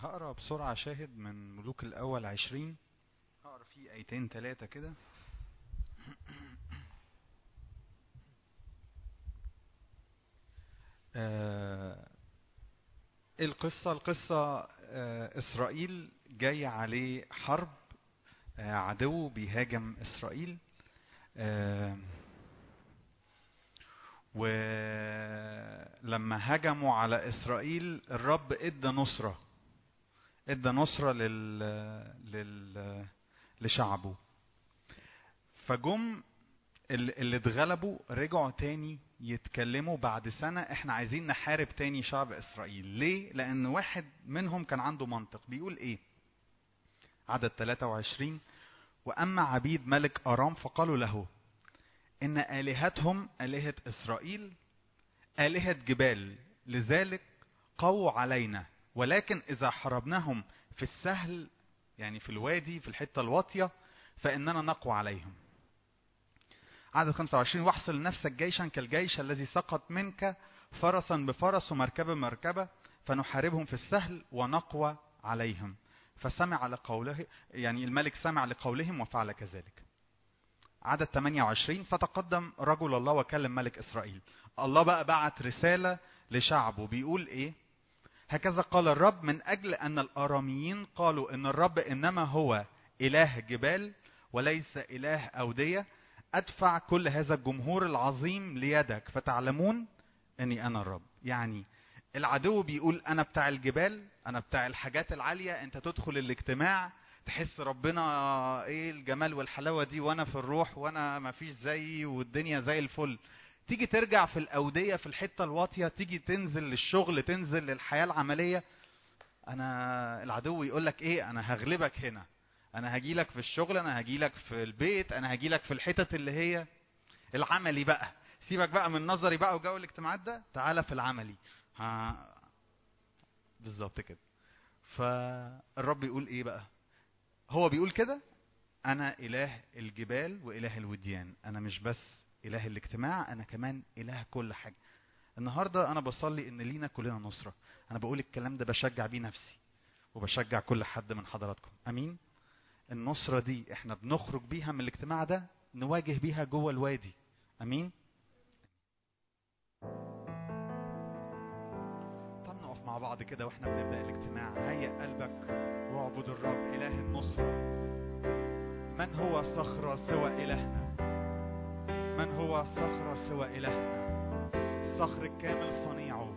هقرأ بسرعة شاهد من ملوك الأول عشرين. هقرأ فيه آيتين تلاتة كده. آه، القصة؟ القصة آه، إسرائيل جاي عليه حرب آه، عدو بيهاجم إسرائيل. آه، ولما هجموا على إسرائيل الرب ادى نصرة. إدى نصرة لل... لل... لشعبه. فجم ال- اللي اتغلبوا رجعوا تاني يتكلموا بعد سنة إحنا عايزين نحارب تاني شعب إسرائيل. ليه؟ لأن واحد منهم كان عنده منطق. بيقول إيه؟ عدد 23 وأما عبيد ملك أرام فقالوا له إن آلهتهم آلهة إسرائيل آلهة جبال. لذلك قووا علينا. ولكن إذا حاربناهم في السهل يعني في الوادي في الحتة الواطية فإننا نقوى عليهم. عدد 25 واحصل لنفسك جيشا كالجيش الذي سقط منك فرسا بفرس ومركبة بمركبة فنحاربهم في السهل ونقوى عليهم. فسمع لقوله يعني الملك سمع لقولهم وفعل كذلك. عدد 28 فتقدم رجل الله وكلم ملك إسرائيل. الله بقى بعت رسالة لشعبه. بيقول إيه؟ هكذا قال الرب من أجل أن الأراميين قالوا إن الرب إنما هو إله جبال وليس إله أودية أدفع كل هذا الجمهور العظيم ليدك فتعلمون إني أنا الرب. يعني العدو بيقول أنا بتاع الجبال أنا بتاع الحاجات العالية أنت تدخل الاجتماع تحس ربنا إيه الجمال والحلاوة دي وأنا في الروح وأنا ما فيش زيي والدنيا زي الفل. تيجي ترجع في الأودية في الحتة الواطية تيجي تنزل للشغل تنزل للحياة العملية أنا العدو يقول لك إيه أنا هغلبك هنا أنا هجي لك في الشغل أنا هجي لك في البيت أنا هجي لك في الحتت اللي هي العملي بقى. سيبك بقى من نظري بقى وجو الاجتماعات ده تعالى في العملي. ها بالظبط كده. فالرب يقول إيه بقى؟ هو بيقول كده؟ أنا إله الجبال وإله الوديان أنا مش بس إله الاجتماع أنا كمان إله كل حاجة. النهارده أنا بصلي إن لينا كلنا نصرة. أنا بقول الكلام ده بشجع بيه نفسي وبشجع كل حد من حضراتكم. أمين؟ النصرة دي إحنا بنخرج بيها من الاجتماع ده نواجه بيها جوه الوادي. أمين؟ طب نقف مع بعض كده وإحنا بنبدأ الاجتماع. هيئ قلبك واعبد الرب إله النصرة. من هو صخرة سوى إلهنا؟ من هو صخرة سوى إلهنا؟ صخر الكامل صنيعه.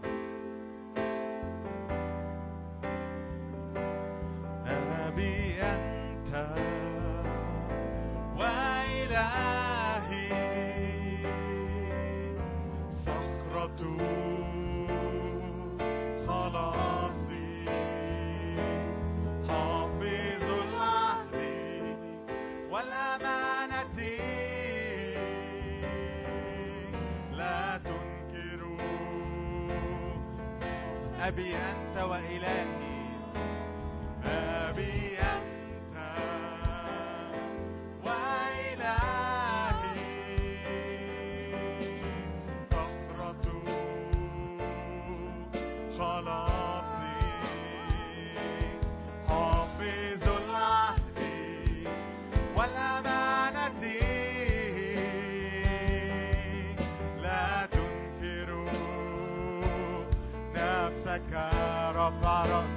أبي أنت وإلهي. bottom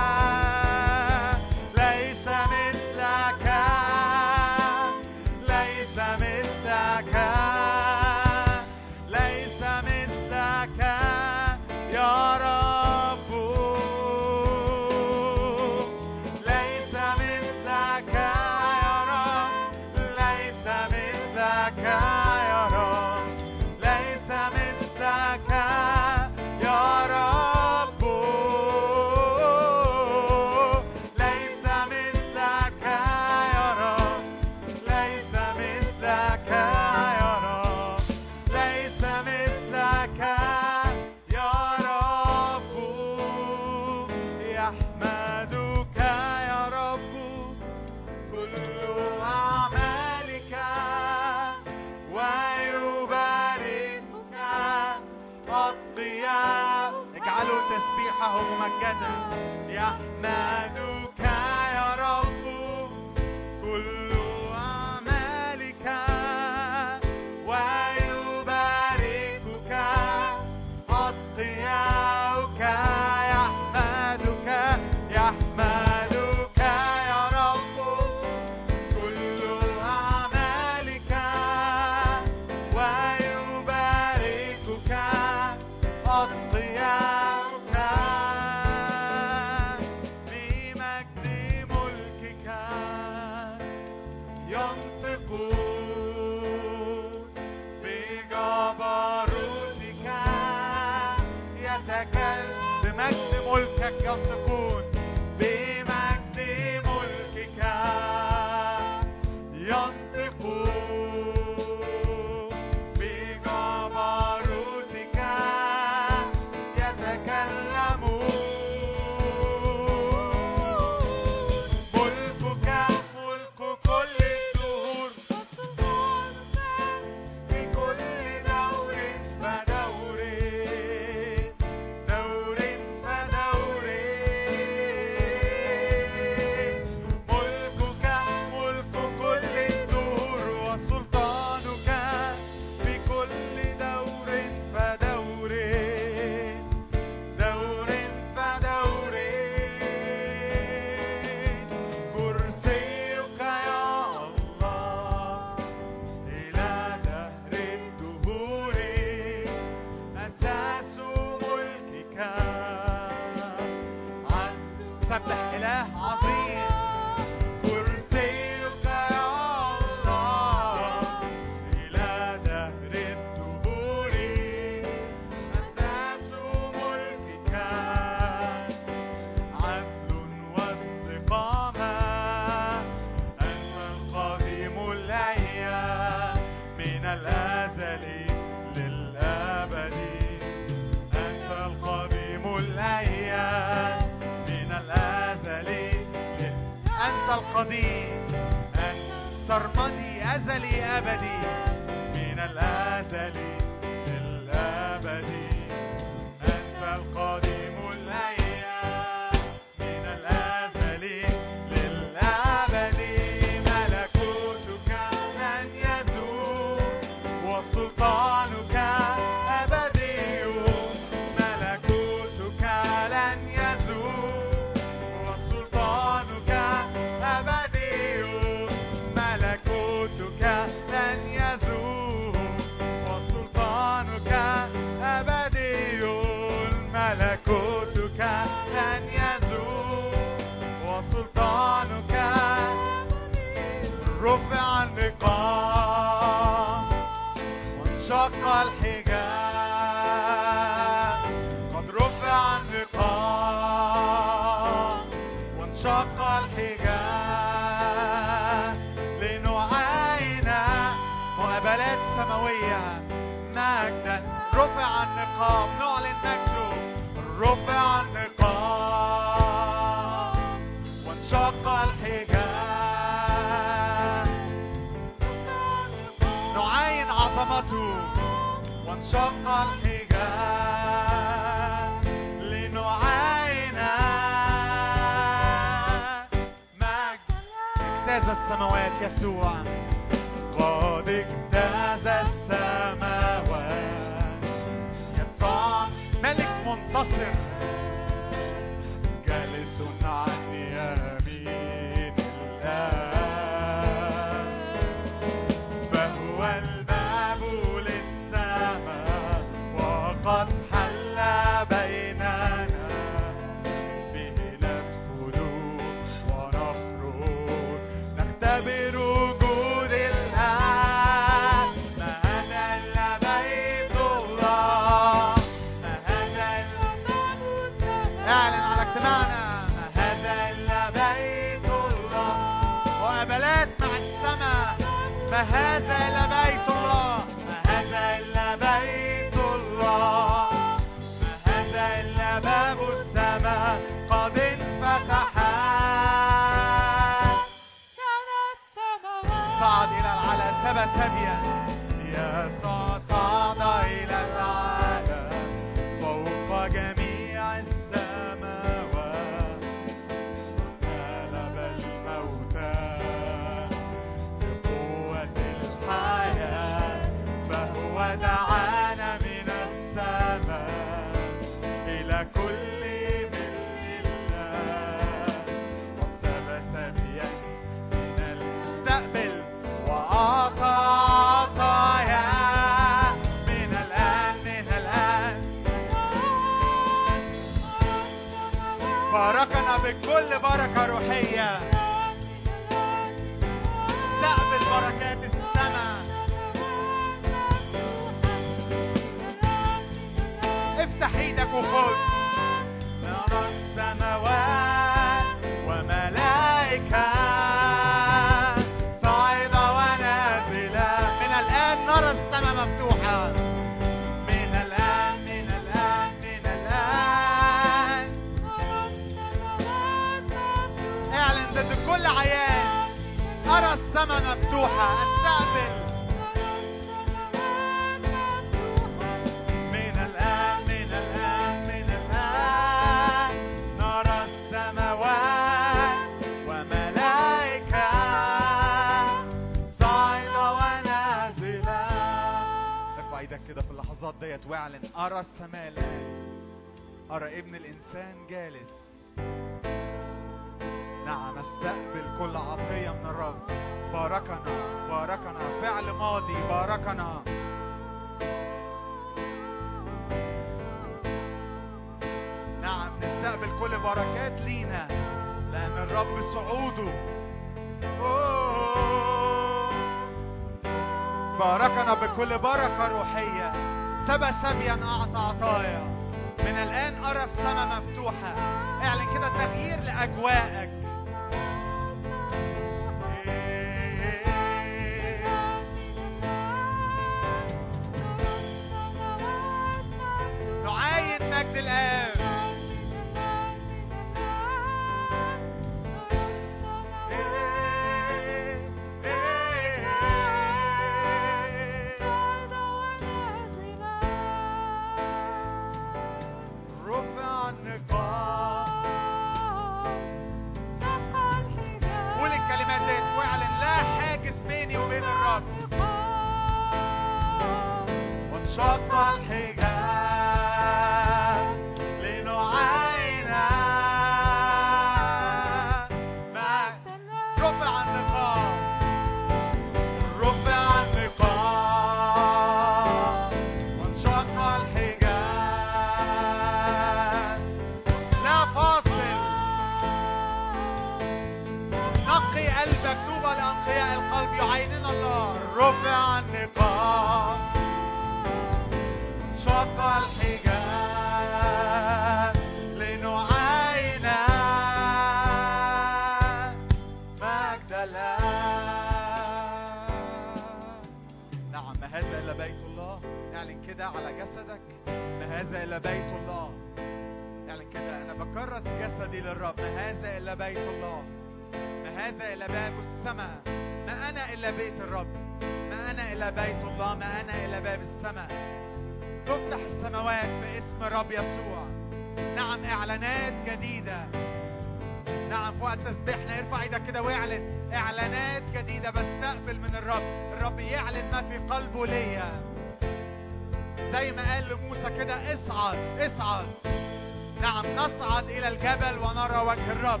نصعد إلى الجبل ونرى وجه الرب.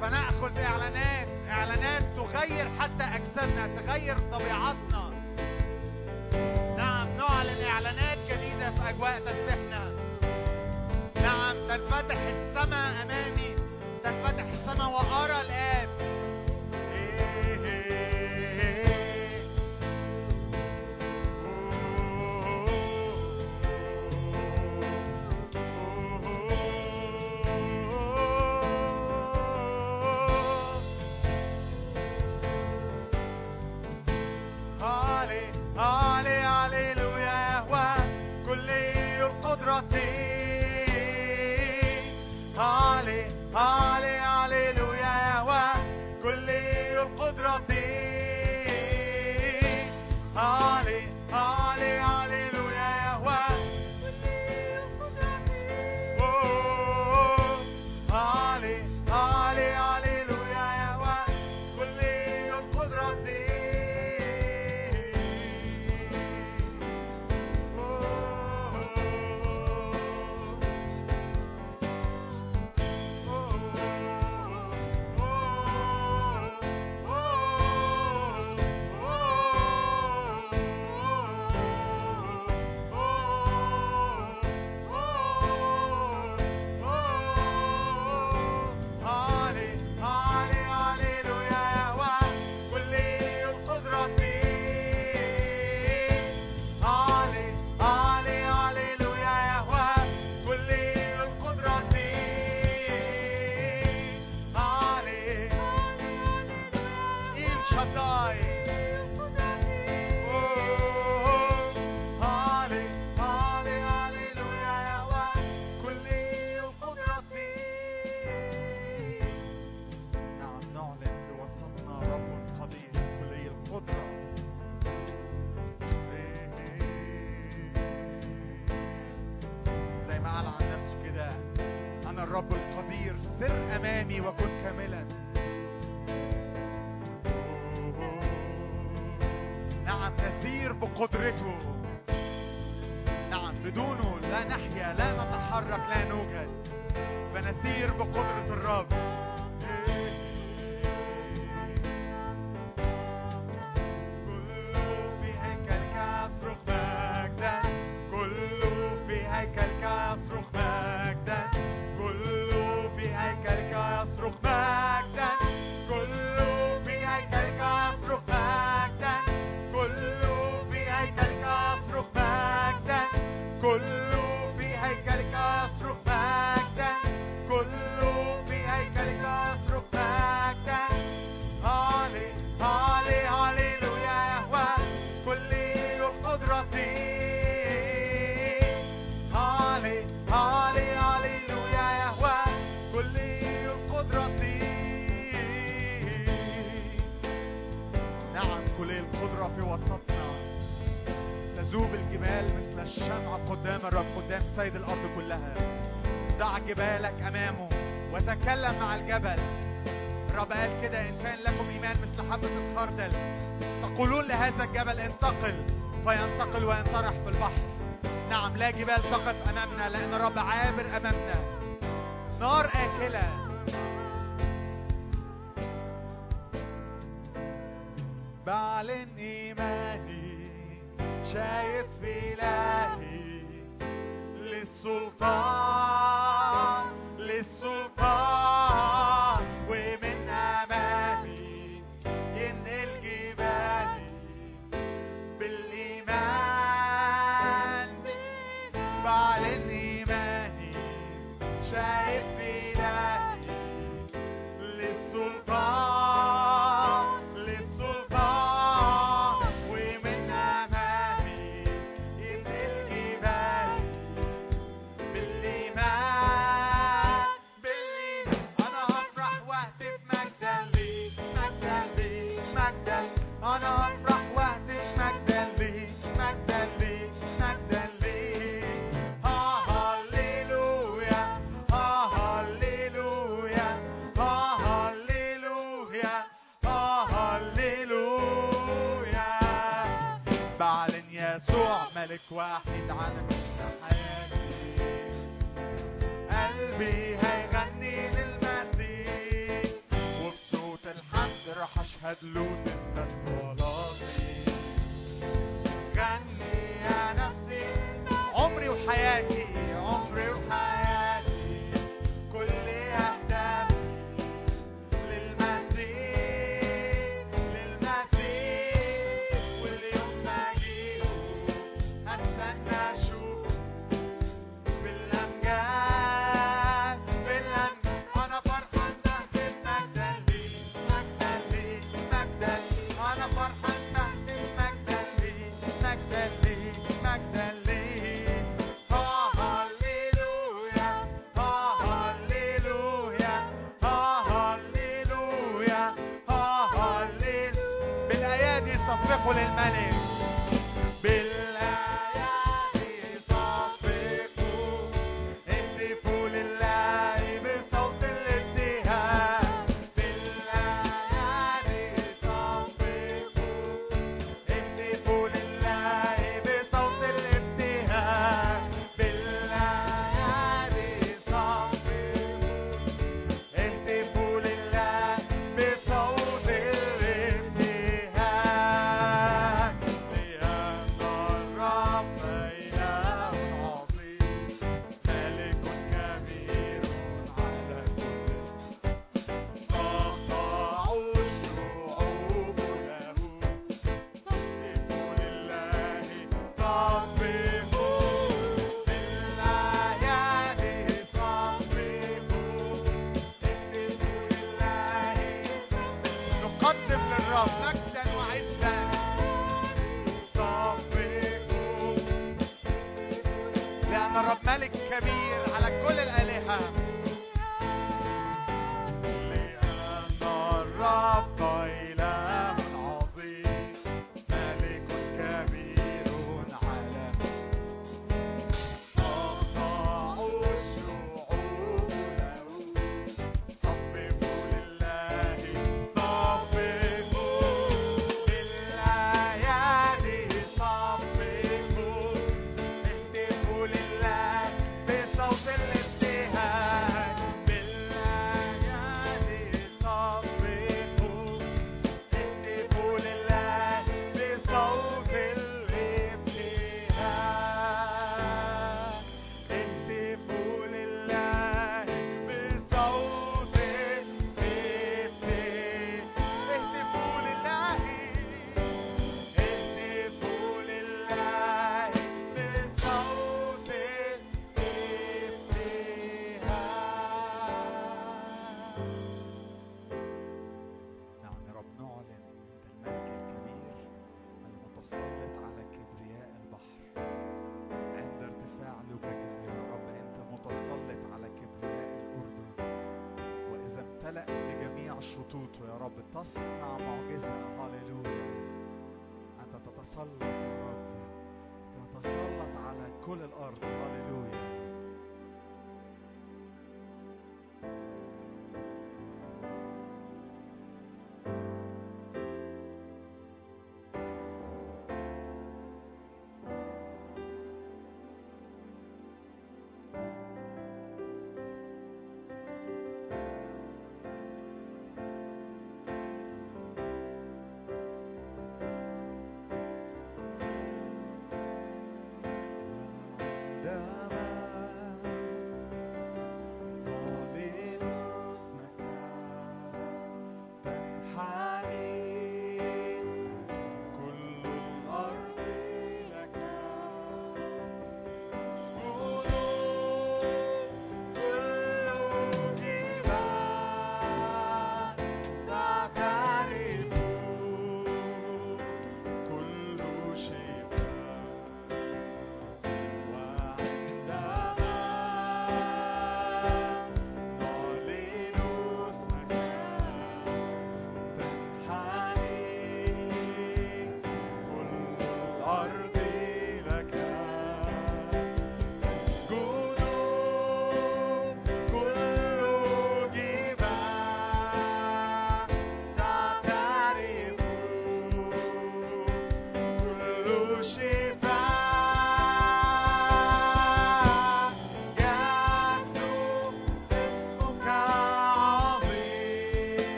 فنأخذ إعلانات إعلانات تغير حتى أجسادنا تغير طبيعتنا. نعم نعلن إعلانات جديدة في أجواء تسبيحنا نعم تنفتح السماء أمامي تنفتح السماء وأرى الآب. ti. قدرته. نعم بدونه لا نحيا لا نتحرك لا نوجد. فنسير بقدرة الرب. الجبال سقط أمامنا لأن الرب عابر أمامنا.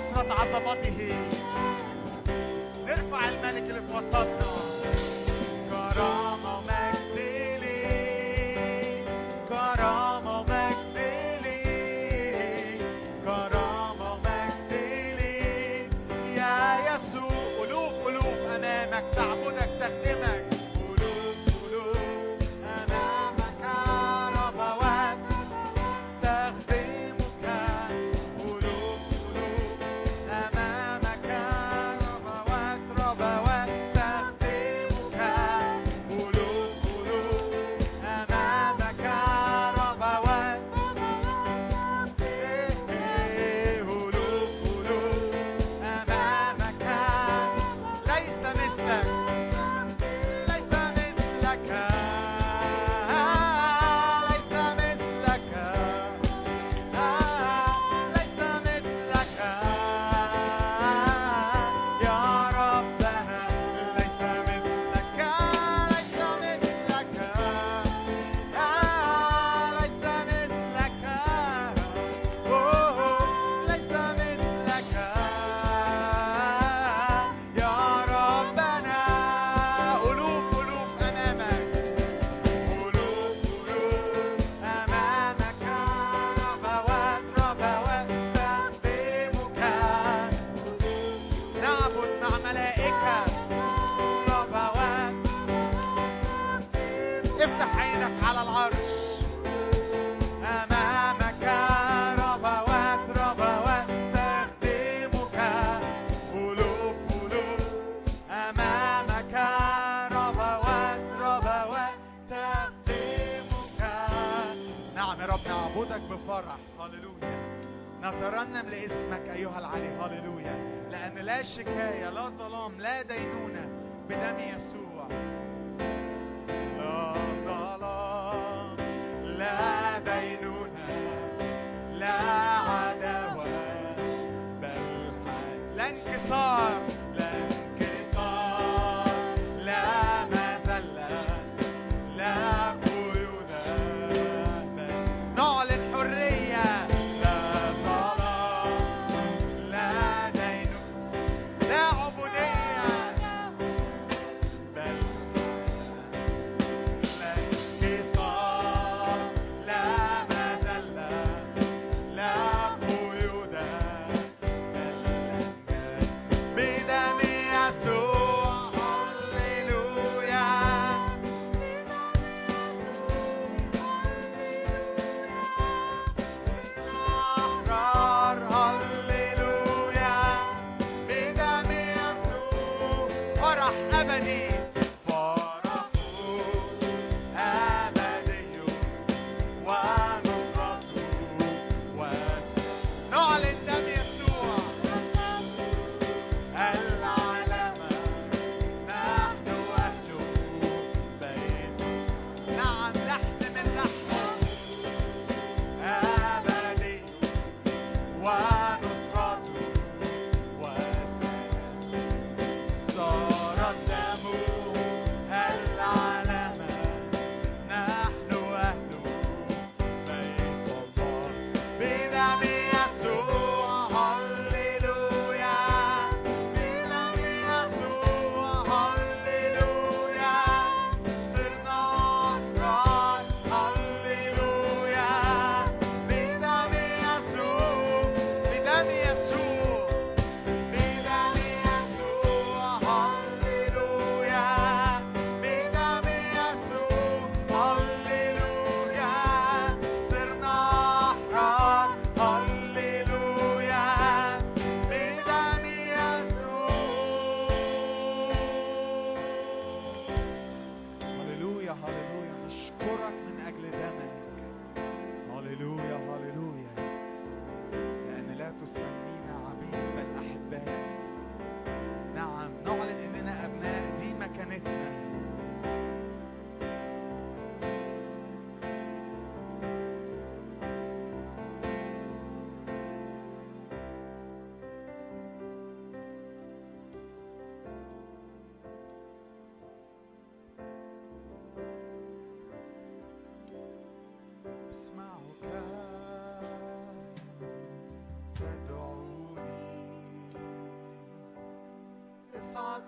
كثرة عظمته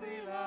Sila.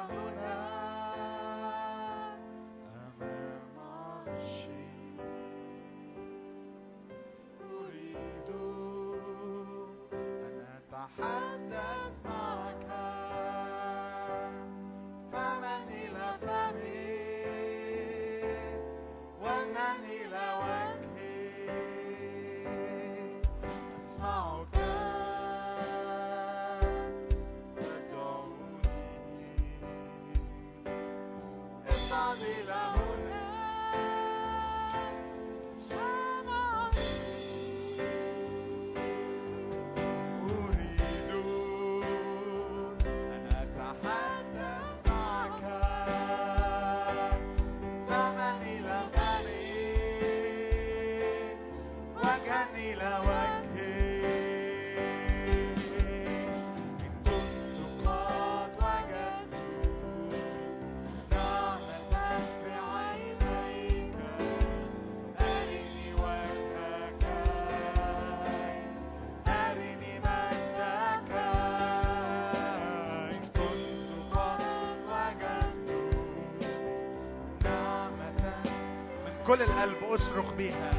Hallelujah. كل القلب أصرخ بيها.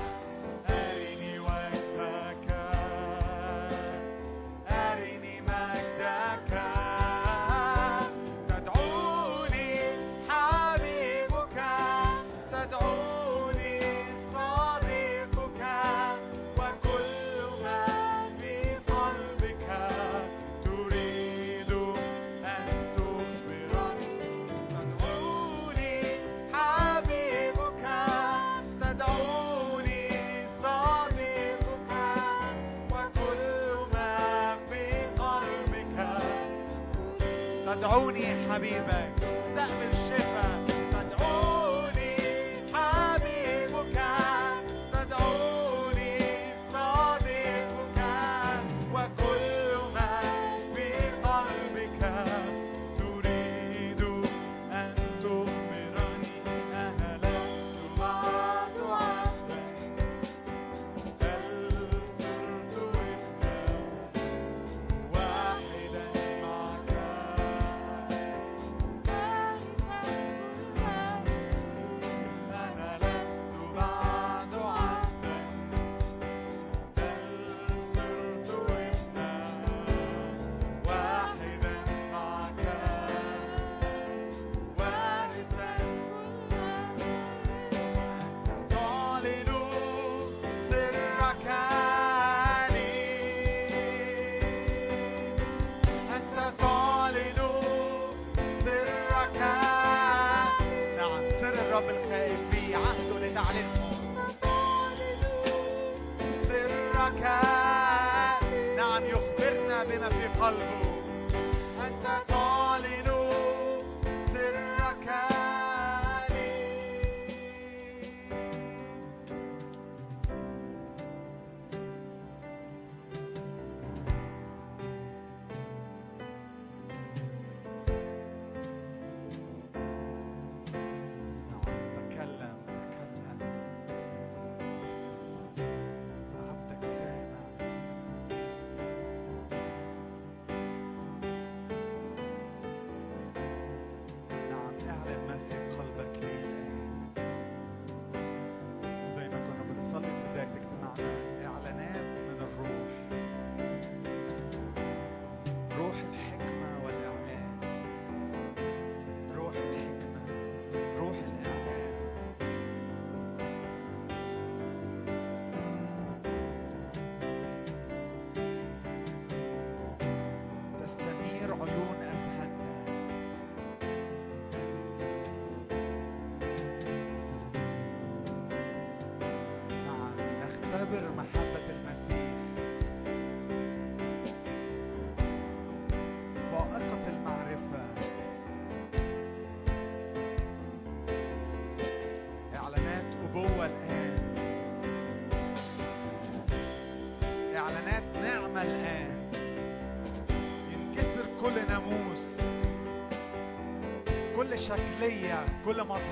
كل مظهرية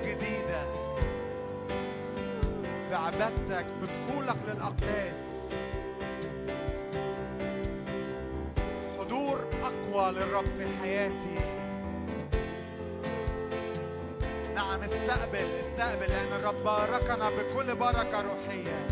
جديدة. في عبادتك في دخولك للأقداس. حضور أقوى للرب في حياتي. نعم استقبل استقبل لأن الرب باركنا بكل بركة روحية.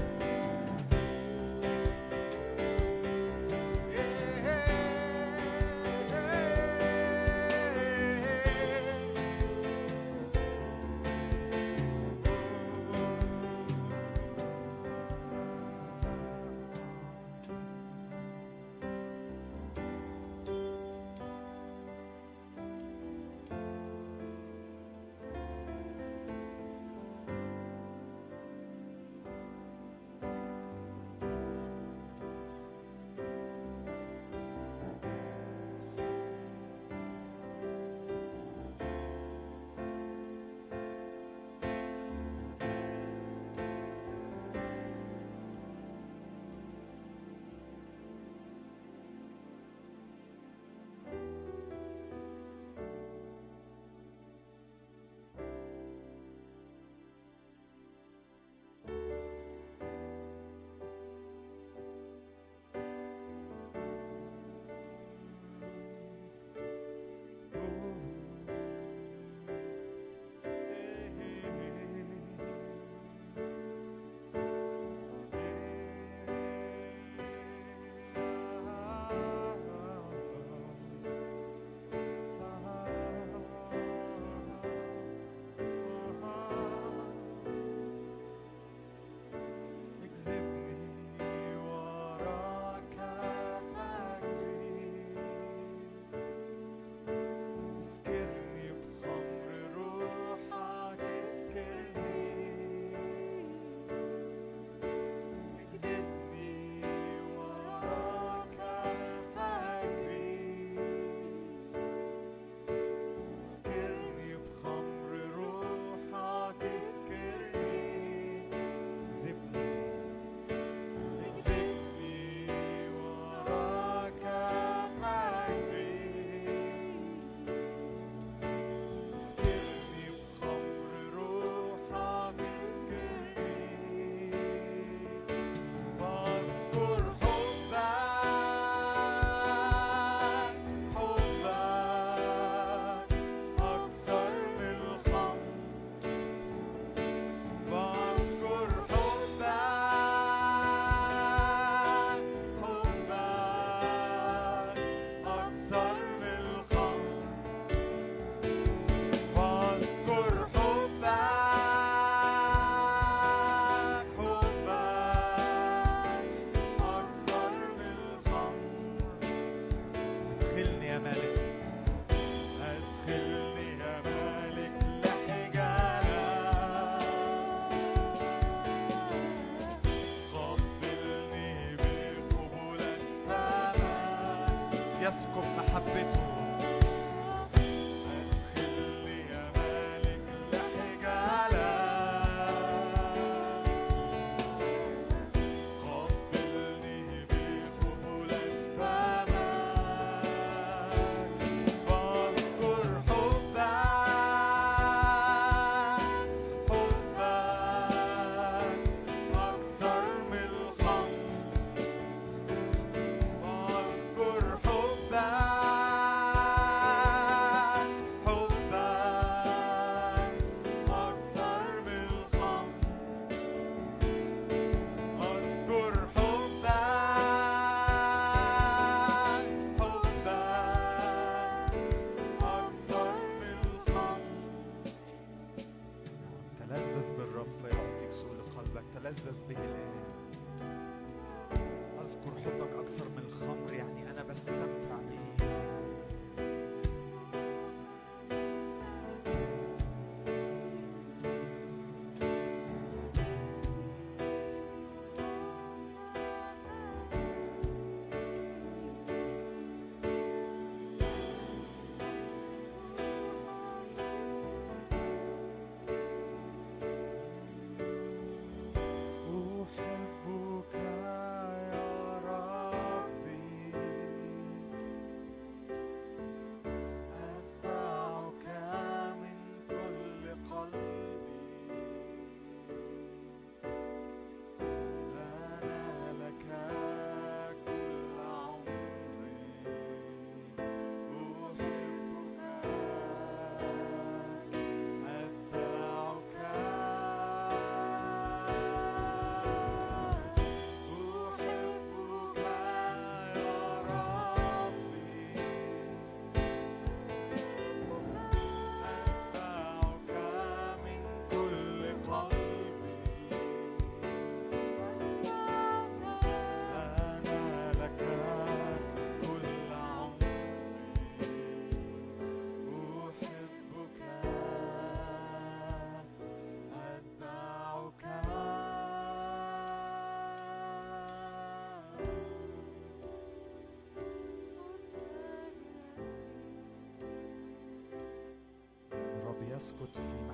to feed.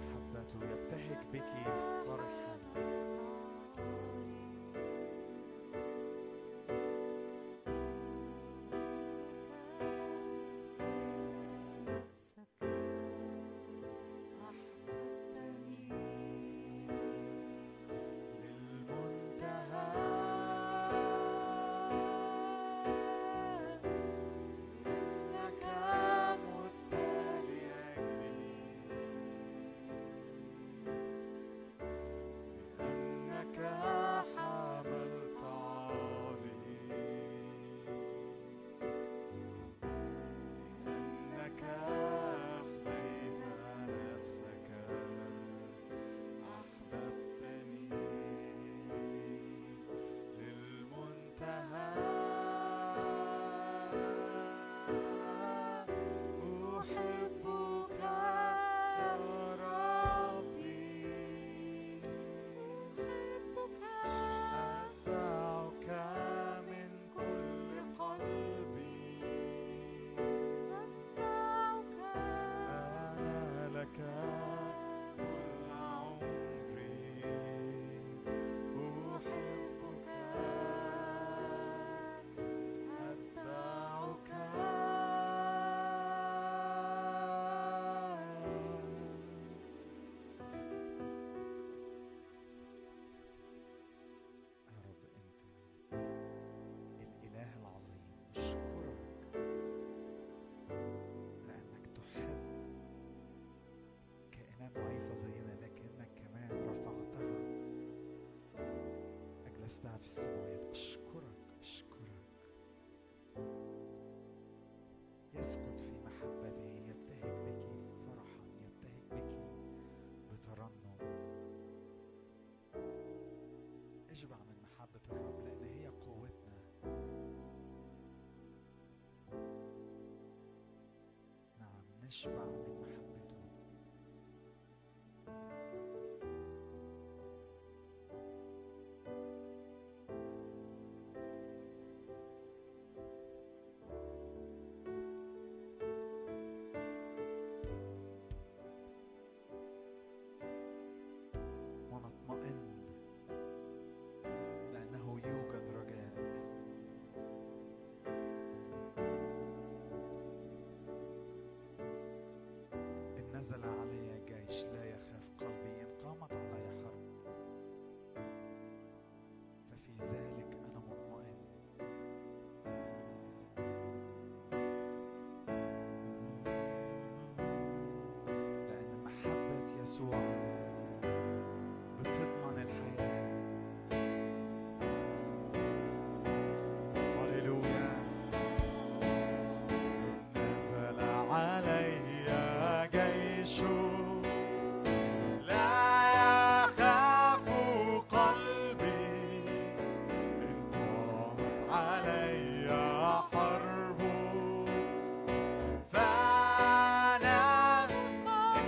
نعم نشبع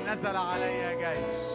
نزل علي جيش.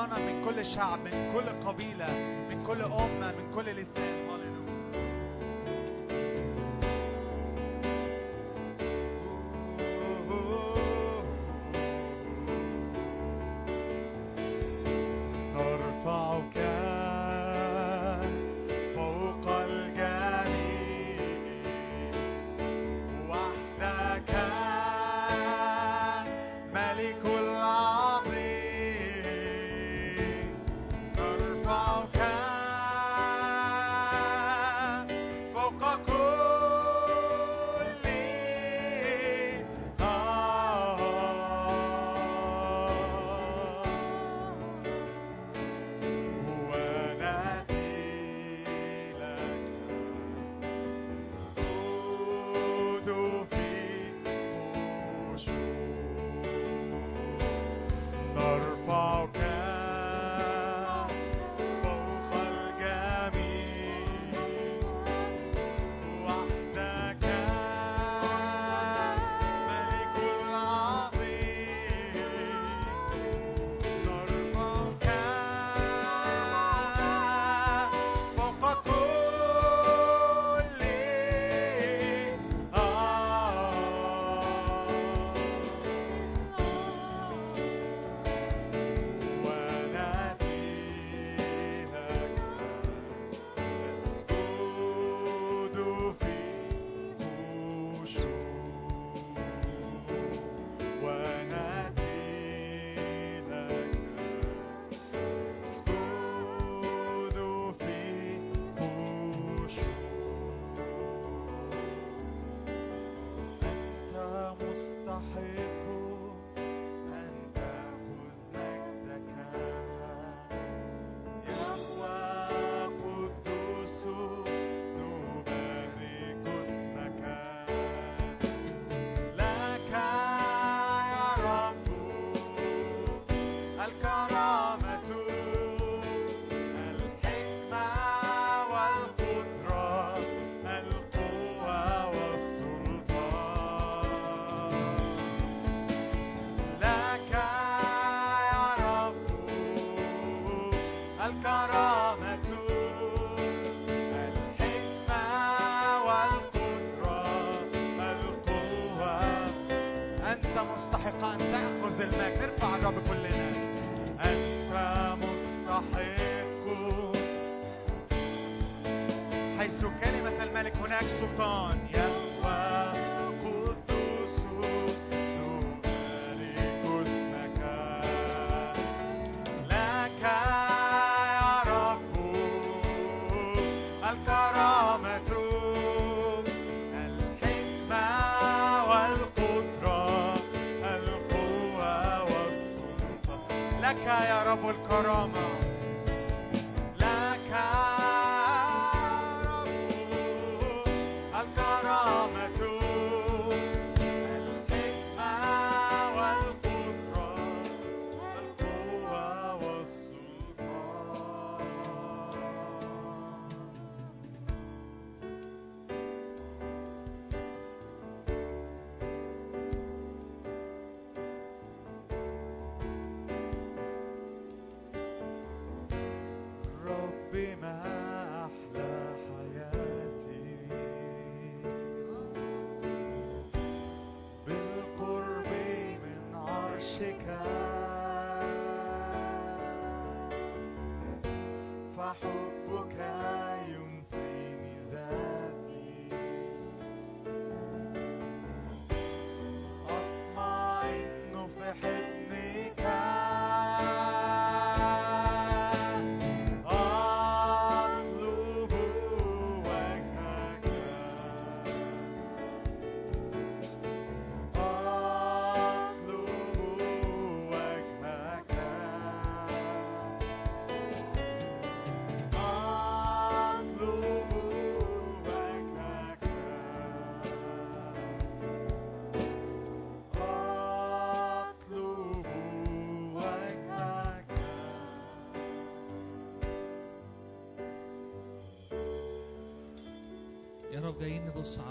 خطانا من كل شعب من كل قبيلة من كل أمة من كل لسان.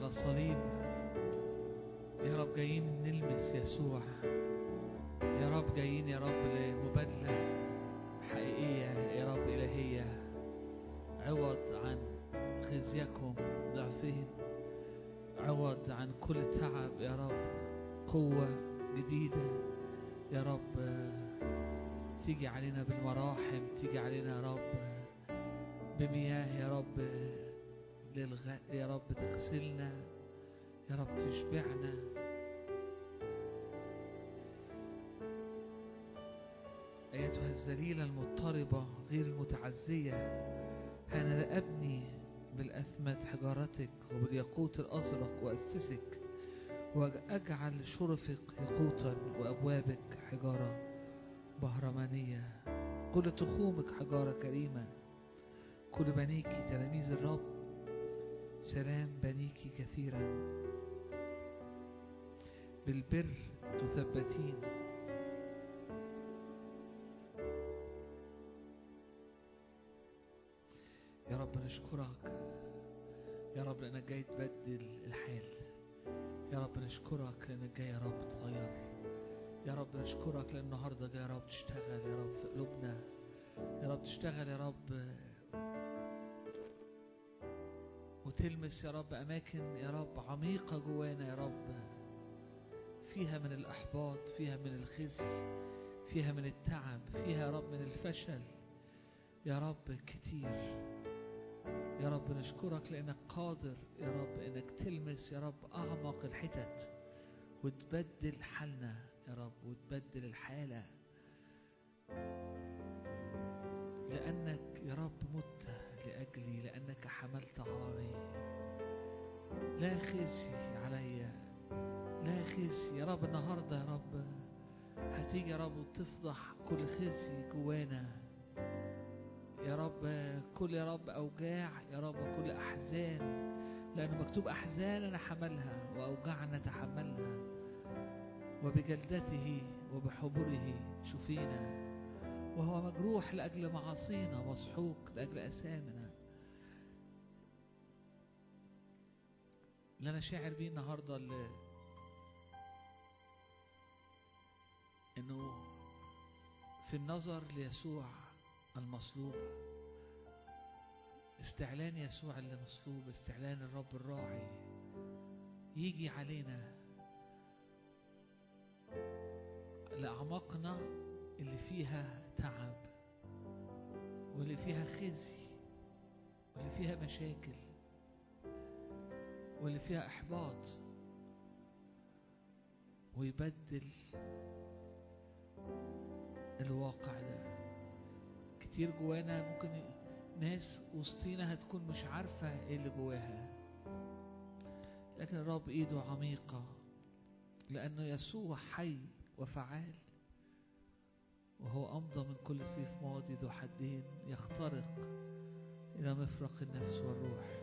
الصليب. رب تغسلنا يا رب تشبعنا أيتها الذليلة المضطربة غير المتعزية أنا أبني بالأثمة حجارتك وبالياقوت الأزرق وأسسك وأجعل شرفك ياقوتا وأبوابك حجارة بهرمانية. كل تخومك حجارة كريمة. كل بنيك تلاميذ الرب سلام بنيك كثيرا. بالبر تثبتين. يا رب نشكرك. يا رب لأنك جاي تبدل الحال. يا رب نشكرك لأنك جاي يا رب تغير. يا رب نشكرك لأن النهارده جاي يا رب تشتغل يا رب في قلوبنا. يا رب تشتغل يا رب وتلمس يا رب أماكن يا رب عميقة جوانا يا رب. فيها من الإحباط فيها من الخزي فيها من التعب فيها يا رب من الفشل. يا رب كتير. يا رب نشكرك لأنك قادر يا رب أنك تلمس يا رب أعمق الحتت وتبدل حالنا يا رب وتبدل الحالة. لأنك يا رب مت لأجلي لأنك حملت عاري. لا خزي عليا لا خزي. يا رب النهاردة يا رب هتيجي يا رب وتفضح كل خزي جوانا. يا رب كل يا رب أوجاع يا رب كل أحزان. لأن مكتوب أحزاننا حملها وأوجاعنا تحملها. وبجلدته وبحبره شفينا. وهو مجروح لأجل معاصينا مسحوق لأجل أثامنا اللي أنا شاعر بيه النهاردة اللي إنه في النظر ليسوع المصلوب استعلان يسوع اللي مصلوب استعلان الرب الراعي يجي علينا لأعماقنا اللي فيها تعب واللي فيها خزي واللي فيها مشاكل واللي فيها إحباط ويبدل الواقع ده. كتير جوانا ممكن ناس وسطينا هتكون مش عارفة إيه اللي جواها. لكن الرب إيده عميقة لأنه يسوع حي وفعال. وهو أمضى من كل سيف ماضي ذو حدين يخترق إلى مفرق النفس والروح.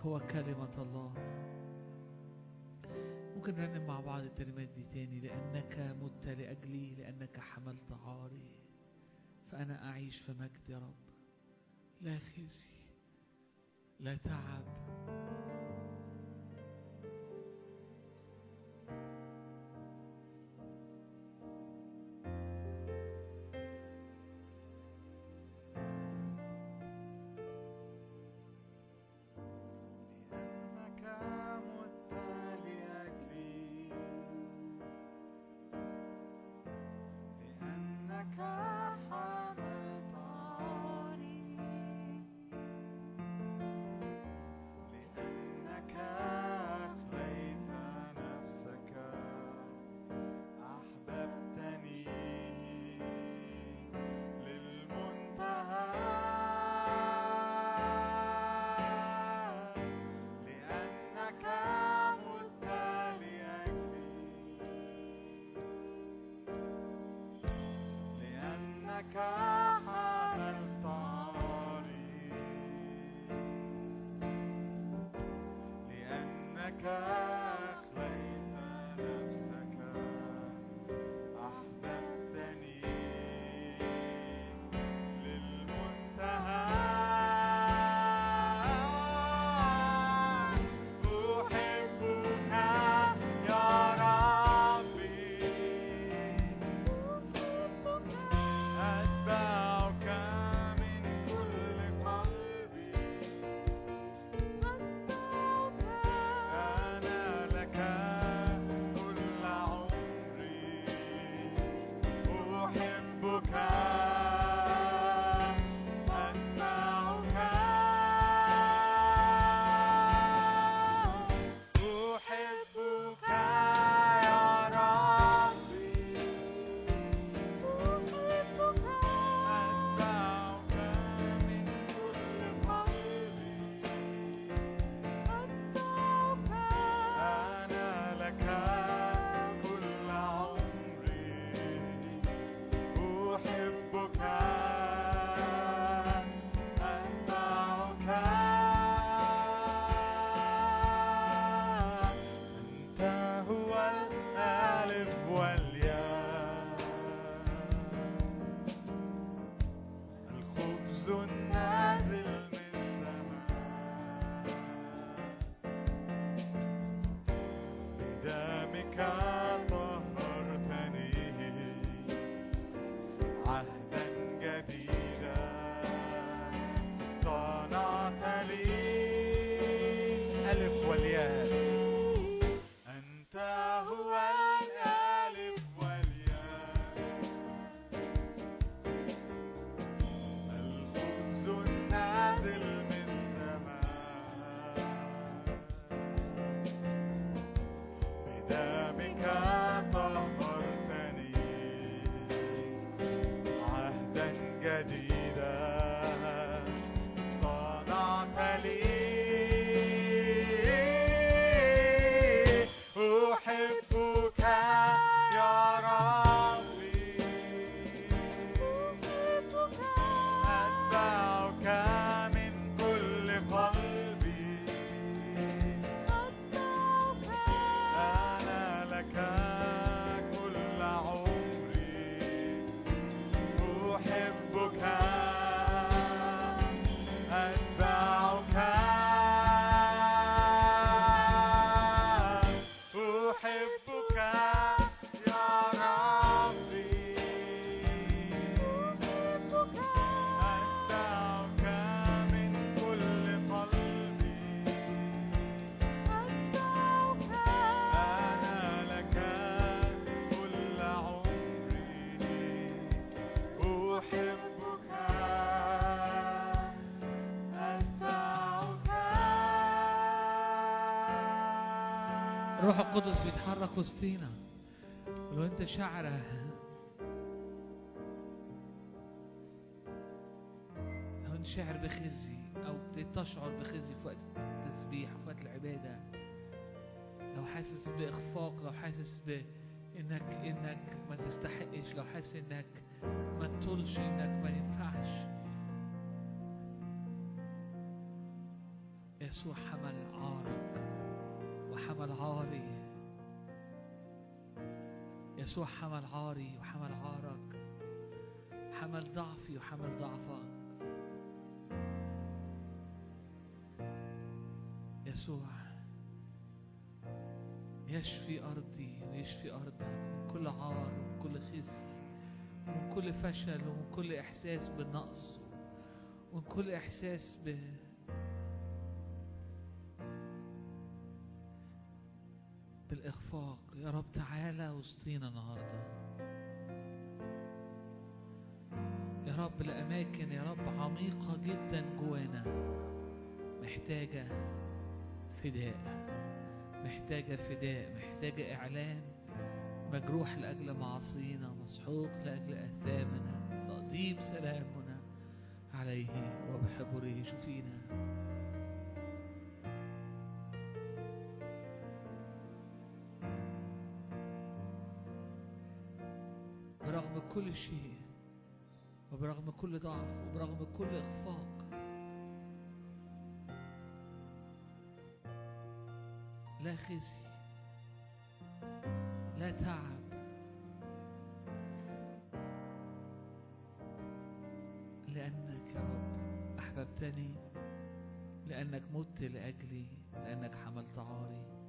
هو كلمة الله. ممكن نرنم مع بعض الكلمات دي تاني. لأنك مت لأجلي لأنك حملت عاري. فأنا أعيش في مجد يا رب. لا خزي لا تعب. لأنك القدس بيتحرك وسطينا. ولو انت شعره لو انت شاعر بخزي أو تشعر بخزي في وقت التسبيح في وقت العبادة لو حاسس بإخفاق لو حاسس ب إنك إنك ما تستحقش لو حاسس إنك ما تطولش إنك ما ينفعش. يسوع حمل عارك وحمل عاري يسوع حمل عاري وحمل عارك حمل ضعفي وحمل ضعفك يسوع يشفي أرضي ويشفي أرضك من كل عار ومن كل خزي ومن كل فشل ومن كل إحساس بالنقص ومن كل إحساس ب بالإخفاق. يا رب تعالى وسطينا النهاردة. يا رب لأماكن يا رب عميقة جدا جوانا. محتاجة فداء. محتاجة فداء. محتاجة إعلان. مجروح لأجل معاصينا. مسحوق لأجل آثامنا. تقديم سلامنا عليه وبحبره. شفينا كل شيء وبرغم كل ضعف وبرغم كل إخفاق. لا خزي لا تعب. لأنك يا رب أحببتني. لأنك مت لأجلي لأنك حملت عاري.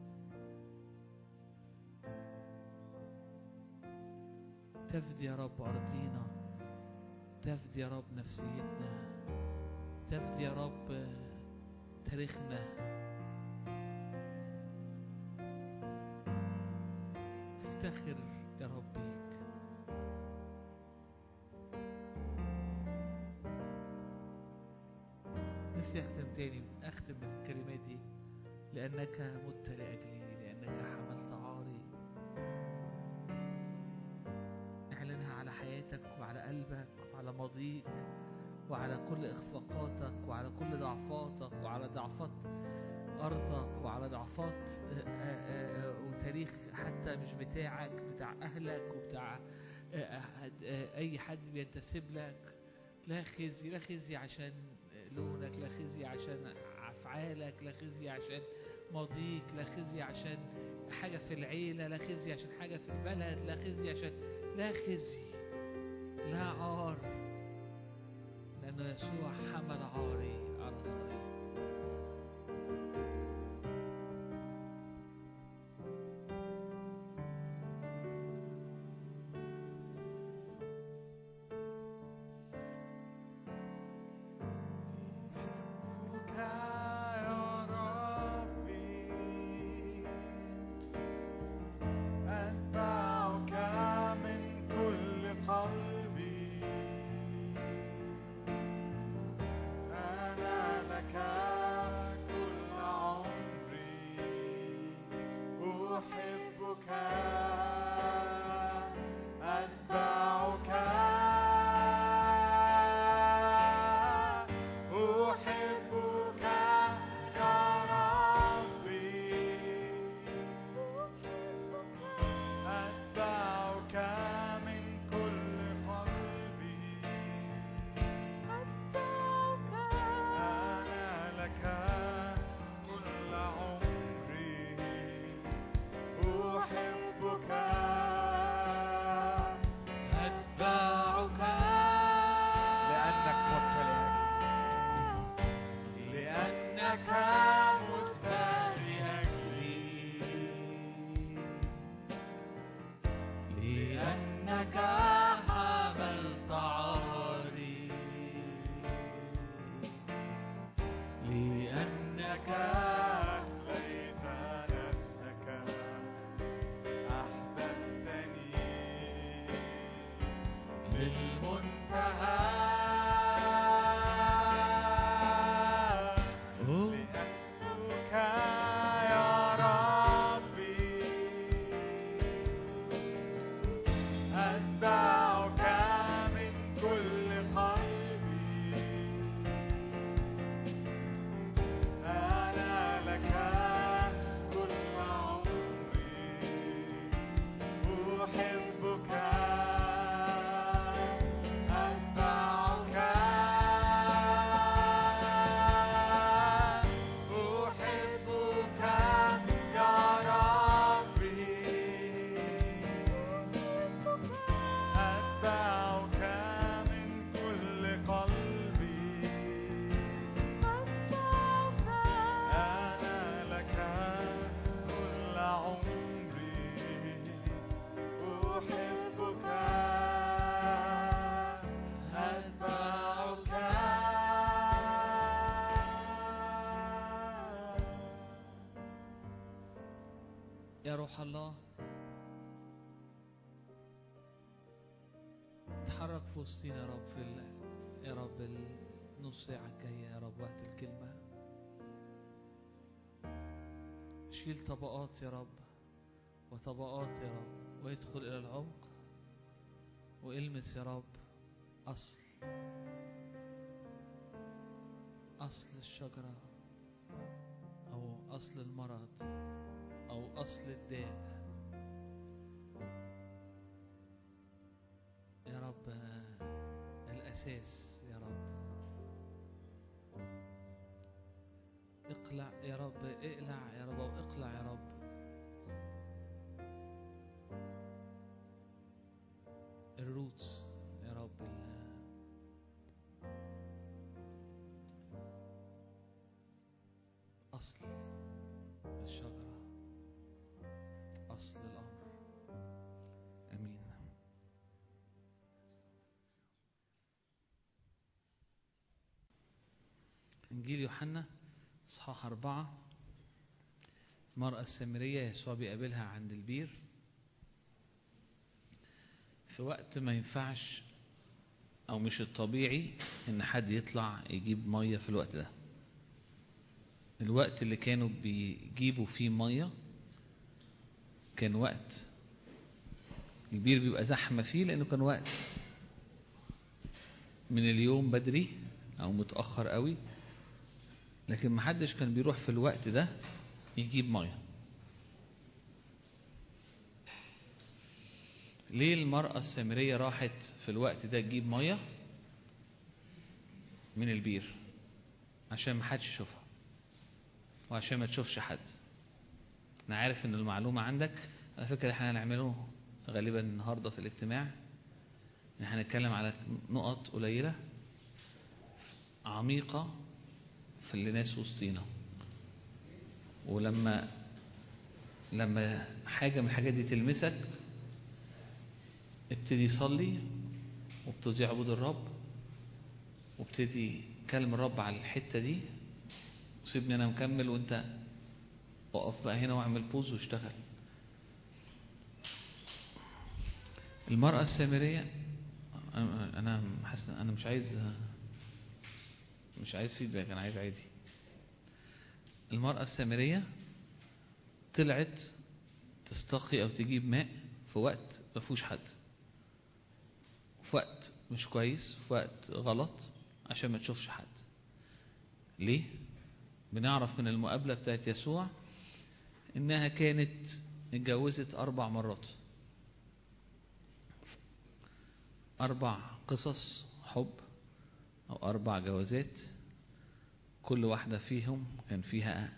تفدي يا رب أرضينا تفدي يا رب نفسيتنا تفدي يا رب تاريخنا. افتخر يا رب بيك. نفسي أختم تاني أختم بالكلمات دي لأنك مت لاجلي لأنك حملت حياتك وعلى قلبك وعلى ماضيك وعلى كل إخفاقاتك وعلى كل ضعفاتك وعلى ضعفات أرضك وعلى ضعفات آه، آه، آه، وتاريخ حتى مش بتاعك بتاع أهلك وبتاع أي حد بينتسب لك. لا خزي لا خزي عشان لونك لا خزي عشان أفعالك لا خزي عشان ماضيك لا خزي عشان حاجة في العيلة لا خزي عشان حاجة في البلد لا خزي عشان لا خزي. لا عار لأنه يسوع حمل عاري على الصليب. وسطينا يا رب في. يا رب النص ساعة الجاية يا رب وقت الكلمة شيل طبقات يا رب وطبقات يا رب وادخل إلى العمق والمس يا رب أصل أصل الشجرة أو أصل المرض أو أصل الداء الأساس يا رب. اقلع يا رب اقلع يا رب أو اقلع يا رب. إنجيل يوحنا إصحاح أربعة المرأة السامرية يسوع بيقابلها عند البير. في وقت ما ينفعش أو مش الطبيعي إن حد يطلع يجيب مية في الوقت ده. الوقت اللي كانوا بيجيبوا فيه مية كان وقت. البير بيبقى زحمة فيه لأنه كان وقت. من اليوم بدري أو متأخر قوي لكن محدش كان بيروح في الوقت ده يجيب مية. ليه المرأة السامرية راحت في الوقت ده تجيب مية؟ من البير. عشان محدش يشوفها. وعشان ما تشوفش حد. أنا عارف إن المعلومة عندك. على فكرة إحنا هنعمله غالبا النهاردة في الاجتماع. ان إحنا هنتكلم على نقط قليلة. عميقة. اللي ناس وسطينا. ولما لما حاجة من الحاجات دي تلمسك ابتدي صلي وابتدي اعبد الرب وابتدي كلم الرب على الحتة دي وسيبني أنا مكمل وأنت اقف بقى هنا واعمل بوز واشتغل. المرأة السامرية أنا- حاسس أنا مش عايز مش عايز فيدباك أنا عايز عادي. المرأة السامرية طلعت تستقي أو تجيب ماء في وقت ما فيهوش حد. في وقت مش كويس في وقت غلط عشان ما تشوفش حد. ليه؟ بنعرف من المقابلة بتاعت يسوع إنها كانت اتجوزت أربع مرات. أربع قصص حب أو أربع جوازات كل واحدة فيهم كان فيها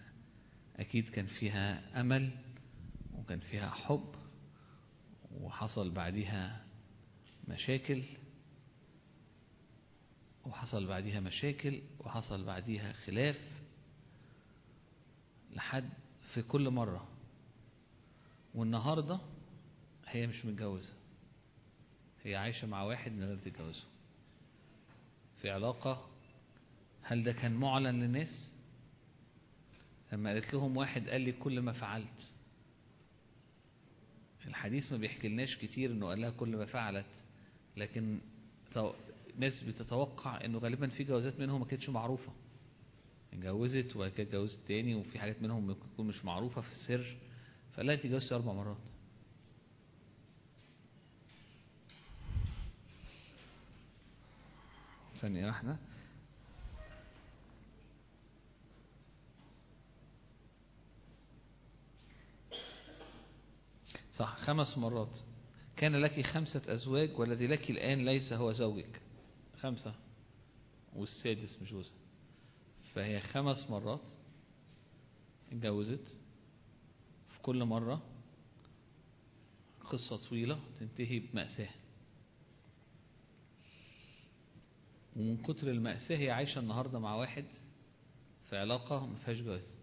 أكيد كان فيها أمل وكان فيها حب وحصل بعديها مشاكل وحصل بعديها مشاكل وحصل بعديها خلاف لحد في كل مرة. والنهاردة هي مش متجوزة هي عايشة مع واحد من غير تتجوزه في علاقة هل ده كان معلن للناس؟ لما قالت لهم واحد قال لي كل ما فعلت. الحديث ما بيحكي لناش كتير إنه قال لها كل ما فعلت لكن ناس بتتوقع إنه غالبا في جوازات منهم ما كانتش معروفة. اتجوزت وبعد كده اتجوزت تاني وفي حاجات منهم ممكن تكون مش معروفة في السر فقال لها انت اتجوزتي أربع مرات. ثانية واحدة. صح خمس مرات. كان لك خمسة أزواج والذي لك الآن ليس هو زوجك. خمسة. والسادس مش جوزها. فهي خمس مرات اتجوزت. في كل مرة قصة طويلة تنتهي بمأساة. ومن كتر المأساة هي عايشة النهاردة مع واحد في علاقة ما فيهاش جواز.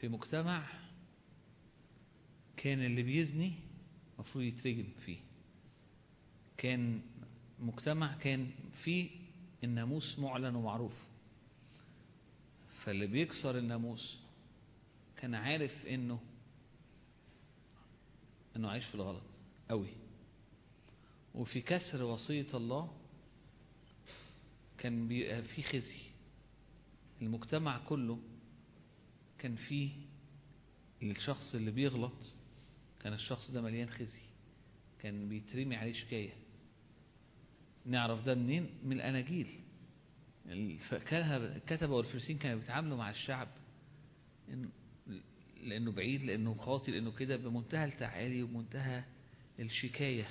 في مجتمع كان اللي بيزني المفروض يترجم فيه. كان مجتمع كان فيه الناموس معلن ومعروف. فاللي بيكسر الناموس كان عارف انه إنه عايش في الغلط قوي وفي كسر وصية الله كان بيبقى في خزي. المجتمع كله كان فيه الشخص اللي بيغلط كان الشخص ده مليان خزي كان بيترمي عليه شكاية. نعرف ده منين؟ من الأناجيل. الكتبة والفرسين كانوا بيتعاملوا مع الشعب لأنه بعيد لأنه خاطي لأنه كده بمنتهى التعالي ومنتهى الشكاية.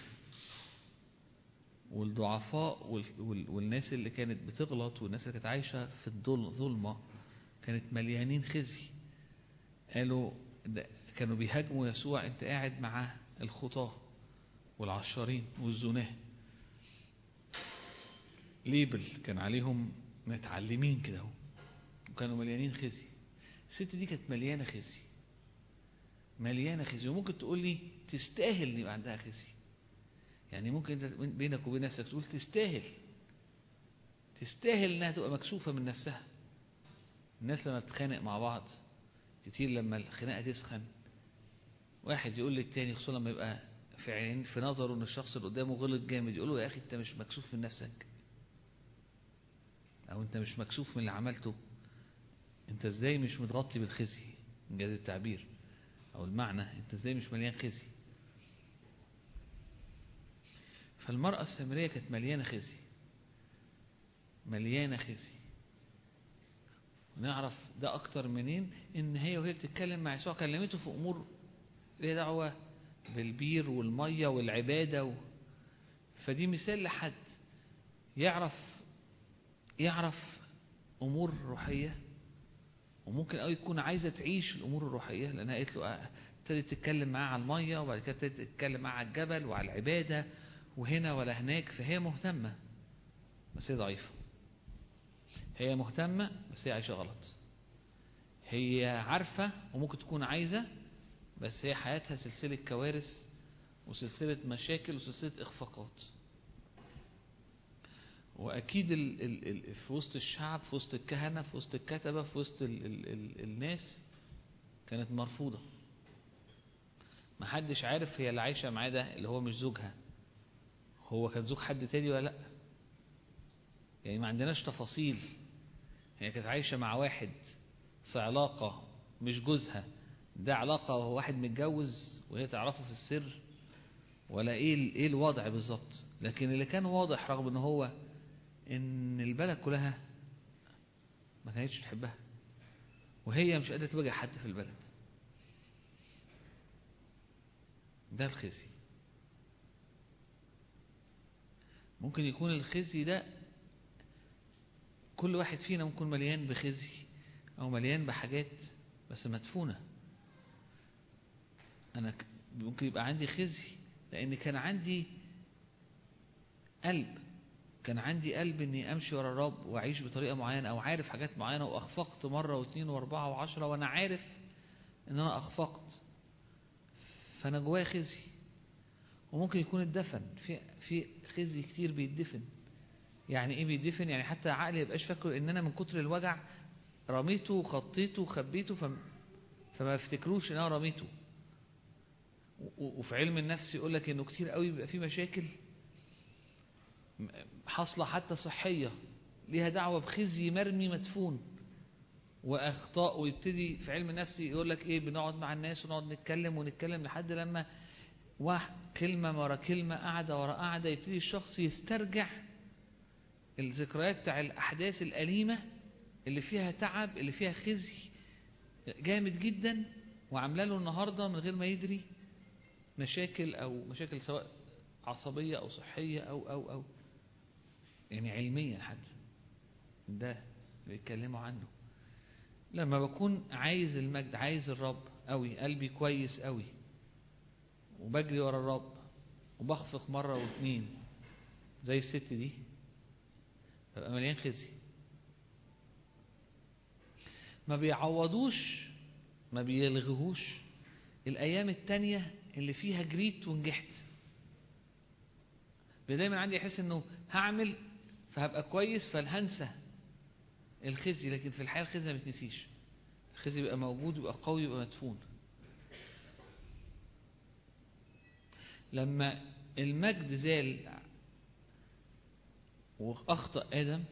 والضعفاء والناس اللي كانت بتغلط والناس اللي كانت عايشة في الظلمة كانت مليانين خزي. قالوا كانوا بيهاجموا يسوع انت قاعد مع الخطاة والعشارين والزناة. ليبل كان عليهم متعلمين كده وكانوا مليانين خزي. الست دي كانت مليانة خزي. مليانة خزي. وممكن تقول لي تستاهل ان يبقى عندها خزي. يعني ممكن بينك وبين نفسك تقول تستاهل. تستاهل إنها تبقى مكسوفة من نفسها. الناس لما بتتخانق مع بعض كتير لما الخناقة تسخن واحد يقول للتاني خصوصا لما يبقى في عين في نظره إن الشخص اللي قدامه غلط جامد يقول له يا أخي أنت مش مكسوف من نفسك. أو أنت مش مكسوف من اللي عملته. أنت إزاي مش متغطي بالخزي؟ انجاز التعبير. أو المعنى أنت إزاي مش مليان خزي؟ فالمرأة السامرية كانت مليانة خزي مليانة خزي ونعرف ده أكتر منين؟ إن هي وهي بتتكلم مع يسوع كلمته في أمور ليها دعوة بالبير والمية والعبادة و... فدي مثال لحد يعرف يعرف أمور روحية. وممكن أو يكون عايزة تعيش الأمور الروحية لأنها قالت له ابتدت تتكلم معاه على المية وبعد كده ابتدت تتكلم معاه على الجبل وعلى العبادة. وهنا ولا هناك فهي مهتمة. بس هي ضعيفة. هي مهتمة بس هي عايشة غلط. هي عارفة وممكن تكون عايزة بس هي حياتها سلسلة كوارث وسلسلة مشاكل وسلسلة إخفاقات. وأكيد ال ال ال في وسط الشعب في وسط الكهنة في وسط الكتبة في وسط ال ال ال الناس كانت مرفوضة. محدش عارف هي اللي عايشة معاه ده اللي هو مش زوجها. هو كان زوج حد تاني ولا لأ؟ يعني ما عندناش تفاصيل. هي كانت عايشة مع واحد في علاقة مش جوزها. ده علاقة وهو واحد متجوز وهي تعرفه في السر. ولا إيه إيه الوضع بالظبط؟ لكن اللي كان واضح رغم إن هو إن البلد كلها ما كانتش تحبها وهي مش قادرة تواجه حد في البلد. ده الخزي ممكن يكون الخزي ده كل واحد فينا ممكن مليان بخزي أو مليان بحاجات بس مدفونة. أنا ممكن يبقى عندي خزي لأن كان عندي قلب كان عندي قلب إني أمشي ورا الرب وأعيش بطريقة معينة أو عارف حاجات معينة وأخفقت مرة واثنين وأربعة وعشرة وأنا عارف إن أنا أخفقت. فأنا جوايا خزي. وممكن يكون اتدفن في في خزي كتير بيتدفن. يعني إيه بيتدفن؟ يعني حتى عقلي يبقاش فاكره إن أنا من كتر الوجع رميته وخطيته وخبيته فم فما افتكروش إن أنا رميته. وفي علم النفس يقول لك إنه كتير قوي بيبقى في مشاكل حاصلة حتى صحية. ليها دعوة بخزي مرمي مدفون. وأخطاء ويبتدي في علم النفس يقول لك إيه؟ بنقعد مع الناس ونقعد نتكلم ونتكلم لحد لما واحد كلمة ورا كلمة قاعدة ورا قاعدة يبتدي الشخص يسترجع الذكريات بتاع الأحداث الأليمة اللي فيها تعب اللي فيها خزي جامد جدا وعاملة له النهارده من غير ما يدري مشاكل أو مشاكل سواء عصبية أو صحية أو أو أو يعني علميا حتى. ده بيتكلموا عنه. لما بكون عايز المجد عايز الرب قوي قلبي كويس قوي وبجري ورا الرب وبخفق مرة واثنين زي الست دي ببقى مليان خزي. ما بيعوضوش ما بيلغوش الأيام التانية اللي فيها جريت ونجحت. دايما عندي أحس إنه هعمل فهبقى كويس فهنسى الخزي لكن في الحياة الخزي ما بتنسيش. الخزي يبقى موجود يبقى قوي يبقى مدفون. لما المجد زال وأخطأ آدم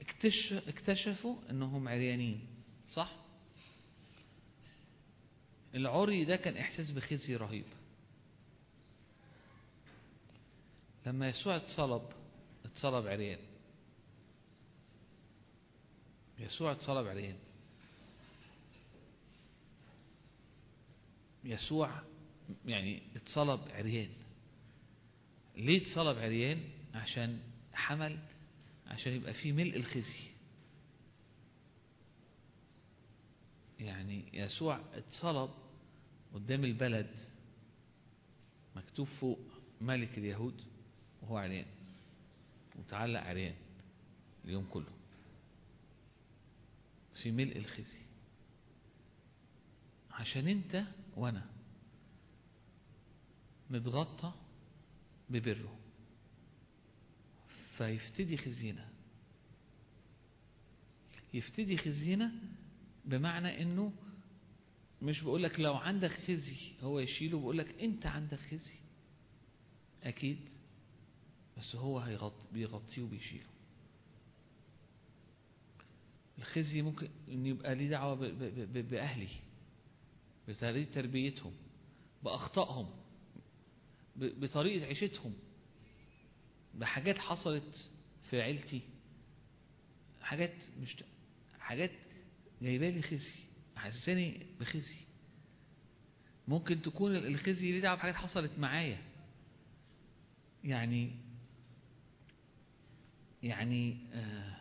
اكتشف اكتشفوا إنهم عريانين صح؟ العري ده كان إحساس بخزي رهيب. لما يسوع اتصلب اتصلب عريان. يسوع اتصلب عريان. يسوع يعني اتصلب عريان. ليه اتصلب عريان؟ عشان حمل عشان يبقى فيه ملء الخزي. يعني يسوع اتصلب قدام البلد مكتوب فوق ملك اليهود وهو عريان. وتعلق عريان اليوم كله. في ملء الخزي. عشان انت وأنا. نتغطى ببره. فيفتدي خزينا يفتدي خزينا بمعنى إنه مش بقولك لو عندك خزي هو يشيله بقولك أنت عندك خزي. أكيد بس هو هيغطي بيغطيه وبيشيله. الخزي ممكن إن يبقى ليه دعوة باهلي بطريقه تربيتهم بأخطائهم. ب- بطريقة عيشتهم بحاجات حصلت في عيلتي حاجات مش حاجات جايبة لي خزي حسساني بخزي. ممكن تكون الخزي ليه دعوة بحاجات حصلت معايا. يعني يعني آه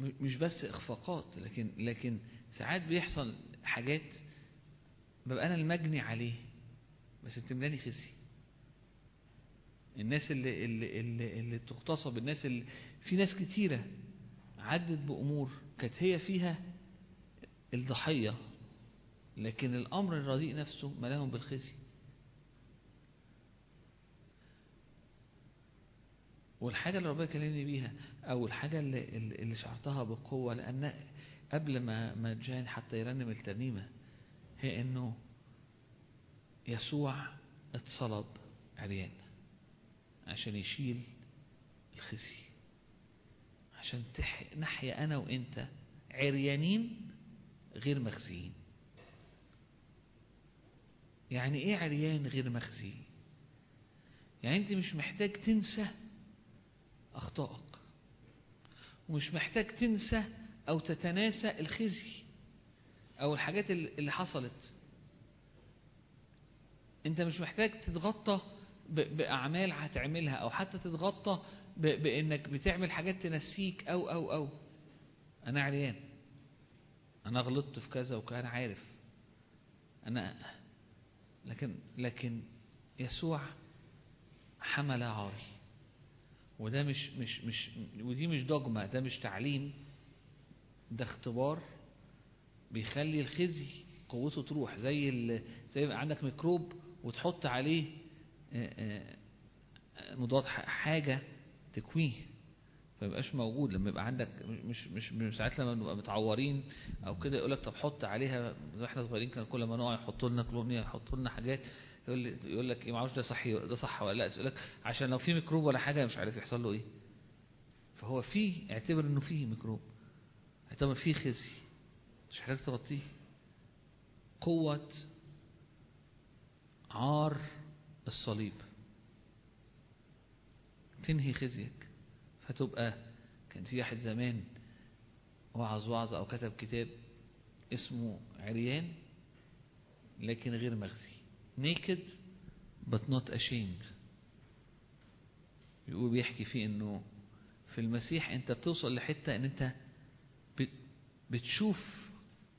مش بس إخفاقات لكن لكن ساعات بيحصل حاجات ببقى أنا المجني عليه. بس بتملاني خزي. الناس اللي اللي اللي, اللي بتغتصب الناس اللي في ناس كتيرة عدت بأمور كانت هي فيها الضحية لكن الأمر الرديء نفسه ملاهم بالخزي. والحاجة اللي ربنا كلمني بيها أو الحاجة اللي, اللي شعرتها بقوة لأن قبل ما ما جان حتى يرنم الترنيمة هي إنه يسوع اتصلب عريان عشان يشيل الخزي عشان. نحيا أنا وإنت عريانين غير مخزيين يعني إيه عريان غير مخزي يعني أنت مش محتاج تنسى أخطائك ومش محتاج تنسى أو تتناسى الخزي أو الحاجات اللي حصلت. أنت مش محتاج تتغطى بأعمال هتعملها أو حتى تتغطى ب- بإنك بتعمل حاجات تنسيك أو أو أو. أنا عريان. أنا غلطت في كذا وكان عارف. أنا لكن لكن يسوع حمل عاري. وده مش مش مش ودي مش دوجما ده مش تعليم ده اختبار. بيخلي الخزي قوته تروح زي. زي عندك ميكروب وتحط عليه آه، آه، مضاد حاجة تكويه فيبقاش موجود. لما يبقى عندك مش مش مش ساعات لما نبقى متعورين أو كده يقول لك طب حط عليها زي إحنا صغيرين كان كل ما نقع يحطوا لنا كلونيا يحطوا لنا حاجات. يقول يقول لك إيه ما أعرفش ده صح ده صح ولا لأ يقول لك عشان لو في ميكروب ولا حاجة مش عارف يحصل له إيه. فهو في اعتبر إنه فيه ميكروب اعتبر فيه خزي. مش محتاج تغطيه. قوة عار الصليب. تنهي خزيك. فتبقى كان في واحد زمان وعظ وعظ أو كتب كتاب اسمه عريان لكن غير مخزي naked but not ashamed. بيقول بيحكي فيه إنه في المسيح أنت بتوصل لحتة إن أنت بت- بتشوف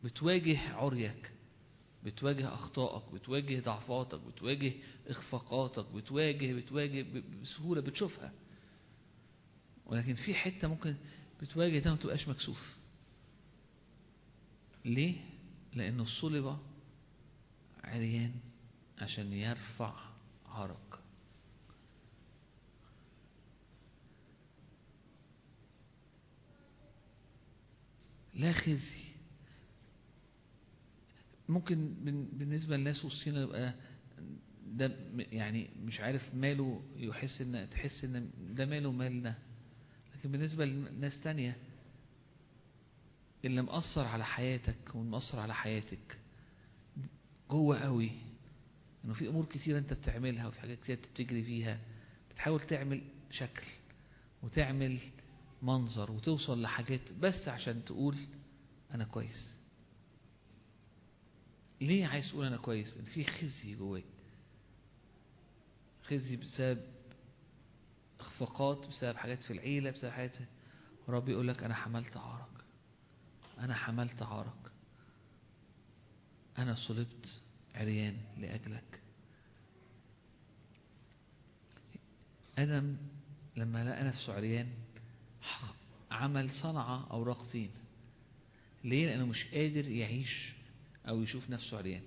بتواجه عريك بتواجه أخطائك بتواجه ضعفاتك بتواجه إخفاقاتك بتواجه بتواجه بسهولة بتشوفها. ولكن في حتة ممكن بتواجه ده ما تبقاش مكسوف. ليه؟ لأنه الصلب عريان عشان يرفع عرق. لا خزي. ممكن بالنسبة للناس وسطينا يبقى ده يعني مش عارف ماله يحس ان تحس إن ده ماله مالنا لكن بالنسبة لناس تانية اللي مأثر على حياتك ومأثر على حياتك جوه قوي إنه في أمور كتيرة أنت بتعملها وفي حاجات كتيرة بتجري فيها بتحاول تعمل شكل وتعمل منظر وتوصل لحاجات بس عشان تقول أنا كويس. ليه عايز تقول أنا كويس؟ ان في خزي جواك. خزي بسبب إخفاقات بسبب حاجات في العيلة بسبب حاجات ربي يقول لك أنا حملت عارك. أنا حملت عارك. أنا صلبت عريان لأجلك. أدم لما لقى نفسه عريان عمل صنعة اوراق طين ليه؟ لأنه مش قادر يعيش أو يشوف نفسه عريان.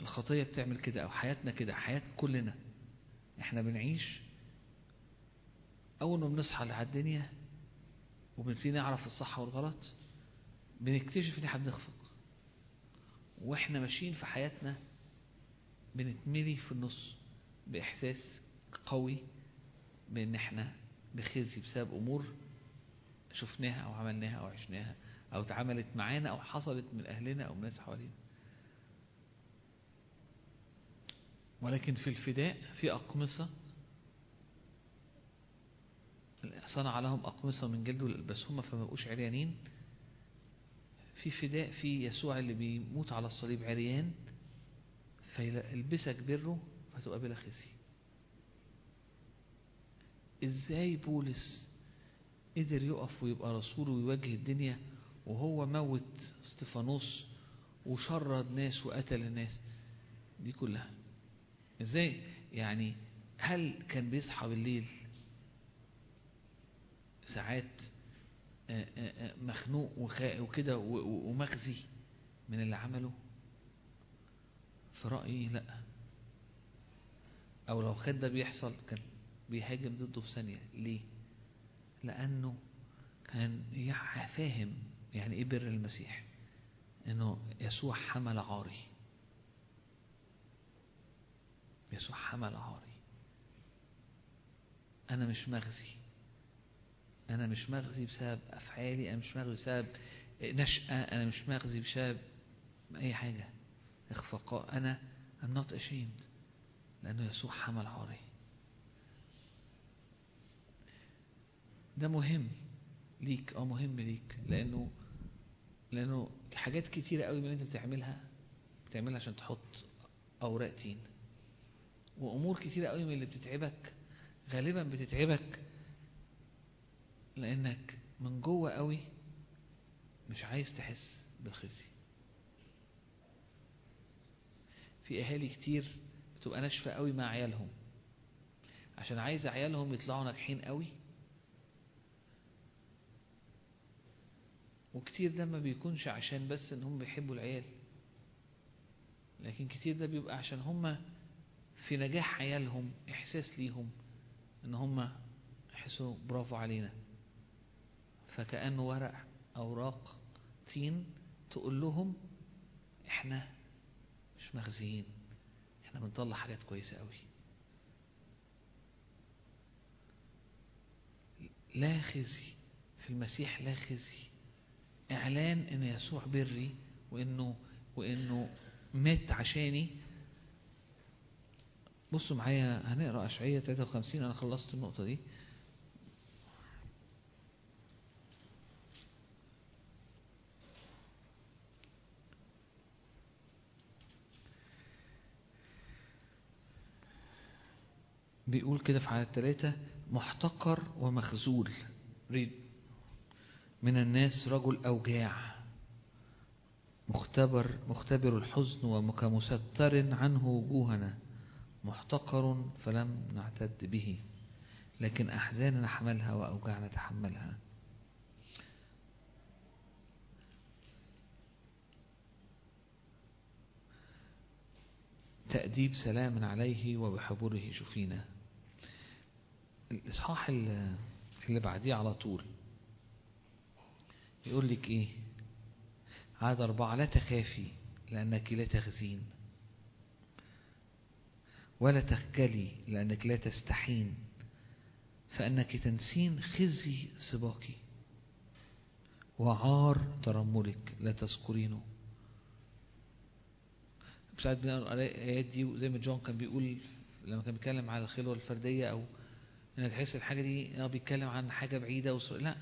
الخطية بتعمل كده أو حياتنا كده حياة كلنا. إحنا بنعيش أول ما بنصحى على الدنيا وبنبتدي نعرف الصح والغلط بنكتشف إن إحنا بنخفق. وإحنا ماشيين في حياتنا بنتملي في النص بإحساس قوي بإن إحنا بخزي بسبب أمور شفناها أو عملناها أو عشناها. أو اتعملت معانا أو حصلت من أهلنا أو من ناس حوالينا. ولكن في الفداء في أقمصة صنع لهم أقمصة من جلد ولبسهم فما بقوش عريانين. في فداء في يسوع اللي بيموت على الصليب عريان فيلبسك بره فتبقى بلا خزي إزاي بولس قدر يقف ويبقى رسول ويواجه الدنيا وهو موت استفانوس وشرد ناس وقتل الناس. دي كلها. إزاي؟ يعني هل كان بيصحى بالليل ساعات آه، آه، آه، مخنوق وكده ومخزي من اللي عمله؟ في رأيي لأ. أو لو كان ده بيحصل كان بيهاجم ضده في ثانية. ليه؟ لأنه كان فاهم يعني إيه بر المسيح؟ إنه يسوع حمل عاري. يسوع حمل عاري. أنا مش مغزي. أنا مش مغزي بسبب أفعالي أنا مش مغزي بسبب نشأة أنا مش مغزي بسبب أي حاجة. إخفاقاء أنا I'm not ashamed. لأنه يسوع حمل عاري. ده مهم ليك آه مهم ليك لأنه لأنه حاجات كتيرة قوي من اللي أنت بتعملها بتعملها عشان تحط أوراق تين. وأمور كتيرة قوي من اللي بتتعبك غالبا بتتعبك لأنك من جوه قوي مش عايز تحس بالخزي. في أهالي كتير بتبقى ناشفة قوي مع عيالهم عشان عايز عيالهم يطلعوا ناجحين قوي وكتير ده ما بيكونش عشان بس إن هم بيحبوا العيال. لكن كتير ده بيبقى عشان هم في نجاح عيالهم إحساس ليهم إن هم يحسوا برافو علينا. فكأنه ورق أوراق تين تقول لهم إحنا مش مغزيين إحنا بنطلع حاجات كويسة قوي لا خزي في المسيح لا خزي. إعلان إن يسوع بري وإنه وإنه مات عشاني. بصوا معايا هنقرأ اشعياء 53 أنا خلصت النقطة دي. بيقول كده في عدد ثلاثة محتقر ومخزول من الناس رجل أوجاع مختبر مختبر الحزن وكمستر عنه وجوهنا محتقر فلم نعتد به لكن أحزاننا حملها وأوجاعنا تحملها. تأديب سلام عليه وبحبره شفينا. الإصحاح اللي بعديه على طول. يقول لك إيه؟ عدد أربعة لا تخافي لأنك لا تخزين. ولا تخجلي لأنك لا تستحين. فأنك تنسين خزي سباك وعار ترملك لا تذكرينه. ساعات بنقرا الآيات دي وزي ما جون كان بيقول لما كان بيتكلم على الخلوة الفردية أو إنك تحس الحاجة دي هو بيتكلم عن حاجة بعيدة وصر... لا.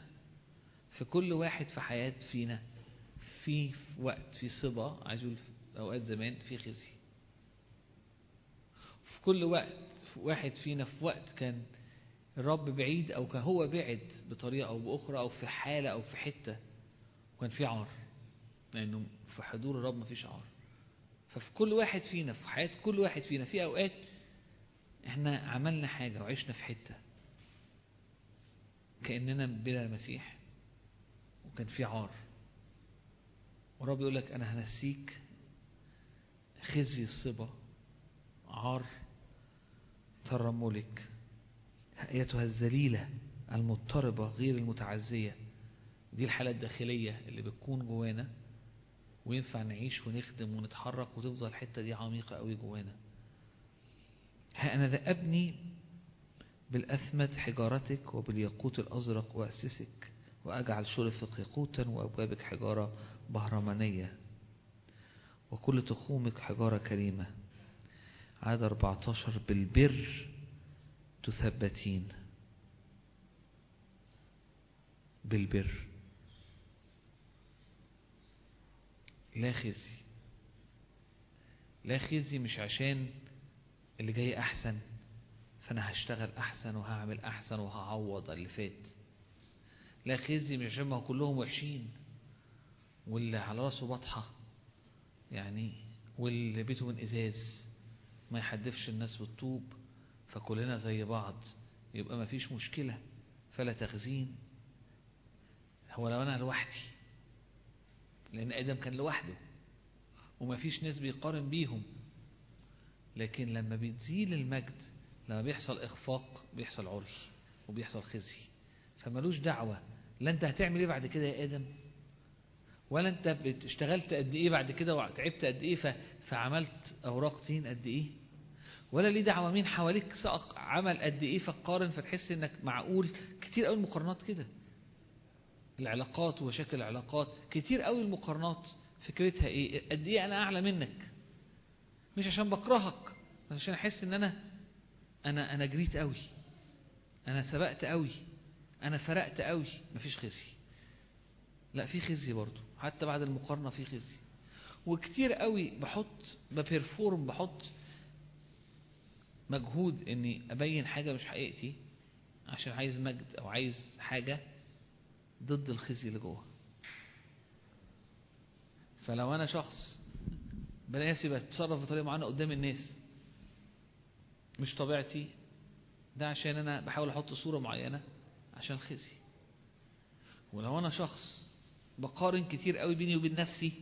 في كل واحد في حياة فينا في وقت في صبا عايز يقول أوقات زمان في خزي. في كل وقت في واحد فينا في وقت كان الرب بعيد أو كان هو بعد بطريقة أو بأخرى أو في حالة أو في حتة وكان في عار. لأنه في حضور الرب مفيش عار. ففي كل واحد فينا في حياة كل واحد فينا في أوقات إحنا عملنا حاجة وعشنا في حتة كأننا بلا المسيح وكان في عار. ورب يقول لك أنا هنسيك خزي الصبا عار ترملك أيتها الذليلة المضطربة غير المتعزية. دي الحالة الداخلية اللي بتكون جوانا وينفع نعيش ونخدم ونتحرك وتفضل الحتة دي عميقة قوي جوانا. ها أنا ذا أبني بالأثمد حجارتك وبالياقوت الأزرق وأسسك. وأجعل شرفك ياقوتا وأبوابك حجارة بهرمانية وكل تخومك حجارة كريمة. عدد 14 بالبر تثبتين. بالبر. لا خزي. لا خزي مش عشان اللي جاي أحسن فأنا هشتغل أحسن وهعمل أحسن وهعوض اللي فات. لا خزي مش عشان ما كلهم وحشين. واللي على راسه بطحة يعني واللي بيته من إزاز. ما يحدفش الناس بالطوب فكلنا زي بعض. يبقى ما فيش مشكلة فلا تخزين. هو لو أنا لوحدي لأن آدم كان لوحده وما فيش ناس بيقارن بيهم. لكن لما بتزيل المجد لما بيحصل إخفاق بيحصل عري وبيحصل خزي. فملوش دعوة. لا أنت هتعمل إيه بعد كده يا آدم؟ ولا أنت اشتغلت قد إيه بعد كده وتعبت قد إيه فعملت أوراق طين قد إيه؟ ولا ليه دعوة مين حواليك سأق عمل قد إيه فقارن فتحس إنك معقول؟ كتير قوي المقارنات كده. العلاقات ومشاكل العلاقات كتير قوي المقارنات فكرتها إيه؟ قد إيه أنا أعلى منك؟ مش عشان بكرهك بس عشان أحس إن أنا أنا أنا جريت قوي أنا سبقت قوي. أنا فرقت قوي مفيش خزي. لا في خزي برضو. حتى بعد المقارنة في خزي. وكتير قوي بحط ببرفورم بحط مجهود إني أبين حاجة مش حقيقتي عشان عايز مجد أو عايز حاجة ضد الخزي اللي جوه. فلو أنا شخص بلاقي بتصرف بطريقة معينة قدام الناس مش طبيعتي ده عشان أنا بحاول أحط صورة معينة. عشان خزي. ولو أنا شخص بقارن كتير قوي بيني وبين نفسي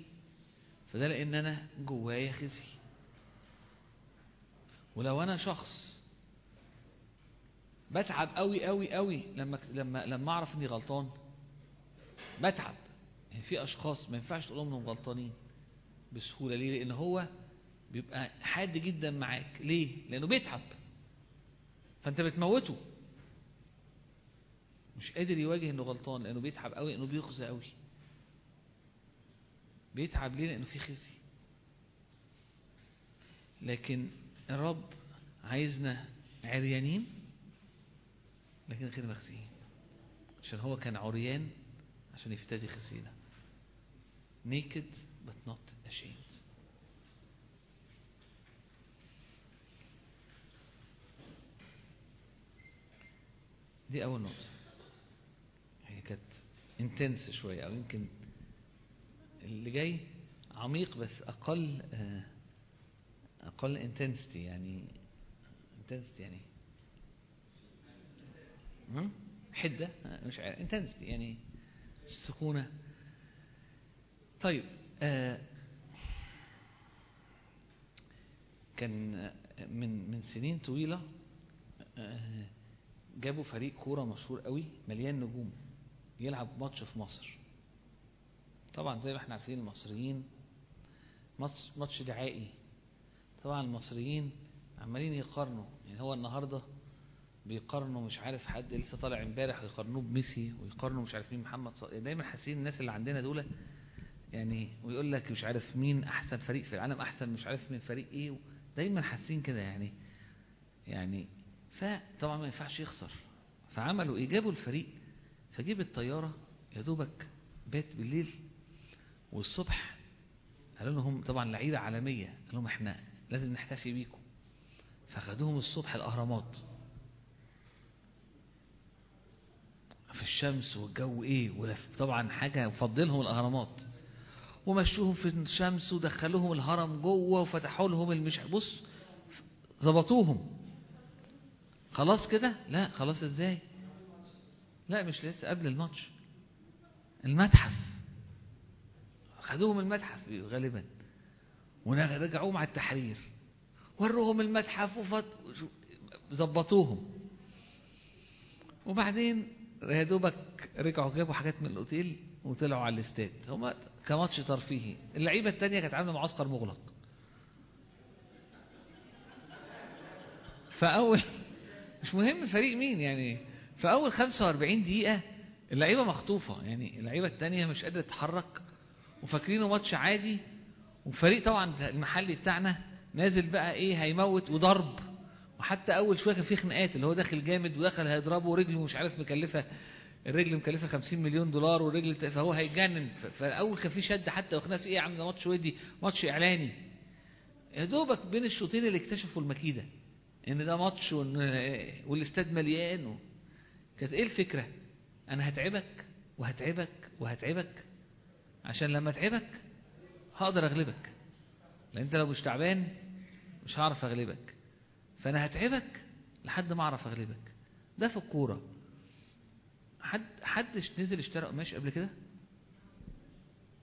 فده لأن أنا جوايا خزي. ولو أنا شخص بتعب قوي قوي قوي لما لما لما أعرف إني غلطان بتعب. يعني في أشخاص ما ينفعش تقول لهم إنهم غلطانين بسهولة. ليه؟ لأن هو بيبقى حاد جدا معاك. ليه؟ لأنه بيتعب. فأنت بتموته. مش قادر يواجه إنه غلطان لأنه بيتعب قوي لأنه بيخزى قوي. بيتعب ليه؟ لأنه في خزي. لكن الرب عايزنا عريانين لكن غير مخزيين. عشان هو كان عريان عشان يفتدي خزينا naked but not ashamed. دي أول نقطة. انتنس شوية أو يمكن اللي جاي عميق بس أقل آه أقل انتنستي يعني انتنستي يعني. حدة مش عارف انتنستي يعني السكونة طيب آه كان من من سنين طويلة آه جابوا فريق كورة مشهور قوي مليان نجوم. يلعب ماتش في مصر. طبعا زي ما إحنا عارفين المصريين ماتش ماتش دعائي. طبعا المصريين عمالين يقارنوا. يعني هو النهارده بيقارنوا مش عارف حد لسه طالع امبارح ويقارنوه بميسي ويقارنوا مش عارف مين محمد صلاح. دايما حاسين الناس اللي عندنا دول يعني ويقول لك مش عارف مين أحسن فريق في العالم أحسن مش عارف من فريق إيه. دايما حاسين كده يعني. يعني فطبعا ما ينفعش يخسر. فعملوا إيه؟ جابوا الفريق فجيب الطيارة يا دوبك بات بالليل والصبح قالوا لهم طبعا لعيبة عالمية قال لهم إحنا لازم نحتفي بيكم. فخدوهم الصبح الأهرامات. في الشمس والجو إيه طبعا حاجة فضلهم الأهرامات. ومشوهم في الشمس ودخلوهم الهرم جوه وفتحوا لهم المش بص ظبطوهم. خلاص كده؟ لا خلاص إزاي؟ لا مش لسه قبل الماتش. المتحف. خدوهم المتحف غالبا. ورجعوهم على التحرير. وروهم المتحف وفت... ظبطوهم. وبعدين يا دوبك رجعوا جابوا حاجات من الأوتيل وطلعوا على الاستاد. هما كماتش ترفيهي. اللعيبة الثانية كانت عاملة معسكر مغلق. فأول مش مهم فريق مين يعني. في أول 45 دقيقة اللعيبة مخطوفة يعني اللعيبة الثانية مش قادرة تتحرك وفاكرينه ماتش عادي. وفريق طبعا المحلي بتاعنا نازل بقى إيه هيموت وضرب. وحتى أول شوية كان في خناقات اللي هو داخل جامد ودخل هيضربه ورجله مش عارف مكلفة الرجل مكلفة 50 مليون دولار والرجل فهو هيتجنن. فالاول كان في شد حتى وخناقة إيه يا عم ده ماتش ودي ماتش إعلاني. يا دوبك بين الشوطين اللي اكتشفوا المكيدة إن ده ماتش وإن والإستاد مليان. كانت إيه الفكرة؟ أنا هتعبك وهتعبك وهتعبك. عشان لما أتعبك هقدر أغلبك. لأن أنت لو مش تعبان مش هعرف أغلبك. فأنا هتعبك لحد ما أعرف أغلبك. ده في الكورة. حد حد نزل اشترى قماش قبل كده؟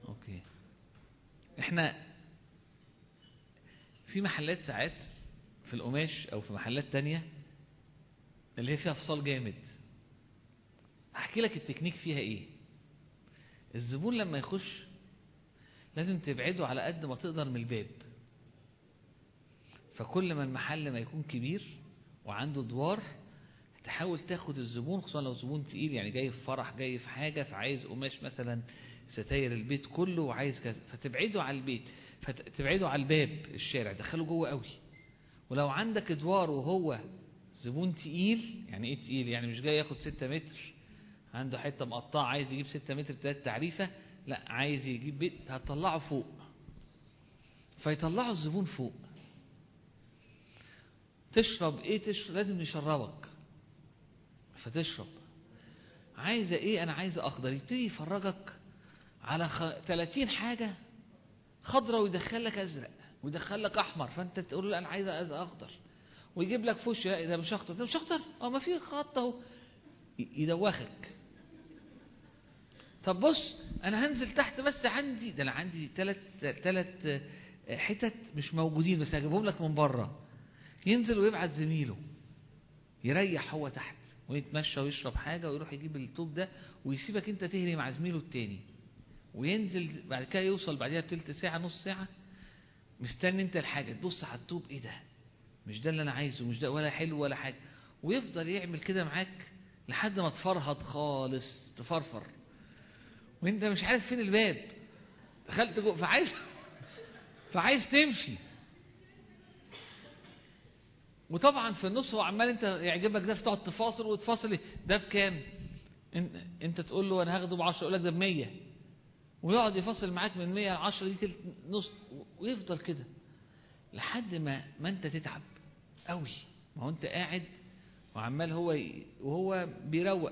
okay. إحنا في محلات ساعات في القماش أو في محلات تانية اللي هي فيها فصال جامد. أحكي لك التكنيك فيها إيه؟ الزبون لما يخش لازم تبعده على قد ما تقدر من الباب. فكل ما المحل ما يكون كبير وعنده أدوار تحاول تاخد الزبون خصوصا لو زبون تقيل يعني جاي في فرح جاي في حاجة فعايز قماش مثلا ستاير البيت كله وعايز كذا فتبعده على البيت فتبعده على الباب الشارع دخله جوه قوي. ولو عندك ادوار وهو زبون تقيل يعني إيه تقيل؟ يعني مش جاي ياخد 6 متر. عنده حتة مقطعة عايز يجيب 6 متر بتلات تعريفة لا عايز يجيب بيت هتطلعه فوق. فيطلعوا الزبون فوق. تشرب إيه؟ تشرب لازم يشربك فتشرب. عايزة إيه؟ أنا عايزه أخضر. يبتدي يفرجك على خ... 30 حاجة خضرة ويدخلك أزرق ويدخلك أحمر. فأنت تقول له أنا عايزه أخضر. ويجيب لك فوش لا ده مش أخضر. ده مش أخضر؟ أه ما في خط أهو. يدوخك. طب بص أنا هنزل تحت بس عندي ده أنا عندي ثلاث ثلاث حتت مش موجودين بس هجيبهم لك من بره. ينزل ويبعت زميله. يريح هو تحت ويتمشى ويشرب حاجة ويروح يجيب الطوب ده ويسيبك أنت تهري مع زميله التاني. وينزل بعد كده يوصل بعدها بتلت ساعة نص ساعة. مستني أنت الحاجة تبص على الطوب إيه ده؟ مش ده اللي أنا عايزه مش ده ولا حلو ولا حاجة. ويفضل يعمل كده معاك لحد ما تفرهد خالص تفرفر. وانت مش عارف فين الباب. دخلت جوه فعايز فعايز تمشي. وطبعا في النص هو عمال انت يعجبك ده فتقعد تفاصل وتفاصل. ده بكام؟ انت تقول له أنا هاخده ب 10 يقول لك ده ب 100 ويقعد يفاصل معاك من 100 ل 10 دي تلت نص. ويفضل كده. لحد ما ما انت تتعب قوي. ما هو انت قاعد وعمال هو. وهو بيروق.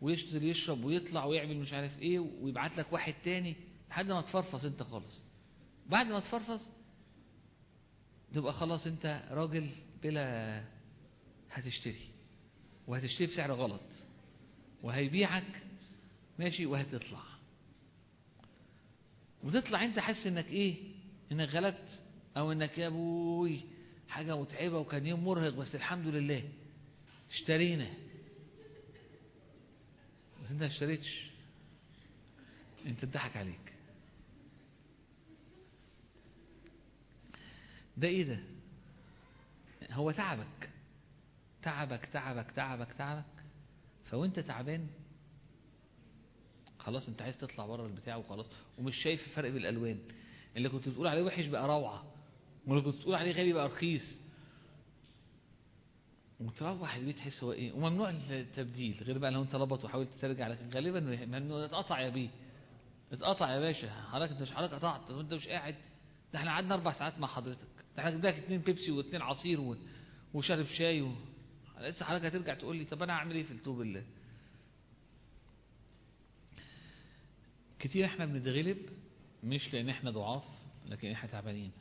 ويشتري يشرب ويطلع ويعمل مش عارف إيه ويبعت لك واحد تاني لحد ما تفرفص أنت خالص. بعد ما تفرفص تبقى خلاص أنت راجل بلا هتشتري وهتشتري بسعر غلط وهيبيعك ماشي وهتطلع. وتطلع أنت حاسس إنك إيه؟ إنك غلبت أو إنك يا أبوي حاجة متعبة وكان يوم مرهق بس الحمد لله اشترينا. بس انت ما اشتريتش. انت اتضحك عليك. ده إيه ده؟ هو تعبك. تعبك تعبك تعبك تعبك. فوانت تعبان خلاص انت عايز تطلع بره البتاع وخلاص ومش شايف الفرق بالألوان. اللي كنت بتقول عليه وحش بقى روعة. واللي كنت بتقول عليه غالي بقى رخيص. وتروح البيت تحس هو إيه وممنوع التبديل غير بقى لو انت ربط وحاولت ترجع لكن غالبا ممنوع اتقطع يا بيه. اتقطع يا باشا حضرتك انت مش حضرتك قطعت وانت مش قاعد. ده إحنا قعدنا أربع ساعات مع حضرتك. ده إحنا جبنا لك بيبسي واتنين عصير. وشارب شاي و... لسه حضرتك هترجع تقول لي طب أنا أعمل إيه في التوب الله كتير إحنا بنتغلب مش لأن إحنا ضعاف لكن إحنا تعبانين.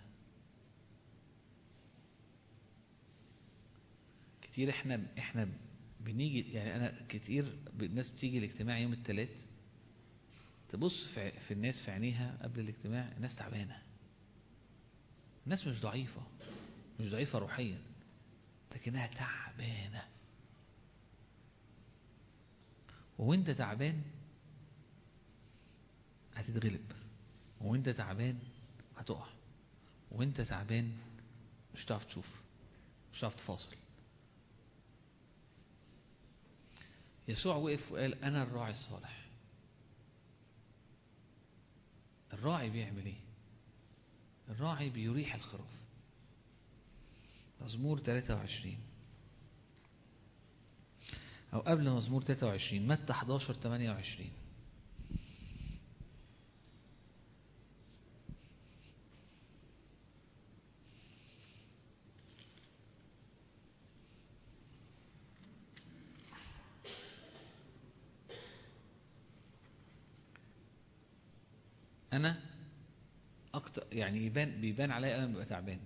كتير إحنا إحنا بنيجي يعني أنا كتير الناس بتيجي الاجتماع يوم الثلاث تبص في, في الناس في عينيها قبل الاجتماع الناس تعبانة. الناس مش ضعيفة مش ضعيفة روحيا لكنها تعبانة. وانت تعبان هتتغلب وانت تعبان هتقع وانت تعبان مش هتعرف تشوف مش هتعرف تفاصل. يسوع وقف وقال أنا الراعي الصالح. الراعي بيعمل إيه؟ الراعي بيريح الخراف مزمور 23 أو قبل مزمور 23 متى 11 28 أنا أكتر يعني يبان بيبان عليا أنا ببقى تعبان.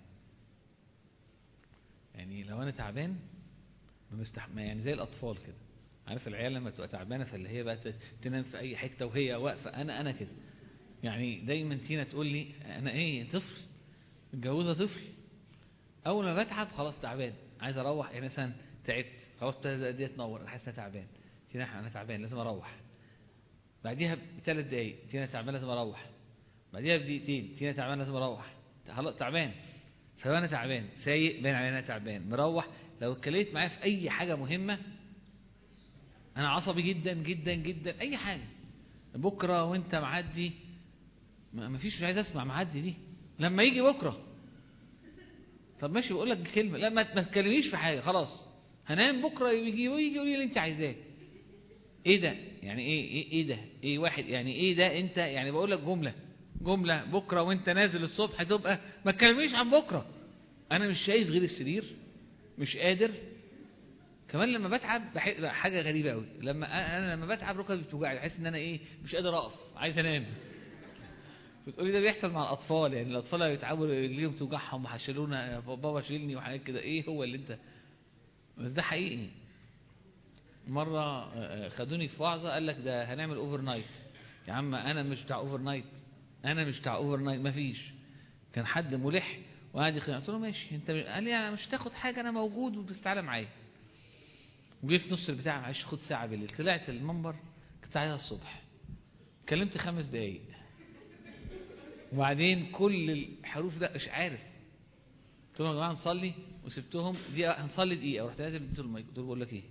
يعني لو أنا تعبان ما يعني زي الأطفال كده. عارف العيال لما تبقى تعبانة فاللي هي بقى تنام في أي حتة وهي واقفة أنا أنا كده. يعني دايما تينا تقول لي أنا إيه طفل؟ متجوزة طفل. أول ما بتعب خلاص تعبان. عايز أروح يعني مثلا تعبت خلاص دي تنور. أنا حاسس إن تعبان. تينا أنا تعبان لازم أروح. بعديها بثلاث دقايق تينا تعبان لازم أروح. بعديها بدقيقتين تينا تعبان لازم أروح. خلاص تعبان. فانا تعبان. سايق باين علينا تعبان. مروح. لو اتكلمت معايا في أي حاجة مهمة أنا عصبي جدا جدا جدا. أي حاجة. بكرة وأنت معدي ما فيش مش عايز أسمع معدي دي. لما يجي بكرة. طب ماشي بقول لك كلمة. لا ما تكلمنيش في حاجة. خلاص. هنام بكرة يجي ويجي يقول لي اللي أنت عايزاه. إيه ده؟ يعني إيه إيه إيه ده؟ إيه واحد؟ يعني إيه ده؟ أنت؟ يعني بقول لك جملة. جملة بكرة وانت نازل الصبح تبقى ما تكلمنيش عن بكرة. أنا مش شايف غير السرير مش قادر. كمان لما بتعب حاجة غريبة قوي لما أنا لما بتعب ركبي بتوجعني بحس إن أنا إيه مش قادر أقف عايز أنام. بتقولي ده بيحصل مع الأطفال يعني الأطفال لما يتعبوا رجليهم توجعهم وحشلونا بابا شيلني وحاجات كده. إيه هو اللي أنت؟ بس ده حقيقي. مرة خدوني في وعظة قال لك ده هنعمل overnight يا عم أنا مش بتاع overnight أنا مش بتاع overnight مفيش كان حد ملح وقعد يقنع قلت له ماشي أنت قال لي أنا مش تاخد حاجة أنا موجود وبس تعالى معايا. وجي في نص البتاع معلش خد ساعة بالليل. طلعت المنبر كنت عايزها الصبح. كلمت خمس دقايق. وبعدين كل الحروف ده مش عارف. قلت لهم يا جماعة نصلي وسبتهم. دقيقه هنصلي دقيقة. ورحت نازل اديته المايك. قلت له بقول لك إيه؟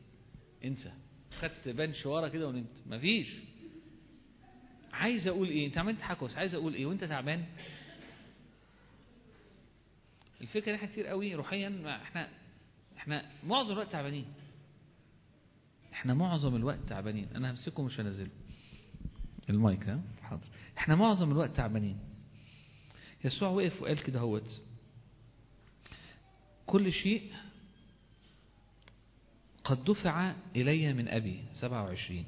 انسى. خدت بنش ورا كده ونمت. مفيش عايز أقول إيه؟ انت عملت حكوس عايز أقول إيه؟ وانت تعبان؟ الفكرة إحنا كتير قوي. روحيا ما إحنا إحنا معظم الوقت تعبانين. إحنا معظم الوقت تعبانين. أنا همسكه مش هنزله. المايك ها؟ حاضر. إحنا معظم الوقت تعبانين. يسوع وقف وقال كده هوت كل شيء قد دفع إلي من أبي. 27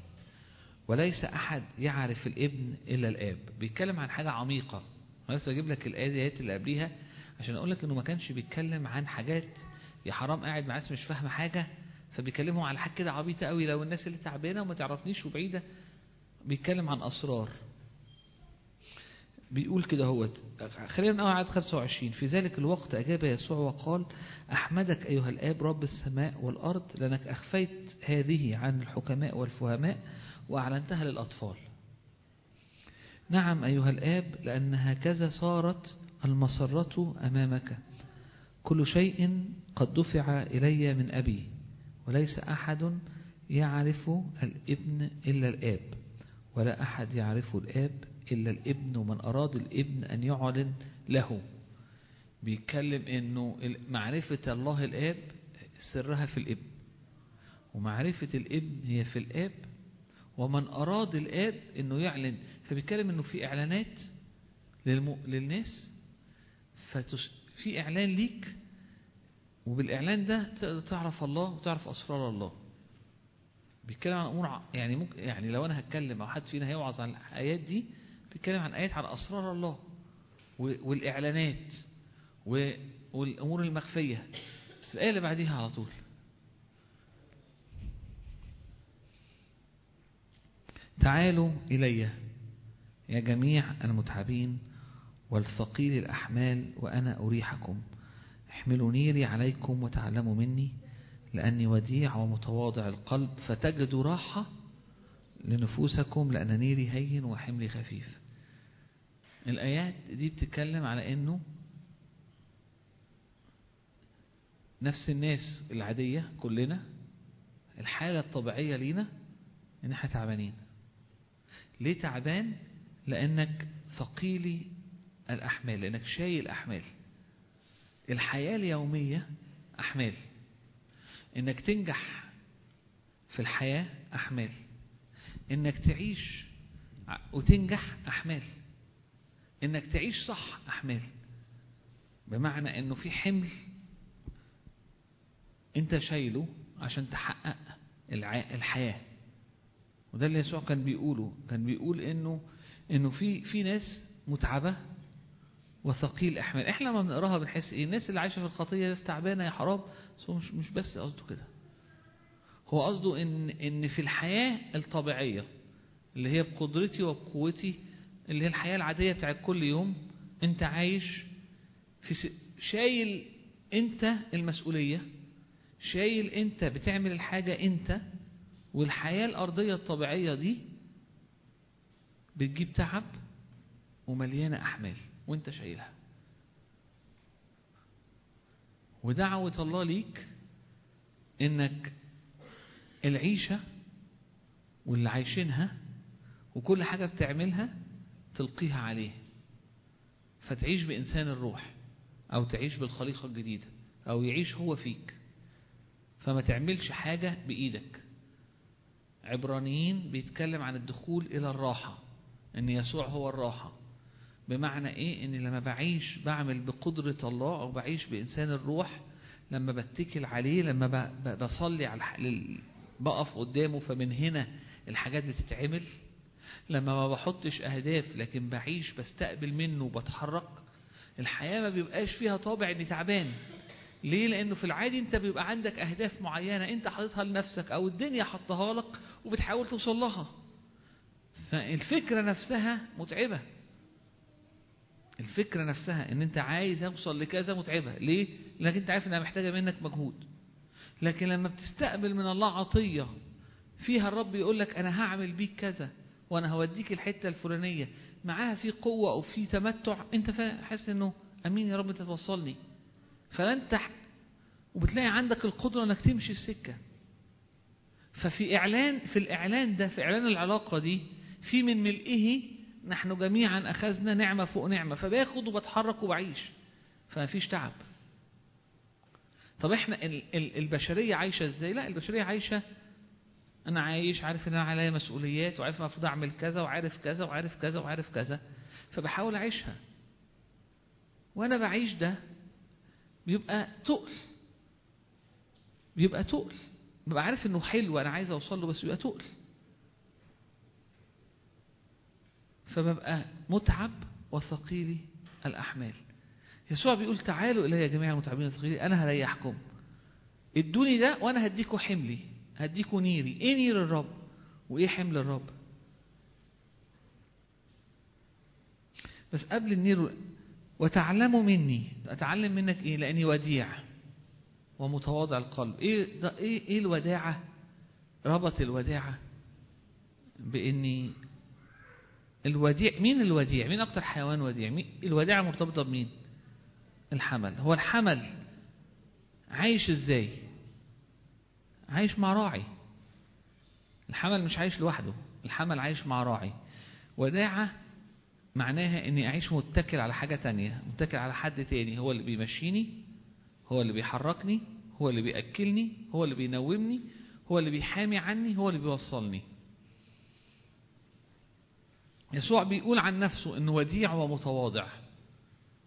وليس أحد يعرف الابن إلا الآب. بيتكلم عن حاجة عميقة. بس بجيب لك الآيات اللي قبليها عشان أقول لك إنه ما كانش بيتكلم عن حاجات. يا حرام قاعد مع ناس مش فاهمة حاجة فبيكلموا على حاجة كده عبيطة قوي. لو الناس اللي تعبانة وما تعرفنيش وبعيدة بيتكلم عن أسرار. بيقول كده هو. خلينا نقرا عدد 25 في ذلك الوقت أجاب يسوع وقال أحمدك أيها الآب رب السماء والأرض لأنك أخفيت هذه عن الحكماء والفهماء وأعلنتها للأطفال. نعم أيها الآب لأن هكذا صارت المسرة أمامك. كل شيء قد دفع إلي من أبي وليس أحد يعرف الابن إلا الآب ولا أحد يعرف الآب إلا الابن ومن أراد الابن أن يعلن له. بيتكلم أنه معرفة الله الآب سرها في الابن ومعرفة الابن هي في الآب ومن أراد الآب أنه يعلن فبيتكلم أنه في إعلانات. للناس. في إعلان ليك وبالإعلان ده تقدر تعرف الله وتعرف أسرار الله بيتكلم عن أمور يعني ممكن يعني لو أنا هتكلم أو حد فينا هيوعظ عن الآيات دي بيتكلم عن آيات عن أسرار الله والإعلانات والأمور المخفية الآية اللي بعديها على طول تعالوا إلي يا جميع المتعبين والثقيل الأحمال وأنا أريحكم. احملوا نيري عليكم وتعلموا مني لأني وديع ومتواضع القلب فتجدوا راحة لنفوسكم لأن نيري هين وحملي خفيف. الآيات دي بتتكلم على أنه نفس الناس العادية كلنا الحالة الطبيعية لينا إن إحنا تعبانين. ليه تعبان؟ لأنك ثقيلي الأحمال لأنك شايل أحمال. الحياة اليومية أحمال. إنك تنجح في الحياة أحمال. إنك تعيش وتنجح أحمال. إنك تعيش صح أحمال. بمعنى إنه في حمل أنت شايله عشان تحقق الحياة. وده اللي يسوع كان بيقوله كان بيقول إنه إنه في في ناس متعبة وثقيل إحمال. إحنا لما بنقراها بنحس إيه؟ الناس اللي عايشة في الخطية ناس تعبانة يا حرام. بس هو مش مش بس قصده كده. هو قصده إن إن في الحياة الطبيعية اللي هي بقدرتي وبقوتي اللي هي الحياة العادية بتاعت كل يوم أنت عايش في شايل أنت المسؤولية شايل أنت بتعمل الحاجة أنت والحياة الأرضية الطبيعية دي بتجيب تعب ومليانة أحمال وأنت شايلها. ودعوة الله ليك إنك العيشة واللي عايشينها وكل حاجة بتعملها تلقيها عليه. فتعيش بإنسان الروح أو تعيش بالخليقة الجديدة أو يعيش هو فيك. فما تعملش حاجة بإيدك. عبرانيين بيتكلم عن الدخول إلى الراحة أن يسوع هو الراحة. بمعنى إيه؟ أن لما بعيش بعمل بقدرة الله أو بعيش بإنسان الروح لما بتكل عليه لما بصلي على بقف قدامه فمن هنا الحاجات بتتعمل. لما ما بحطش أهداف لكن بعيش بستقبل منه وبتحرك الحياة ما بيبقاش فيها طابع إني تعبان. ليه؟ لأنه في العادي أنت بيبقى عندك أهداف معينة أنت حاططها لنفسك أو الدنيا حطها لك وبتحاول توصل لها. فالفكرة نفسها متعبة. الفكرة نفسها إن أنت عايز توصل لكذا متعبة، ليه؟ لأنك أنت عارف إنها محتاجة منك مجهود. لكن لما بتستقبل من الله عطية فيها الرب يقول لك أنا هعمل بيك كذا وأنا هوديك الحتة الفلانية معاها في قوة أو في تمتع أنت حاسس إنه أمين يا رب أنت توصلني. فلا انت ح- وبتلاقي عندك القدرة إنك تمشي السكة. ففي إعلان في الإعلان ده في إعلان العلاقة دي في من ملئه نحن جميعا أخذنا نعمة فوق نعمة فباخد وبتحرك وبعيش فمفيش تعب. طب إحنا ال- ال- البشرية عايشة إزاي؟ لا البشرية عايشة أنا عايش عارف إن أنا عليا مسؤوليات وعارف المفروض أعمل كذا وعارف كذا وعارف كذا وعارف كذا فبحاول أعيشها. وأنا بعيش ده بيبقى تقل. بيبقى تقل. ببقى عارف إنه حلو أنا عايز أوصل له بس بيبقى تقل. فببقى متعب وثقيل الأحمال. يسوع بيقول تعالوا إلي يا جميع المتعبين والثقيلين أنا هريحكم. ادوني ده وأنا هديكوا حملي هديكوا نيري. إيه نير الرب؟ وإيه حمل الرب؟ بس قبل النير وتعلموا مني أتعلم منك إيه؟ لأني وديع ومتواضع القلب. إيه ده؟ إيه؟ إيه الوداعة؟ ربط الوداعة بإني الوديع. مين الوديع؟ مين أكتر حيوان وديع؟ مين؟ الوديعة مرتبطة بمين؟ الحمل. هو الحمل عايش إزاي؟ عايش مع راعي. الحمل مش عايش لوحده الحمل عايش مع راعي. وداعة معناها إني أعيش متكل على حاجة تانية متكل على حد تاني هو اللي بيمشيني هو اللي بيحركني هو اللي بيأكلني هو اللي بينومني هو اللي بيحامي عني هو اللي بيوصلني. يسوع بيقول عن نفسه إنه وديع ومتواضع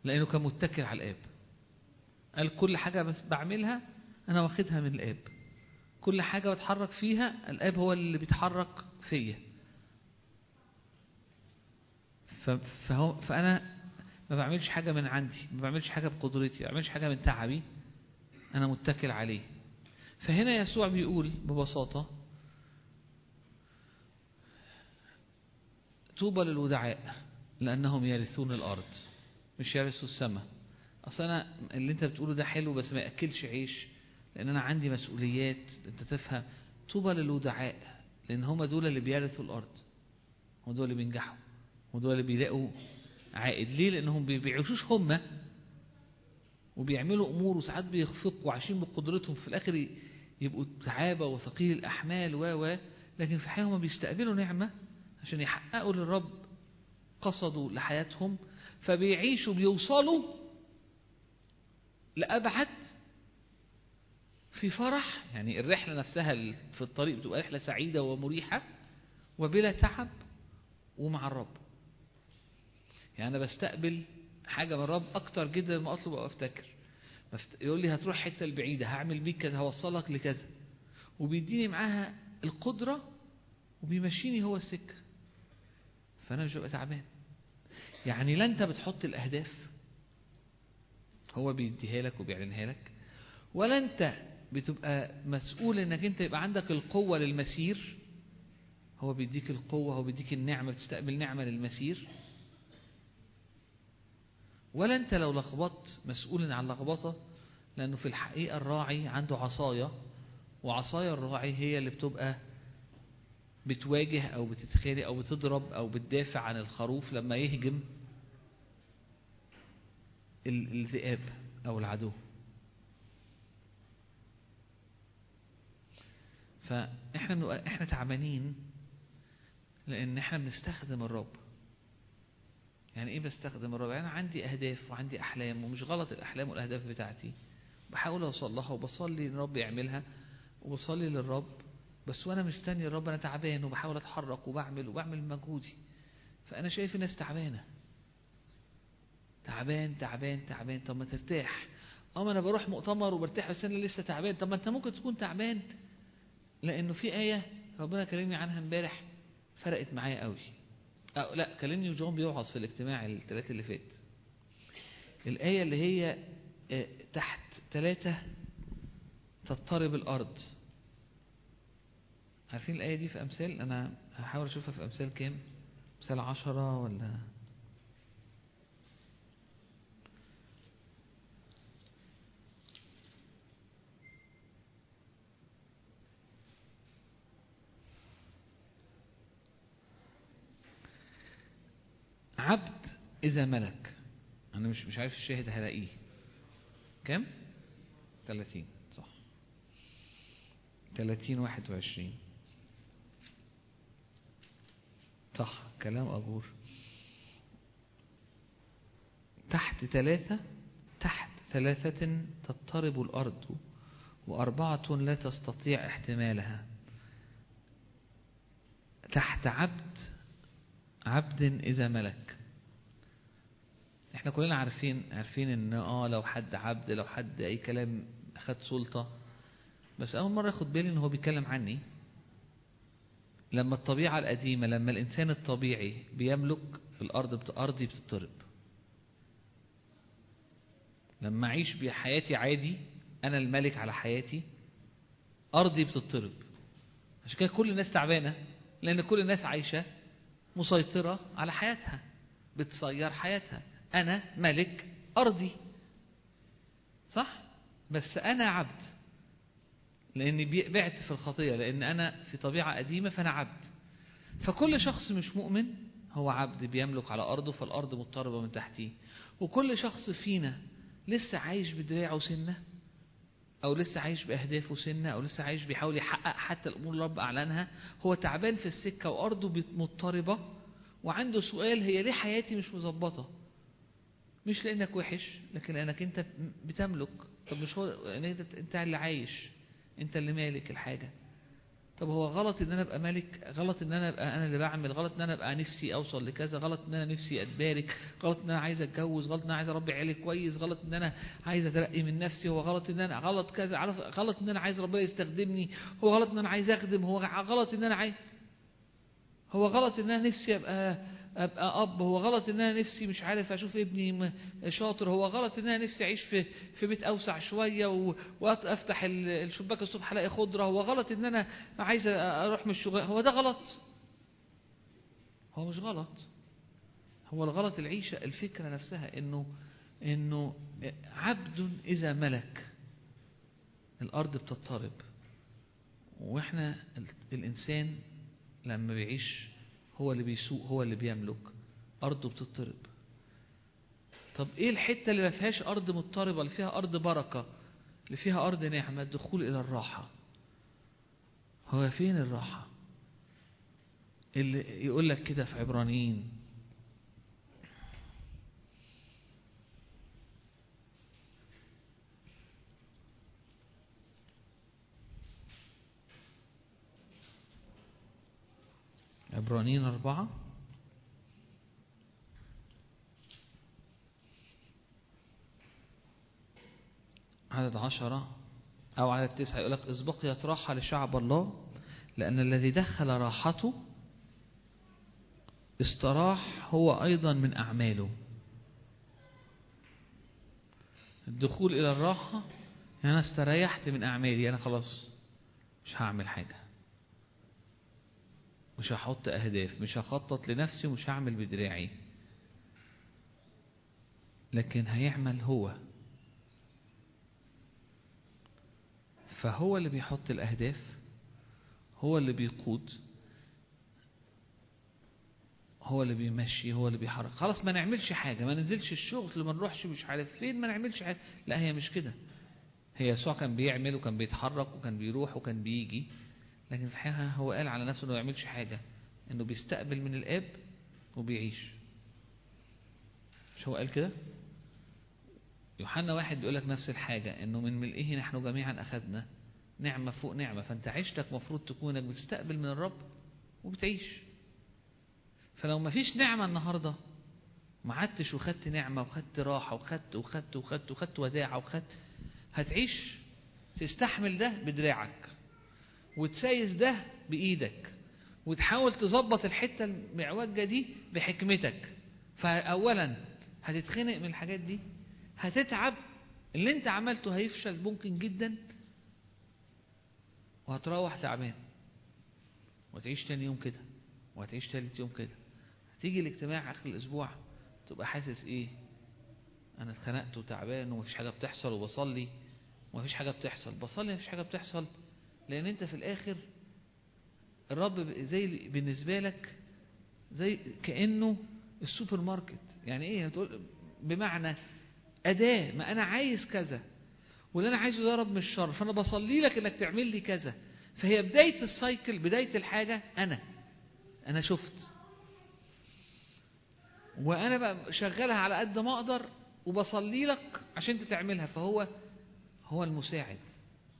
لأنه كان متكل على الآب. قال كل حاجة بس بعملها أنا واخدها من الآب. كل حاجة بتحرك فيها الآب هو اللي بيتحرك فيا ف- فهو فأنا ما بعملش حاجة من عندي ما بعملش حاجة بقدرتي ما بعملش حاجة من تعبي أنا متكل عليه. فهنا يسوع بيقول ببساطة طوبى للودعاء لأنهم يرثون الأرض مش يرثوا السماء. أصل أنا اللي أنت بتقوله ده حلو بس ما يأكلش عيش لأن أنا عندي مسؤوليات أنت تفهم. طوبى للودعاء لأن هم دول اللي بيرثوا الأرض هم دول اللي بينجحوا. هم دول اللي بيلاقوا عائد. ليه؟ لأنهم بيعيشوش هم وبيعملوا أمور وساعات بيخفقوا وعايشين بقدرتهم. في الآخر يبقوا تعابة وثقيل الأحمال و و لكن في الحقيقة بيستقبلوا نعمة عشان يحققوا للرب قصدوا لحياتهم فبيعيشوا بيوصلوا لأبعد في فرح. يعني الرحلة نفسها في الطريق بتبقى رحلة سعيدة ومريحة وبلا تعب ومع الرب. يعني أنا بستقبل حاجة من الرب أكتر جدا ما أطلب أو أفتكر. يقول لي هتروح حتة البعيدة هعمل بيك كذا هوصلك لكذا. وبيديني معاها القدرة وبيمشيني هو السكة. فأنا مش ببقى تعبان. يعني لا أنت بتحط الأهداف هو بيديها لك وبيعلنها لك ولا أنت بتبقى مسؤول إنك أنت يبقى عندك القوة للمسير هو بيديك القوة هو بيديك النعمة تستقبل نعمة للمسير. ولا أنت لو لخبطت مسؤول عن لخبطة؟ لأنه في الحقيقة الراعي عنده عصاية وعصايا الراعي هي اللي بتبقى بتواجه أو بتتخانق أو بتضرب أو بتدافع عن الخروف لما يهجم ال- الذئاب أو العدو. فإحنا إحنا تعبانين لأن إحنا بنستخدم الرب. يعني إيه بستخدم الرب يعني أنا عندي أهداف وعندي أحلام ومش غلط الأحلام والأهداف بتاعتي. بحاول اوصل لها وبصلي إن الرب يعملها وبصلي للرب بس وأنا مستني الرب أنا تعبان وبحاول أتحرك وبعمل وبعمل مجهودي. فأنا شايف الناس تعبانة. تعبان تعبان تعبان. طب ما ترتاح. آه ما أنا بروح مؤتمر وبرتاح بس أنا لسه تعبان. طب ما أنت ممكن تكون تعبان. لأنه في آية ربنا كلمني عنها امبارح فرقت معايا قوي. أو لا كلمني وجون بيوعظ في الاجتماع الثلاثة اللي فات. الآية اللي هي آه، تحت ثلاثة تضطرب الأرض. عارفين الآية دي في أمثال؟ أنا هحاول أشوفها في أمثال كام؟ أمثال عشرة ولا عبد إذا ملك. أنا مش مش عارف الشاهد هلاقيه. كم؟ 30 صح. 30 21 صح كلام أبور. تحت ثلاثة تحت ثلاثة تضطرب الأرض وأربعة لا تستطيع احتمالها. تحت عبد عبد إذا ملك. إحنا كلنا عارفين عارفين إن آه لو حد عبد لو حد أي كلام خد سلطة. بس أول مرة اخد بالي إن هو بيتكلم عني. لما الطبيعة القديمة لما الإنسان الطبيعي بيملك الأرض أرضي بتضطرب لما أعيش بحياتي عادي أنا الملك على حياتي أرضي بتضطرب عشان كده كل الناس تعبانة لأن كل الناس عايشة مسيطرة على حياتها بتسير حياتها. أنا ملك أرضي. صح؟ بس أنا عبد. لأني بعت في الخطية لأن أنا في طبيعة قديمة فأنا عبد. فكل شخص مش مؤمن هو عبد بيملك على أرضه فالأرض مضطربة من تحتيه. وكل شخص فينا لسه عايش بدراعه سنة أو لسه عايش بأهدافه سنة أو لسه عايش بيحاول يحقق حتى الأمور اللي رب أعلنها هو تعبان في السكة وأرضه مضطربة وعنده سؤال هي ليه حياتي مش مظبطة؟ مش لأنك وحش لكن لأنك أنت بتملك. طب مش هو أنت أنت اللي عايش أنت اللي مالك الحاجة. طب هو غلط ان أنا ابقى ملك غلط ان أنا ابقى أنا اللي بعمل غلط ان أنا ابقى نفسي اوصل لكذا غلط ان أنا نفسي اتبارك غلط ان أنا عايز اتجوز غلط ان أنا عايز اربي عيالي كويس غلط ان أنا عايز اترقي من نفسي هو غلط ان أنا غلط كذا غلط ان أنا عايز ربنا يستخدمني هو غلط ان أنا عايز اخدم هو غلط ان أنا عايز هو غلط ان أنا نفسي ابقى أبقى أب هو غلط إن أنا نفسي مش عارف أشوف ابني شاطر هو غلط إن أنا نفسي أعيش في في بيت أوسع شوية و- وافتح ال- الشباك الصبح ألاقي خضرة هو غلط إن أنا عايز أروح من الشغل هو ده غلط؟ هو مش غلط. هو الغلط العيشة الفكرة نفسها إنه إنه عبد إذا ملك الأرض بتضطرب وإحنا ال- الإنسان لما بيعيش هو اللي بيسوق هو اللي بيملك. أرضه بتضطرب طب إيه الحتة اللي ما فيهاش أرض مضطربة اللي فيها أرض بركة اللي فيها أرض نعمة الدخول إلى الراحة. هو فين الراحة؟ اللي يقول لك كده في عبرانيين. عبرانيين أربعة. عدد عشرة أو عدد تسعة. يقول لك إذ بقيت راحة لشعب الله لأن الذي دخل راحته استراح هو أيضا من أعماله. الدخول إلى الراحة يعني أنا استريحت من أعمالي أنا خلاص مش هعمل حاجة. مش هحط أهداف مش هخطط لنفسي ومش هعمل بدراعي. لكن هيعمل هو. فهو اللي بيحط الأهداف هو اللي بيقود هو اللي بيمشي هو اللي بيحرك. خلاص ما نعملش حاجة ما ننزلش الشغل ما نروحش مش عارف فين ما نعملش حاجة. لا هي مش كده. هي يسوع كان بيعمل وكان بيتحرك وكان بيروح وكان بيجي. لكن الحقيقة هو قال على نفسه إنه ما يعملش حاجة إنه بيستقبل من الآب وبيعيش. مش هو قال كده؟ يوحنا واحد بيقول لك نفس الحاجة إنه من ملئه نحن جميعا أخذنا. نعمة فوق نعمة فأنت عيشتك مفروض تكون انك بتستقبل من الرب وبتعيش. فلو ما فيش نعمة النهاردة ما عدتش وخدت نعمة وخدت راحة وخدت وخدت وخدت وخدت وداعة وخدت هتعيش. تستحمل ده بدراعك. وتسايس ده بإيدك. وتحاول تظبط الحتة المعوجة دي بحكمتك. فأولا هتتخنق من الحاجات دي. هتتعب. اللي انت عملته هيفشل ممكن جدا. وهتروح تعبان. وتعيش تاني يوم كده. وهتعيش تالت يوم كده. هتيجي الاجتماع آخر الأسبوع. تبقى حاسس إيه؟ أنا اتخنقت وتعبان ومفيش حاجة بتحصل وبصلي. ومفيش حاجة بتحصل. بصلي مفيش حاجة بتحصل. لأن أنت في الآخر الرب زي بالنسبة لك زي كأنه السوبر ماركت. يعني إيه؟ تقول بمعنى أداة ما أنا عايز كذا واللي أنا عايزه ده رب من الشر فأنا بصلي لك إنك تعمل لي كذا. فهي بداية السايكل بداية الحاجة أنا أنا شفت. وأنا بقى شغالها على قد ما أقدر وبصلي لك عشان أنت تعملها فهو هو المساعد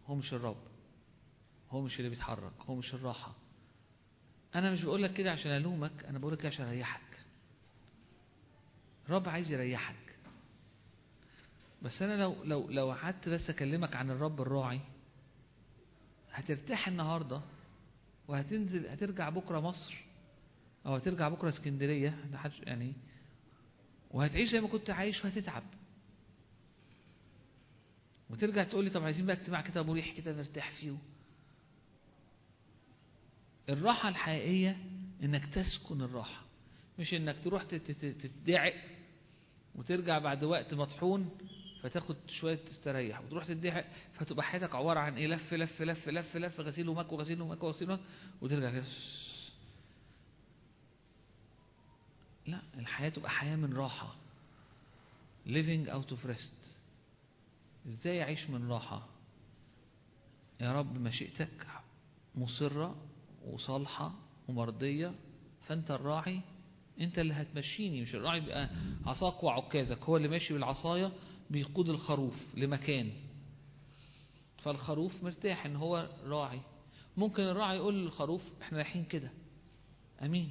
هو مش الرب. هو مش اللي بيتحرك هو مش الراحة. أنا مش بقول لك كده عشان ألومك أنا بقول لك كده عشان أريحك. الرب عايز يريحك. بس أنا لو لو لو قعدت بس أكلمك عن الرب الراعي هترتاح النهاردة وهتنزل هترجع بكرة مصر أو هترجع بكرة اسكندرية يعني وهتعيش زي ما كنت عايش وهتتعب. وترجع تقول لي طب عايزين بقى اجتماع كده مريح كده نرتاح فيه. الراحة الحقيقية إنك تسكن الراحة مش إنك تروح تدعق وترجع بعد وقت مطحون فتاخد شوية تستريح وتروح تدعق فتبقى حياتك عبارة عن إيه لف لف لف لف لف غسيل ومكو غسيل ومكو غسيل ومكو وترجع كده. لا الحياة تبقى حياة من راحة. Living out of rest. إزاي أعيش من راحة؟ يا رب مشيئتك مصرة وصالحة ومرضية فأنت الراعي أنت اللي هتمشيني مش الراعي بيبقى عصاك وعكازك هو اللي ماشي بالعصاية بيقود الخروف لمكان. فالخروف مرتاح إن هو راعي. ممكن الراعي يقول للخروف إحنا رايحين كده. أمين.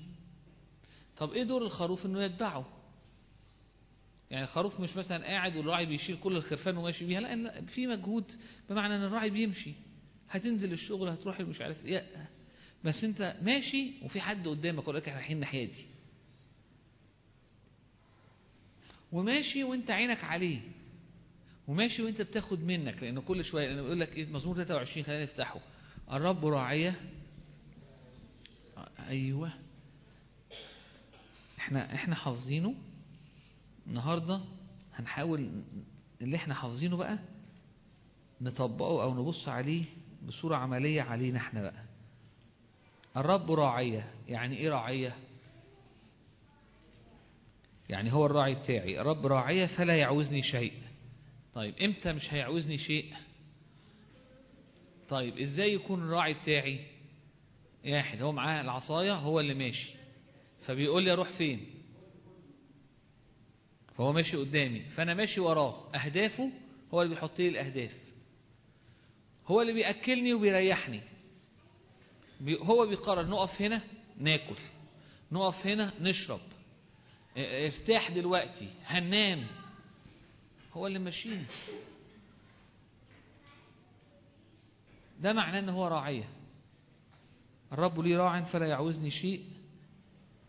طب إيه دور الخروف إنه يتبعه يعني الخروف مش مثلا قاعد والراعي بيشيل كل الخرفان وماشي بيها لا، في مجهود بمعنى إن الراعي بيمشي. هتنزل الشغل هتروح مش عارف إيه. بس انت ماشي وفي حد قدامك يقول لك إحنا رايحين الناحية دي. وماشي وانت عينك عليه. وماشي وانت بتاخد منك لأنه كل شوية لأنه بيقول لك إيه مزمور 23 خلينا نفتحه. الرب راعية. أيوه. إحنا إحنا حافظينه. النهارده هنحاول اللي إحنا حافظينه بقى نطبقه أو نبص عليه بصورة عملية علينا إحنا بقى. الرب راعيه. يعني إيه راعيه؟ يعني هو الراعي بتاعي. الرب راعيه فلا يعوزني شيء. طيب إمتى مش هيعوزني شيء؟ طيب إزاي يكون الراعي بتاعي واحد؟ هو معاه العصاية هو اللي ماشي. فبيقول لي أروح فين؟ فهو ماشي قدامي. فأنا ماشي وراه. أهدافه هو اللي بيحط لي الأهداف. هو اللي بيأكلني وبيريحني. بي هو بيقرر نقف هنا ناكل. نقف هنا نشرب. ارتاح دلوقتي هننام. هو اللي ماشيني ده معناه إن هو راعية. الرب لي راع فلا يعوزني شيء.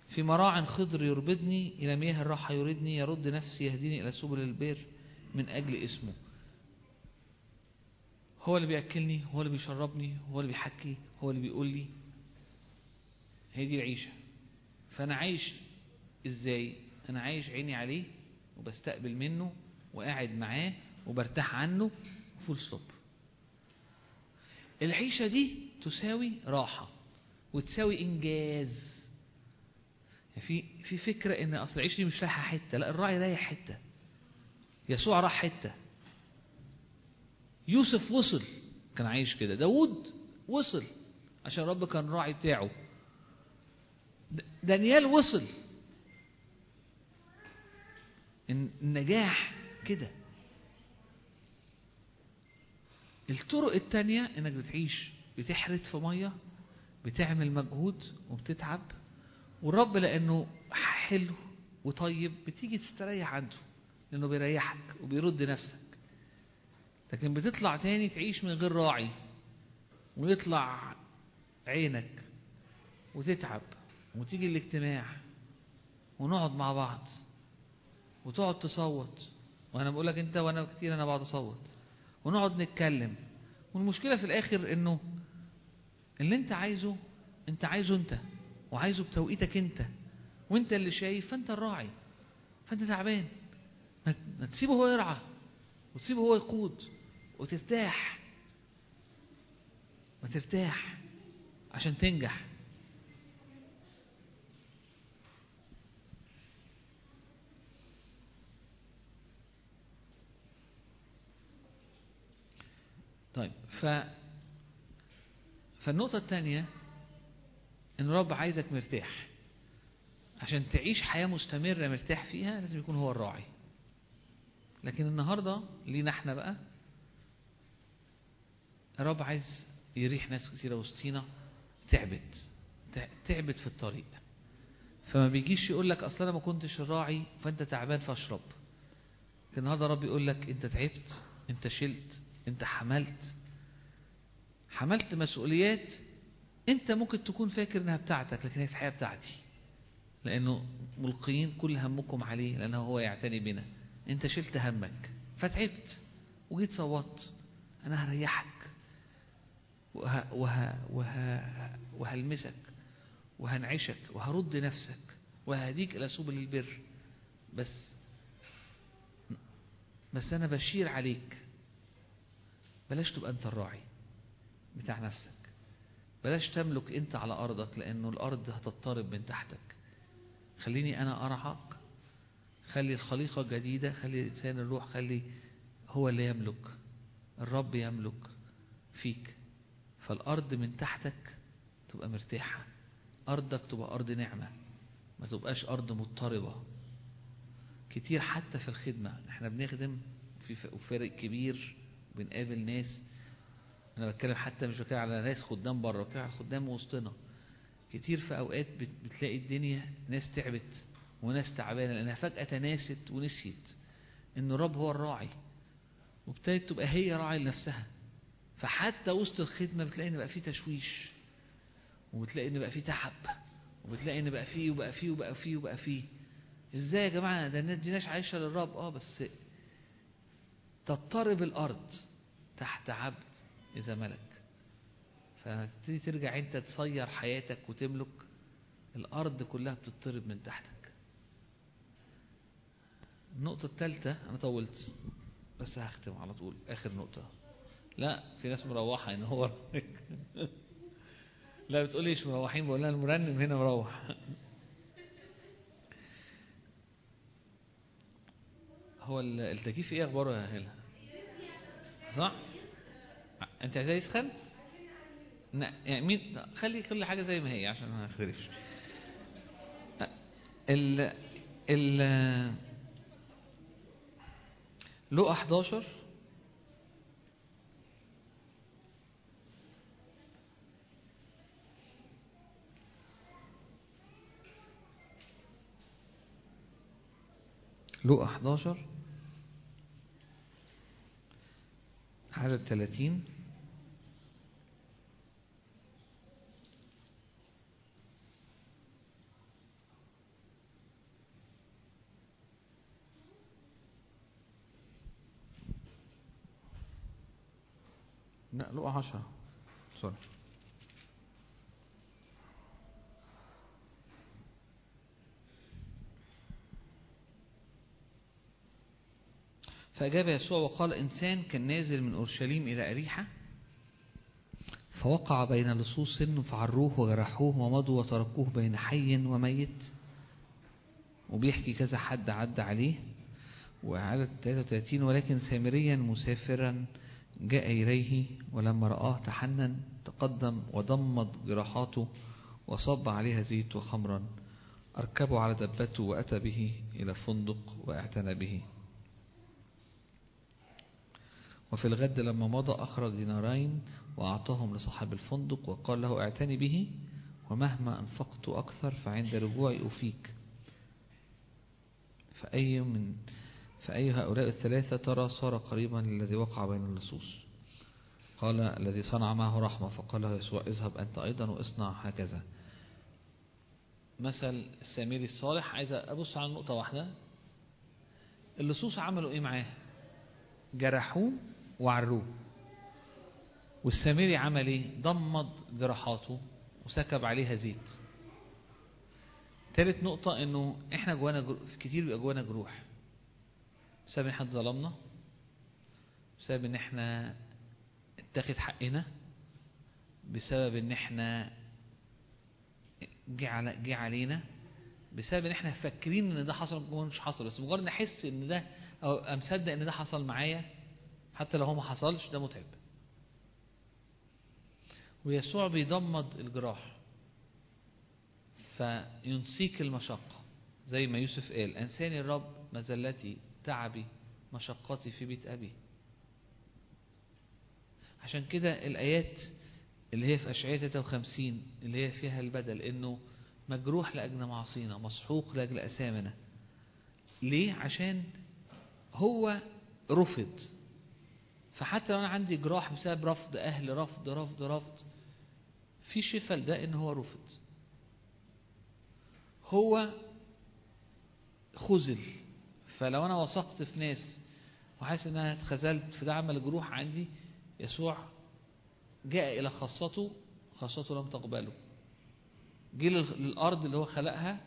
في مراع خضر يربضني إلى مياه الراحة يردني يرد نفسي يهديني إلى سبل البر من أجل اسمه. هو اللي بيأكلني هو اللي بيشربني هو اللي بيحكي هو اللي بيقول لي هي دي العيشة. فأنا عايش إزاي؟ أنا عايش عيني عليه وبستقبل منه وقاعد معاه وبرتاح عنده full stop العيشة دي تساوي راحة وتساوي إنجاز. في في فكرة إن أصل العيش دي مش رايحة حتة لا الراعي رايح حتة. يسوع راح حتة. يوسف وصل. كان عايش كده. داود وصل عشان الرب كان راعي بتاعه. دانيال وصل. الن- النجاح كده. الطرق التانية إنك بتعيش بتحرت في مية بتعمل مجهود وبتتعب. والرب لأنه حلو وطيب بتيجي تستريح عنده لأنه بيريحك وبيرد نفسك. لكن بتطلع تاني تعيش من غير راعي ويطلع عينك وتتعب وتيجي الاجتماع ونقعد مع بعض وتقعد تصوت. وأنا بقول لك أنت وأنا كتير أنا بقعد أصوت. ونقعد نتكلم. والمشكلة في الآخر إنه اللي أنت عايزه أنت عايزه أنت وعايزه بتوقيتك أنت. وأنت اللي شايف فأنت الراعي. فأنت تعبان. ما تسيبه هو يرعى وتسيبه هو يقود. وترتاح. ما ترتاح عشان تنجح. طيب ف فالنقطة الثانية إن الرب عايزك مرتاح. عشان تعيش حياة مستمرة مرتاح فيها لازم يكون هو الراعي. لكن النهاردة لينا إحنا بقى الرب عايز يريح ناس كتيرة وسطينا تعبت تع- تعبت في الطريق. فما بيجيش يقول لك أصل أنا ما كنتش الراعي فأنت تعبان فاشرب. لكن النهارده الرب يقول لك أنت تعبت أنت شلت أنت حملت. حملت مسؤوليات أنت ممكن تكون فاكر إنها بتاعتك لكن هي الحقيقة بتاعتي. لأنه ملقيين كل همكم عليه لأنه هو يعتني بنا. أنت شلت همك فتعبت وجيت صوت. أنا هريحك. وه وه وه وهلمسك وهنعشك وهرد نفسك وهديك إلى سبل البر. بس بس أنا بشير عليك. بلاش تبقى أنت الراعي بتاع نفسك. بلاش تملك أنت على أرضك لأنه الأرض هتضطرب من تحتك. خليني أنا أرعاك. خلي الخليقة الجديدة خلي الإنسان الروح خلي هو اللي يملك. الرب يملك فيك. فالأرض من تحتك تبقى مرتاحة. أرضك تبقى أرض نعمة ما تبقاش أرض مضطربة. كتير حتى في الخدمة إحنا بنخدم في فرق كبير بنقابل ناس. أنا بتكلم حتى مش بتكلم على ناس خدام بره بتكلم على خدام وسطنا. كتير في أوقات بت- بتلاقي الدنيا ناس تعبت وناس تعبانة لأنها فجأة تناست ونسيت إن الرب هو الراعي. وابتدت تبقى هي راعي لنفسها. فحتى وسط الخدمة بتلاقي إن بقى في تشويش وبتلاقي إن بقى في تعب وبتلاقي إن بقى فيه وبقى فيه وبقى فيه وبقى فيه إزاي يا جماعة؟ ده الناس دي ناس عايشة للرب. آه بس تضطرب الأرض تحت عبد إذا ملك. فتبتدي ترجع أنت تصير حياتك وتملك الأرض كلها بتضطرب من تحتك. النقطة الثالثة أنا طولت بس هختم على طول. آخر نقطة. لا في ناس مروحة هو لا بتقولي مش مروحين بقول لها المرنم هنا مروح. هو ال- التكييف إيه اخباره يا هلا؟ صح؟ انت عايزاه يسخن؟ يعني مين؟ خلي كل حاجة زي ما هي عشان ما اختلفش ال ال لقى 11 لقى 11 عدد 30 لا لقى 10 سوري. فأجاب يسوع وقال إنسان كان نازل من أورشليم إلى أريحة فوقع بين لصوص فعروه وجرحوه ومضوا وتركوه بين حي وميت. وبيحكي كذا حد عدى عليه وعدد 33 ولكن سامريا مسافرا جاء إليه ولما رآه تحنن تقدم وضمد جراحاته وصب عليها زيت وخمرا أركبه على دبته وأتى به إلى فندق وأعتنى به. وفي الغد لما مضى أخرج دينارين وأعطاهم لصاحب الفندق وقال له اعتني به ومهما أنفقت أكثر فعند رجوعي أفيك فأي من فأي هؤلاء الثلاثة ترى صار قريبا للذي وقع بين اللصوص. قال الذي صنع معه رحمة فقال له يسوع اذهب أنت أيضا واصنع هكذا. مثل السامري الصالح عايز أبص على نقطة واحدة. اللصوص عملوا إيه معاه؟ جرحوه وعروه والسامري عمل إيه ضمد جراحاته وسكب عليها زيت. تالت نقطة إنه إحنا جوانا. كتير بيبقى جوانا جروح. بسبب إن إحنا اتظلمنا. بسبب إن إحنا اتاخد حقنا. بسبب إن إحنا جه على جه علينا. بسبب إن إحنا فاكرين إن ده حصل مش حصل بس مجرد نحس إن ده أو مصدق إن ده حصل معايا حتى لو هو ما حصلش ده متعب. ويسوع بيضمد الجراح فينسيك المشقة زي ما يوسف قال أنساني الرب مزلتي تعبي مشقتي في بيت أبي. عشان كده الآيات اللي هي في أشعية 53 اللي هي فيها البدل إنه مجروح لأجل معصينا مسحوق لأجل أثامنا. ليه؟ عشان هو رفض. فحتى لو أنا عندي جراح بسبب رفض أهل رفض رفض رفض في شفاء ده إن هو رفض. هو خذل. فلو أنا وثقت في ناس وحاسس إن أنا اتخذلت في ده عمل جروح عندي يسوع جاء إلى خاصته خاصته لم تقبله. جه للأرض اللي هو خلقها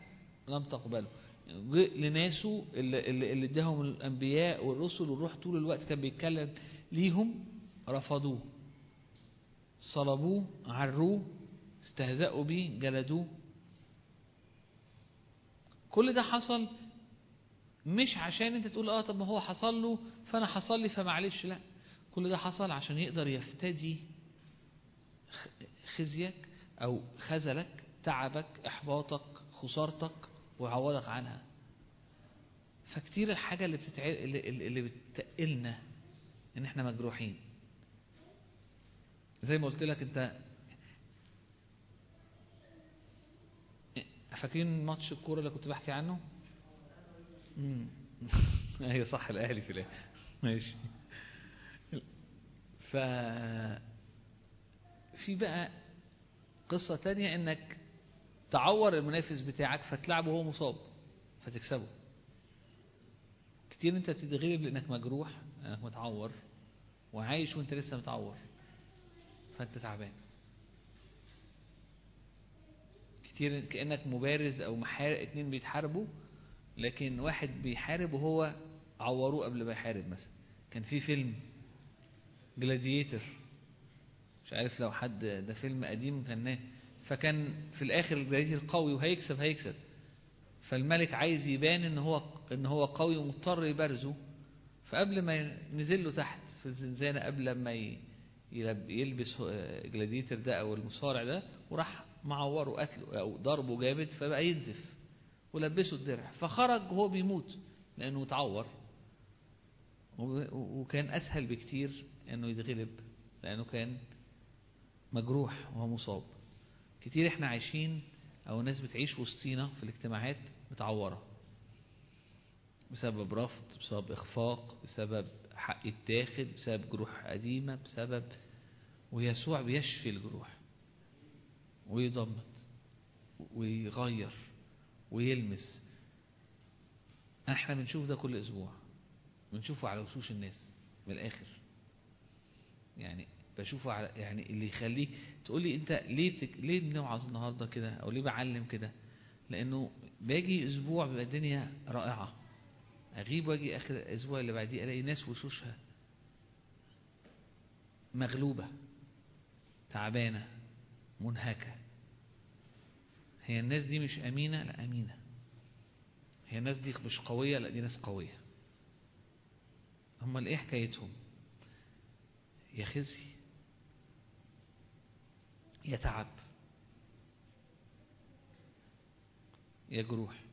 لم تقبله. جه لناسه اللي, اللي, اداهم الأنبياء والرسل والروح طول الوقت كان بيتكلم ليهم رفضوه صلبوه عروه استهزأوا به جلدوه. كل ده حصل مش عشان انت تقول آه طب ما هو حصل له فأنا حصل لي فمعلش لا. كل ده حصل عشان يقدر يفتدي خزيك أو خذلك تعبك إحباطك خسارتك ويعوضك عنها. فكتير الحاجة اللي بتتع... اللي, بتقلنا إن إحنا مجروحين. زي ما قلت لك أنت فاكرين ماتش الكورة اللي كنت بحكي عنه؟ أيوه صح الأهلي في الآخر. ماشي. ف في بقى قصة تانية إنك تعور المنافس بتاعك فتلعبه وهو مصاب فتكسبه. كتير أنت بتتغلب لأنك مجروح. لانك متعور وعايش وأنت لسه متعور فأنت تعبان. كتير كأنك مبارز أو محارب اتنين بيتحاربوا لكن واحد بيحارب وهو عوروه قبل ما يحارب مثلا. كان في فيلم جلاديتر مش عارف لو حد ده فيلم قديم كان فكان في الآخر الجلاديتر قوي وهيكسب هيكسب. فالملك عايز يبان إن هو إن هو قوي ومضطر يبارزه. فقبل ما نزل له تحت في الزنزانة قبل ما يلبس هو- جلاديتر ده أو المصارع ده وراح معوره قتله أو ضربه جامد فبقى ينزف ولبسه الدرع. فخرج وهو بيموت لأنه اتعور. وكان أسهل بكتير إنه يتغلب لأنه كان مجروح وهو مصاب. كتير إحنا عايشين أو الناس بتعيش وسطينا في الاجتماعات متعورة. بسبب رفض بسبب إخفاق بسبب حق يتاخد بسبب جروح قديمة بسبب ويسوع بيشفي الجروح ويضمد ويغير ويلمس. إحنا بنشوف ده كل أسبوع. بنشوفه على وشوش الناس من الآخر. يعني بشوفه على يعني اللي يخليك تقول لي انت ليه بتك... ليه بنوعظ النهارده كده؟ أو ليه بعلم كده؟ لأنه باجي أسبوع بيبقى الدنيا رائعة. اغيب واجي آخر الأسبوع اللي بعديه ألاقي ناس وشوشها مغلوبة تعبانة منهكة. هي الناس دي مش أمينة؟ لا أمينة. هي الناس دي مش قوية؟ لا دي ناس قوية. امال إيه حكايتهم؟ يا خزي يا تعب يا جروح.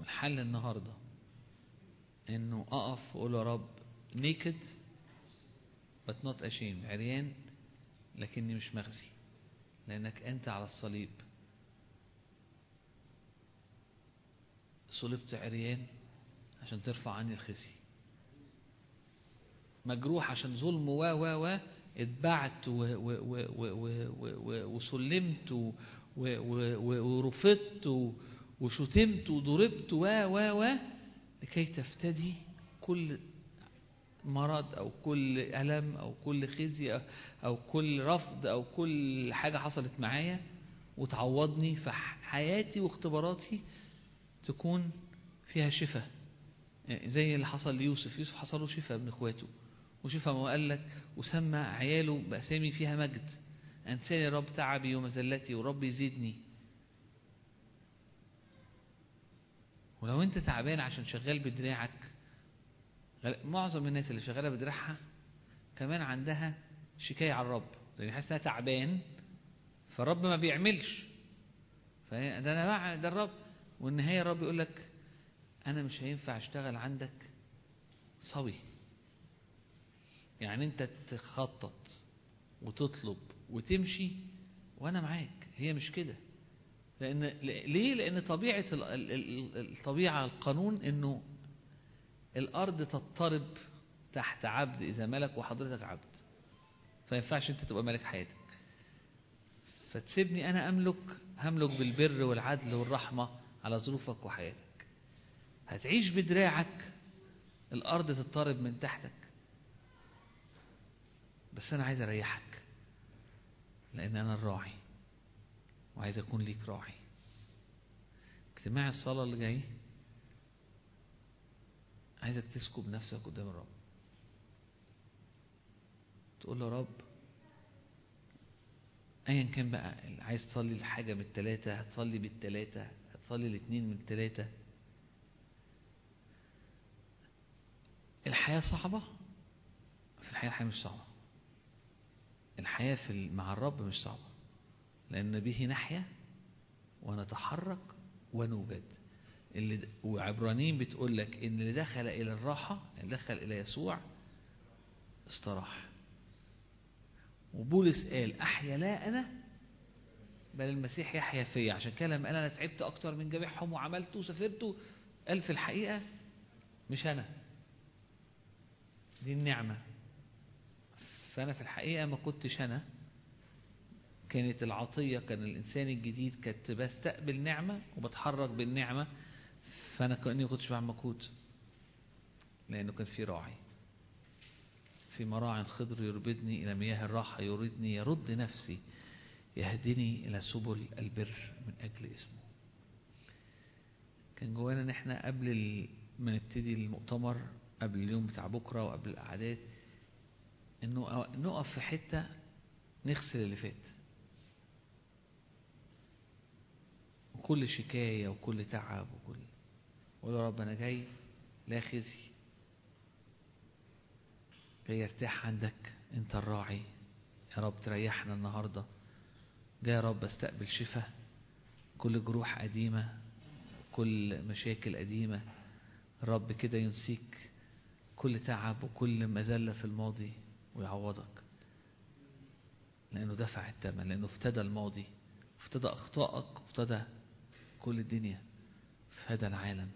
والحل النهاردة انه اقف واقول يا رب naked but not ashamed عريان لكني مش مخزي لانك انت على الصليب صلبت عريان عشان ترفع عني الخزي مجروح عشان ظلم و و و اتبعت و- و- و- و- و- و- و- وسلمت و- و- و- و- ورفضت وشتمت وضربت و و و لكي تفتدي كل مرض أو كل ألم أو كل خزي أو- أو كل رفض أو كل حاجة حصلت معايا وتعوضني فحياتي واختباراتي تكون فيها شفاء. زي اللي حصل ليوسف. يوسف حصل له شفاء ابن اخواته وشفاء ما قال لك وسمى عياله بأسامي فيها مجد. أنساني رب تعبي ومزلتي ورب يزيدني ولو أنت تعبان عشان شغال بدراعك معظم الناس اللي شغالة بدراعها كمان عندها شكاية على الرب لأن حاسس إنها تعبان فالرب ما بيعملش. فهي- ده أنا بع- ده الرب. والنهاية الرب يقول لك أنا مش هينفع أشتغل عندك صبي. يعني أنت تخطط وتطلب وتمشي وأنا معاك. هي مش كده. لأن ليه؟ لأن طبيعة ال- ال- ال- الطبيعة القانون إنه الأرض تضطرب تحت عبد إذا ملك وحضرتك عبد. فما ينفعش أنت تبقى ملك حياتك. فتسيبني أنا أملك هملك بالبر والعدل والرحمة على ظروفك وحياتك. هتعيش بدراعك الأرض تضطرب من تحتك. بس أنا عايز أريحك لأن أنا الراعي. وعايز أكون ليك راعي. اجتماع الصلاة اللي جاي عايزك تسكب نفسك قدام الرب. تقول له رب ايا كان بقى عايز تصلي الحاجة من التلاتة هتصلي بالتلاتة صلي الاثنين من الثلاثة الحياة صعبة في الحياة الحياة مش صعبة. الحياة في مع الرب مش صعبة. لأن به نحيا ونتحرك ونوجد. اللي وعبرانيين بتقول لك إن اللي دخل إلى الراحة اللي دخل إلى يسوع استراح. وبولس قال أحيا لا أنا بل المسيح يحيا فيا عشان كده لما قال أنا تعبت أكتر من جميعهم وعملت وسافرت قال في الحقيقة مش أنا. دي النعمة. فأنا في الحقيقة ما كنتش أنا كانت العطية كان الإنسان الجديد كنت بستقبل نعمة وبتحرك بالنعمة فأنا كأني كنتش بعمل مجهود لأنه كان في راعي. في مراع خضر يربدني إلى مياه الراحة يردني يرد نفسي يهدني إلى سبل البر من أجل اسمه. كان جوانا إن إحنا قبل ما نبتدي المؤتمر قبل اليوم بتاع بكرة وقبل الأعداد إنه نقف في حتة نغسل اللي فات. وكل شكاية وكل تعب وكل. قول يا رب أنا جاي لا خزي. جاي أرتاح عندك أنت الراعي. يا رب تريحنا النهاردة. جاي يا رب أستقبل شفاء. كل جروح قديمة كل مشاكل قديمة. رب كده ينسيك. كل تعب وكل مذلة في الماضي ويعوضك. لأنه دفع الثمن لأنه افتدى الماضي. افتدى أخطائك وافتدى كل الدنيا فدى العالم.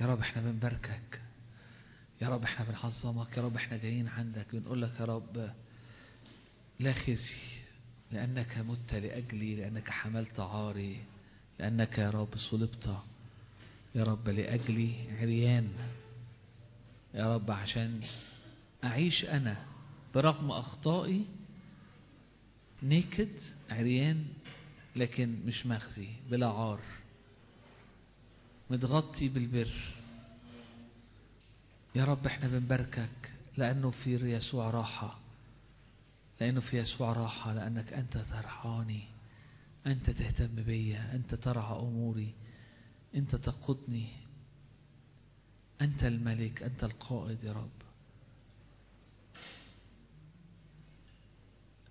يا رب إحنا بنباركك. يا رب إحنا بنعظمك. يا رب إحنا جايين عندك. بنقول لك يا رب لا خزي. لأنك مت لأجلي لأنك حملت عاري لأنك يا رب صلبت يا رب لأجلي عريان. يا رب عشان أعيش أنا برغم أخطائي نيكد عريان لكن مش مخزي بلا عار. متغطي بالبر. يا رب إحنا بنباركك لأنه في يسوع راحة. لأنه في يسوع راحة لأنك أنت ترعاني أنت تهتم بيا أنت ترعى أموري أنت تقودني. أنت الملك أنت القائد يا رب.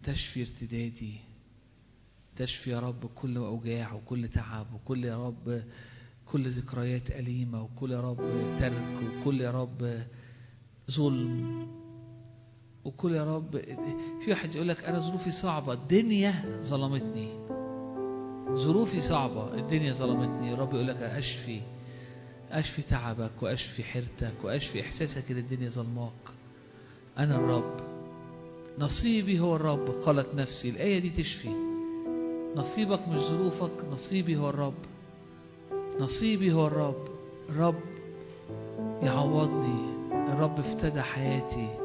تشفي ارتدادي تشفي يا رب كل أوجاع وكل تعب وكل يا رب كل ذكريات أليمة وكل يا رب ترك وكل يا رب ظلم. وكل يا رب في واحد يقول لك أنا ظروفي صعبة الدنيا ظلمتني. ظروفي صعبة الدنيا ظلمتني. رب يقول لك أشفي أشفي تعبك وأشفي حيرتك وأشفي إحساسك إن الدنيا ظلماك. أنا الرب. نصيبي هو الرب قالت نفسي. الآية دي تشفي. نصيبك مش ظروفك نصيبي هو الرب. نصيبي هو الرب. الرب يعوضني. الرب افتدى حياتي.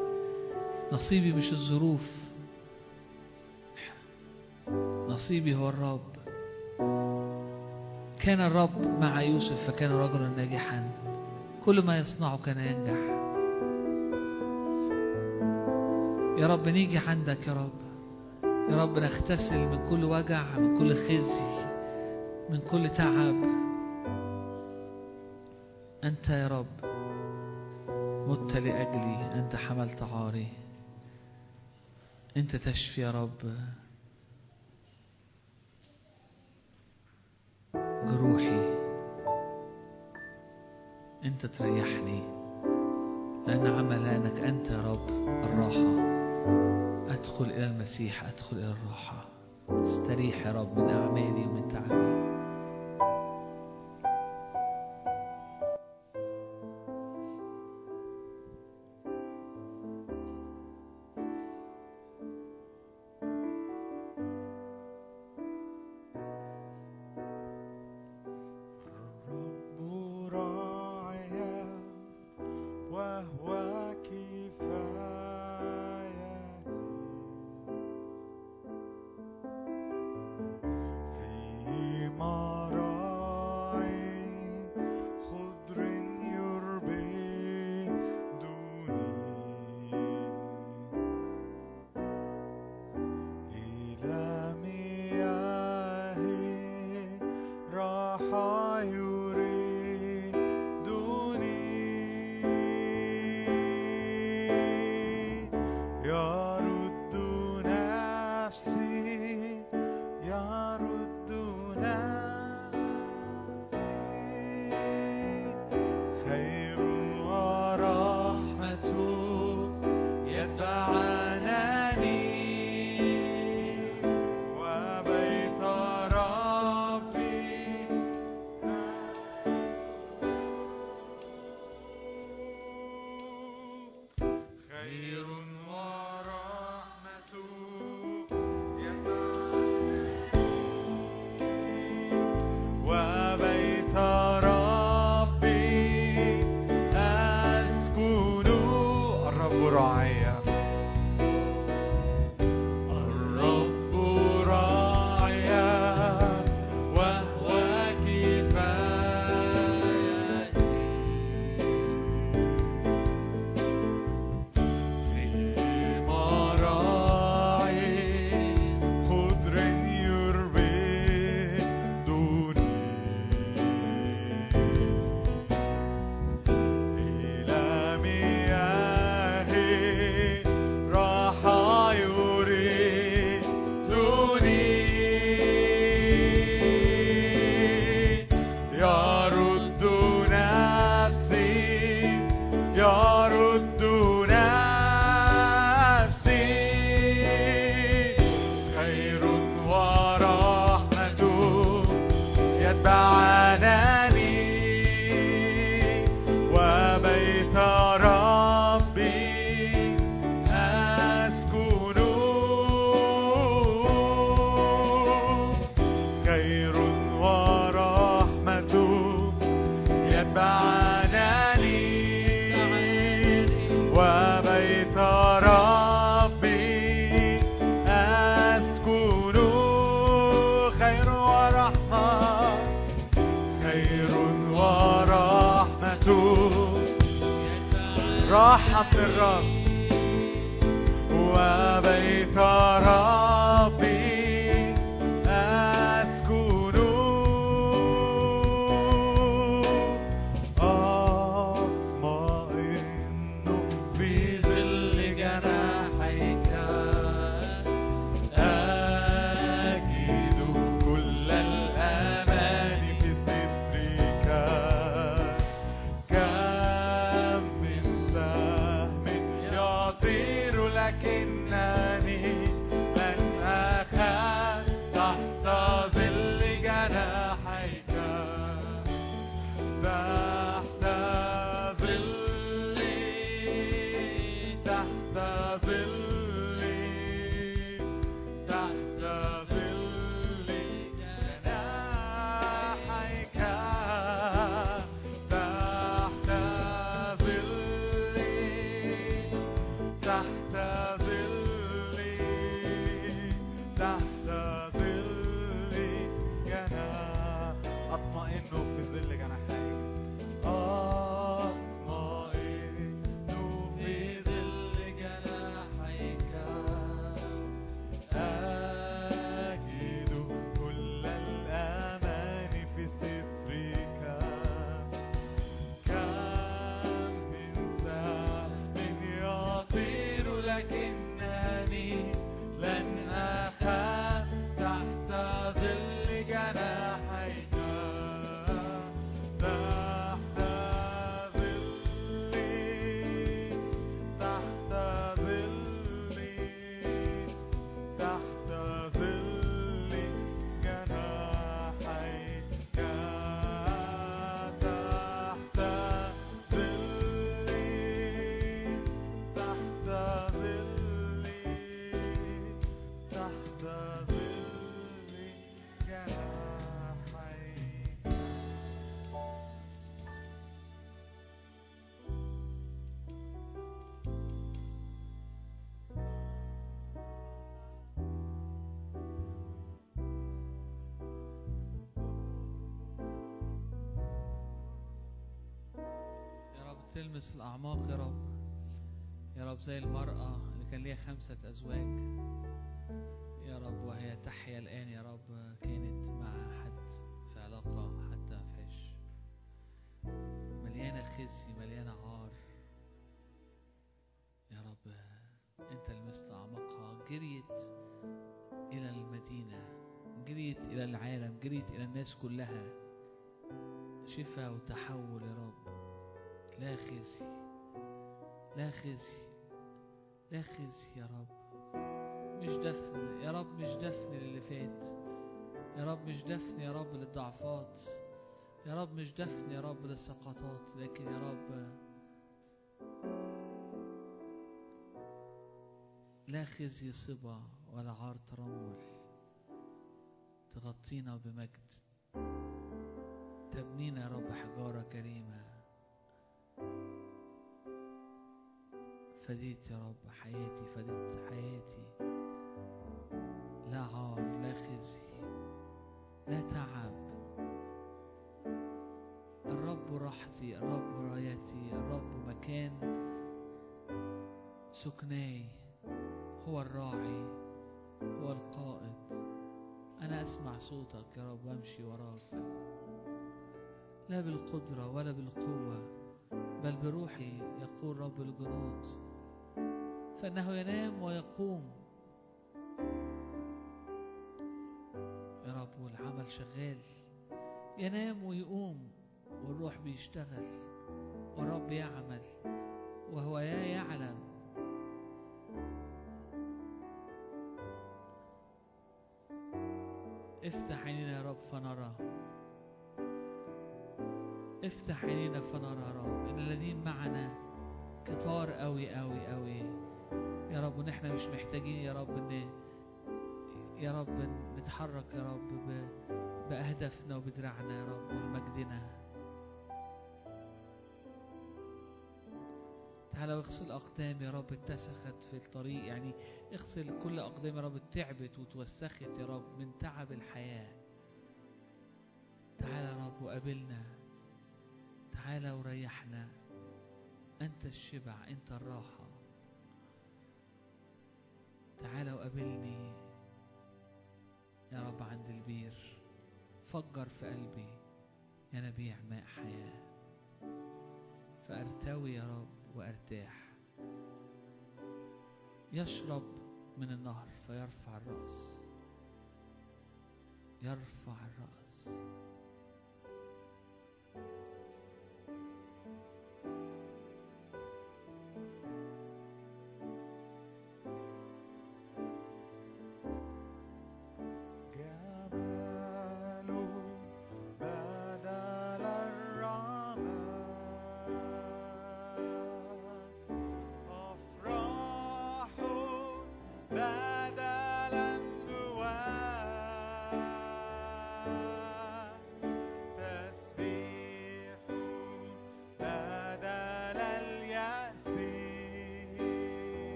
نصيبي مش الظروف نصيبي هو الرب. كان الرب مع يوسف فكان رجلا ناجحا. كل ما يصنعه كان ينجح. يا رب نيجي عندك يا رب. يا رب نغتسل من كل وجع من كل خزي من كل تعب. أنت يا رب مت لأجلي أنت حملت عاري. أنت تشفي يا رب. جروحي أنت تريحني لأن عملانك أنت يا رب الراحة. أدخل إلى المسيح أدخل إلى الراحة. استريح يا رب من أعمالي ومن تعبي. تلمس الأعماق يا رب. يا رب زي المرأة اللي كان ليها خمسة أزواج. يا رب وهي تحيا الآن يا رب كانت مع حد في علاقة حتى ما فيهاش مليانة خزي مليانة عار. يا رب أنت لمست أعماقها. جريت إلى المدينة جريت إلى العالم جريت إلى الناس كلها. شفاء وتحول يا رب. لا خزي لا خزي لا خزي يا رب. مش دفن يا رب مش دفن للي فات. يا رب مش دفن يا رب للضعفات. يا رب مش دفن يا رب للسقطات. لكن يا رب لا خزي صبا ولا عار ترمل تغطينا بمجد. تبنينا يا رب حجارة كريمة. فديت يا رب حياتي فديت حياتي. لا عار لا خزي لا تعب. الرب راحتي الرب رايتي الرب مكان سكناي. هو الراعي هو القائد. أنا أسمع صوتك يا رب وأمشي وراك. لا بالقدرة ولا بالقوة بل بروحي يقول رب الجنود. فإنه ينام ويقوم. يا رب والعمل شغال. ينام ويقوم والروح بيشتغل والرب يعمل وهو يا يعلم. افتح عينينا يا رب فنرى. افتح عينينا فنرى يا رب. إن الذين معنا كتار قوي قوي قوي يا رب ونحن مش محتاجين يا رب ان يا رب نتحرك يا رب. بأهدافنا وبدراعنا يا رب وبمجدنا تعالى واغسل أقدام يا رب اتسخت في الطريق. يعني اغسل كل أقدام يا رب تعبت وتوسخت يا رب من تعب الحياة. تعالى يا رب وقابلنا. تعالى وريحنا. أنت الشبع أنت الراحة. تعالى وقابلني. يا رب عند البير فجر في قلبي ينابيع ماء حياة. فأرتوي يا رب وأرتاح. يشرب من النهر فيرفع الرأس. يرفع الرأس.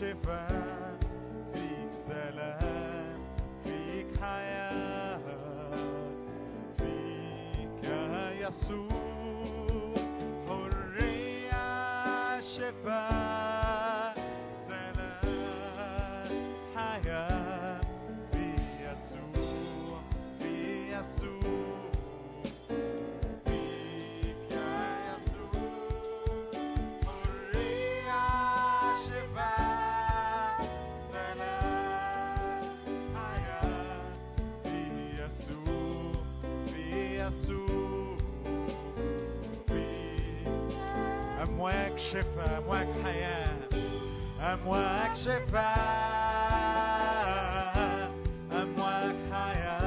فيك أمواج شفاء أمواج حياة أمواج شفاء أمواج حياة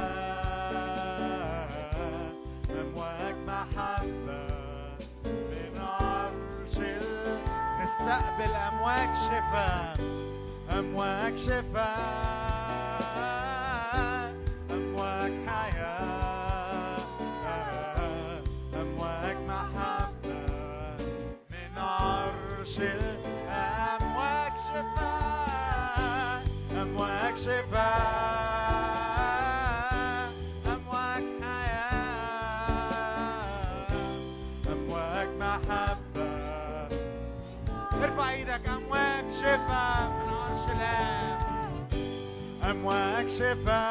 أمواج محبة من عرش نستقبل أمواج شفاء أمواج شفاء امواج شفاء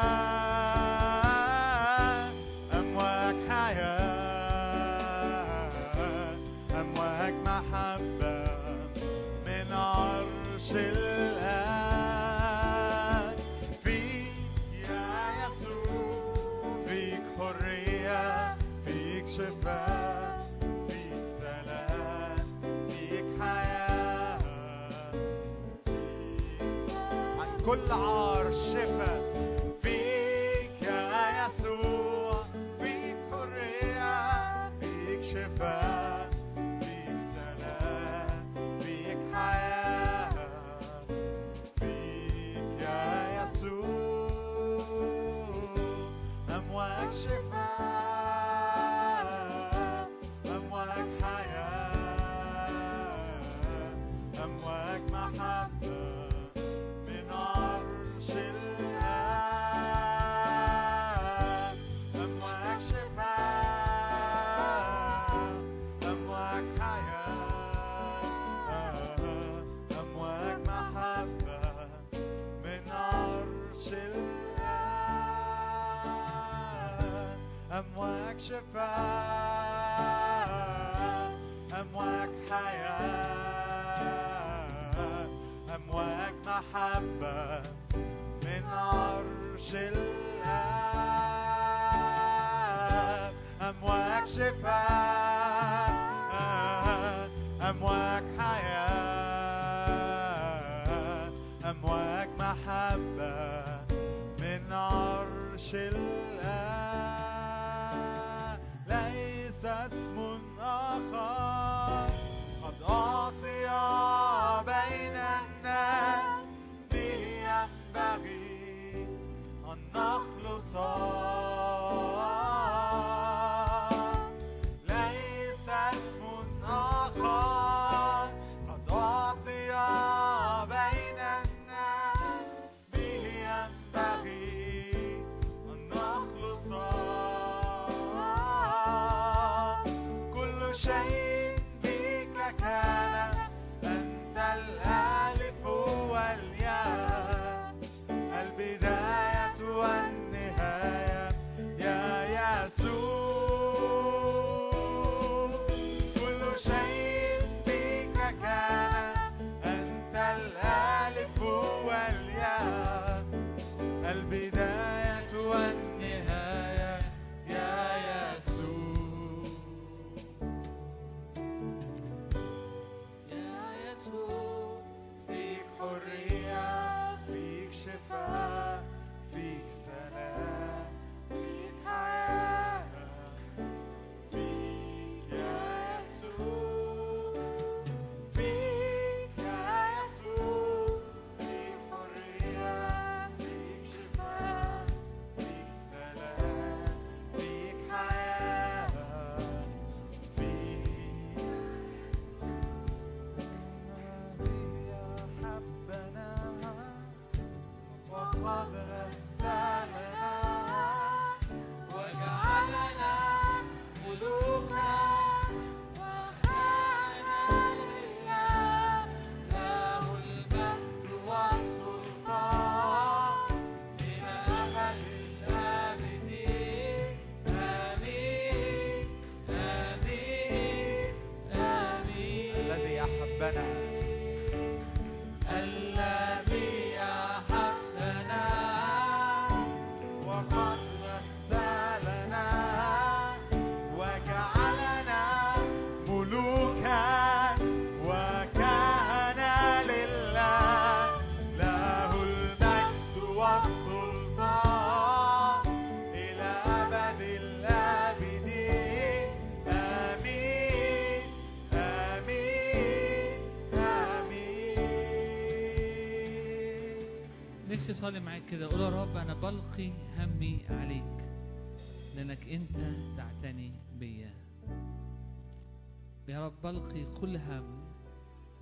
بلقي همي عليك لأنك أنت تعتني بيا يا رب بلقي كل هم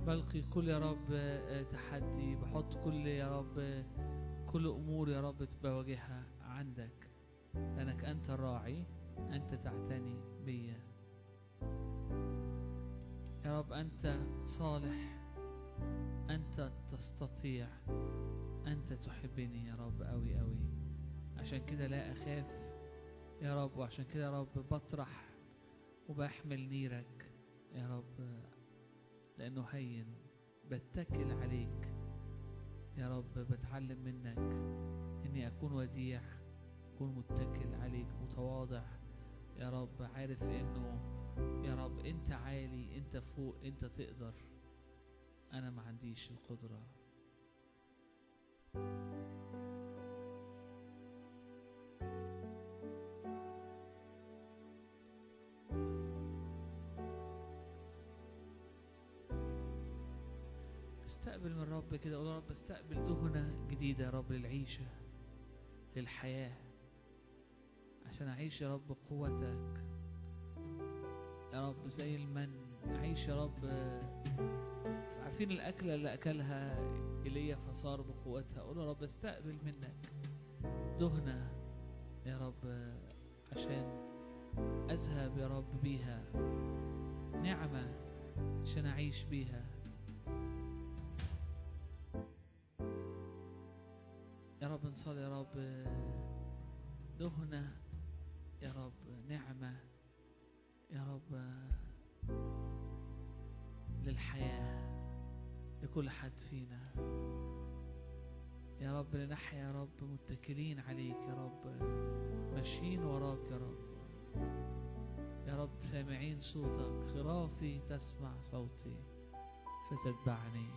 بلقي كل يا رب آه، تحدي بحط كل يا رب كل أمور يا رب بواجهها عندك. لأنك أنت الراعي أنت تعتني بيا يا رب أنت صالح أنت تستطيع أنت تحبني يا رب أوي أوي. عشان كده لا أخاف يا رب وعشان كده يا رب بطرح وبحمل نيرك يا رب لأنه هين بتكل عليك يا رب بتعلم منك إني أكون وديع أكون متكل عليك متواضع يا رب عارف إنه يا رب أنت عالي أنت فوق أنت تقدر. أنا ما عنديش القدرة. استقبل من الرب كده قول يا رب استقبل دهنة جديدة يا رب للعيشة للحياة عشان أعيش يا رب قوتك. يا رب زي المن أعيش يا رب. عارفين الأكلة اللي أكلها إيليا فصار بقوتها قول يا رب استقبل منك دهنة يا رب عشان أذهب يا رب بيها نعمة عشان أعيش بيها. يا رب نصلي يا رب. دهنة يا رب نعمة يا رب للحياة لكل حد فينا. يا رب لنحيا يا رب متكلين عليك يا رب ماشيين وراك يا رب. يا رب سامعين صوتك خرافي تسمع صوتي فتتبعني.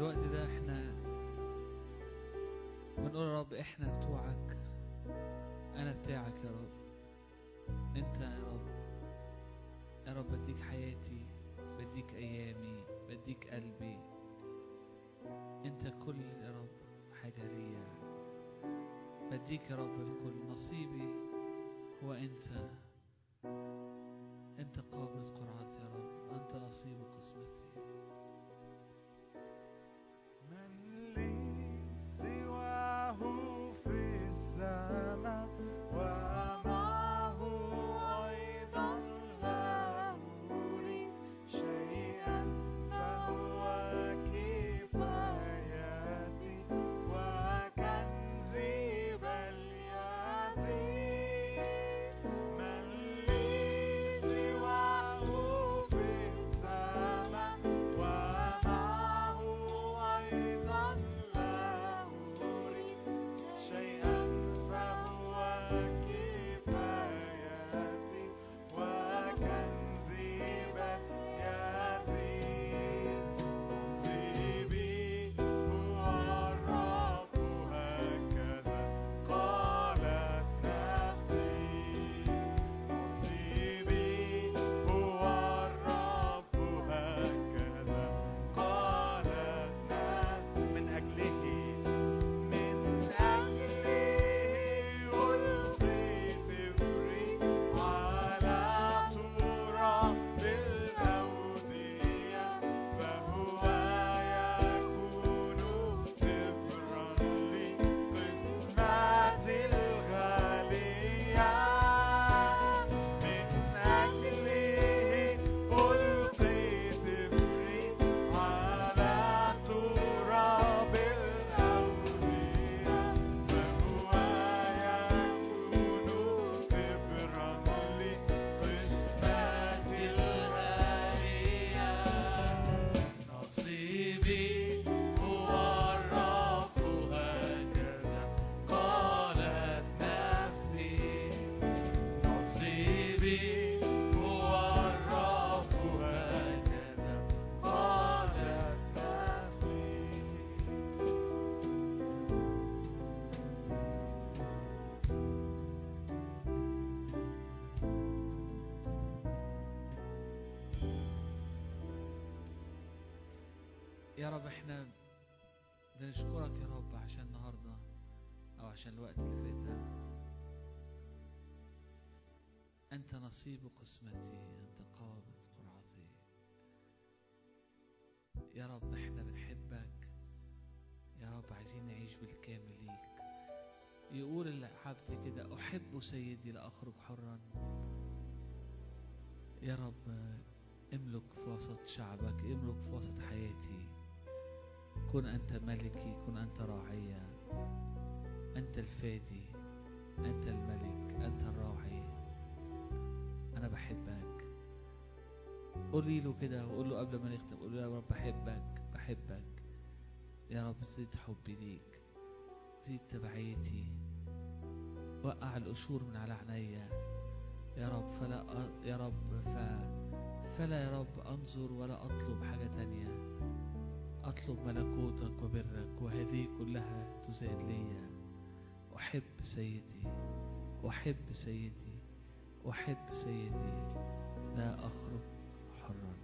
الوقت ده إحنا بنقول يا رب إحنا بتوعك أنا بتاعك يا رب. انت يا رب يا رب بديك حياتي بديك ايامي بديك قلبي. انت كل يا رب حاجة ليا. بديك يا رب الكل نصيبي. هو انت انت قابض قرعتي يا رب. انت نصيب قسمتي. عشان الوقت اللي فات ده. أنت نصيب قسمتي أنت قابض قرعتي. يا رب إحنا بنحبك. يا رب عايزين نعيش بالكامل ليك. يقول العبد كده أحب سيدي لأخرج حرا. يا رب املك في وسط شعبك املك في وسط حياتي. كن أنت ملكي كن أنت راعية أنت الفادي أنت الملك أنت الراعي. أنا بحبك. قولي له كده وقول له قبل ما نختم قول له يا رب بحبك بحبك يا رب زيد حبي ليك زيد تبعيتي. وقع القشور من على عينيا. يا رب فلا يا رب ف فلا يا رب أنظر ولا أطلب حاجة تانية. أطلب ملكوتك وبرك وهذه كلها تزاد لي أحب سيدي أحب سيدي أحب سيدي. لا أخرج حرا.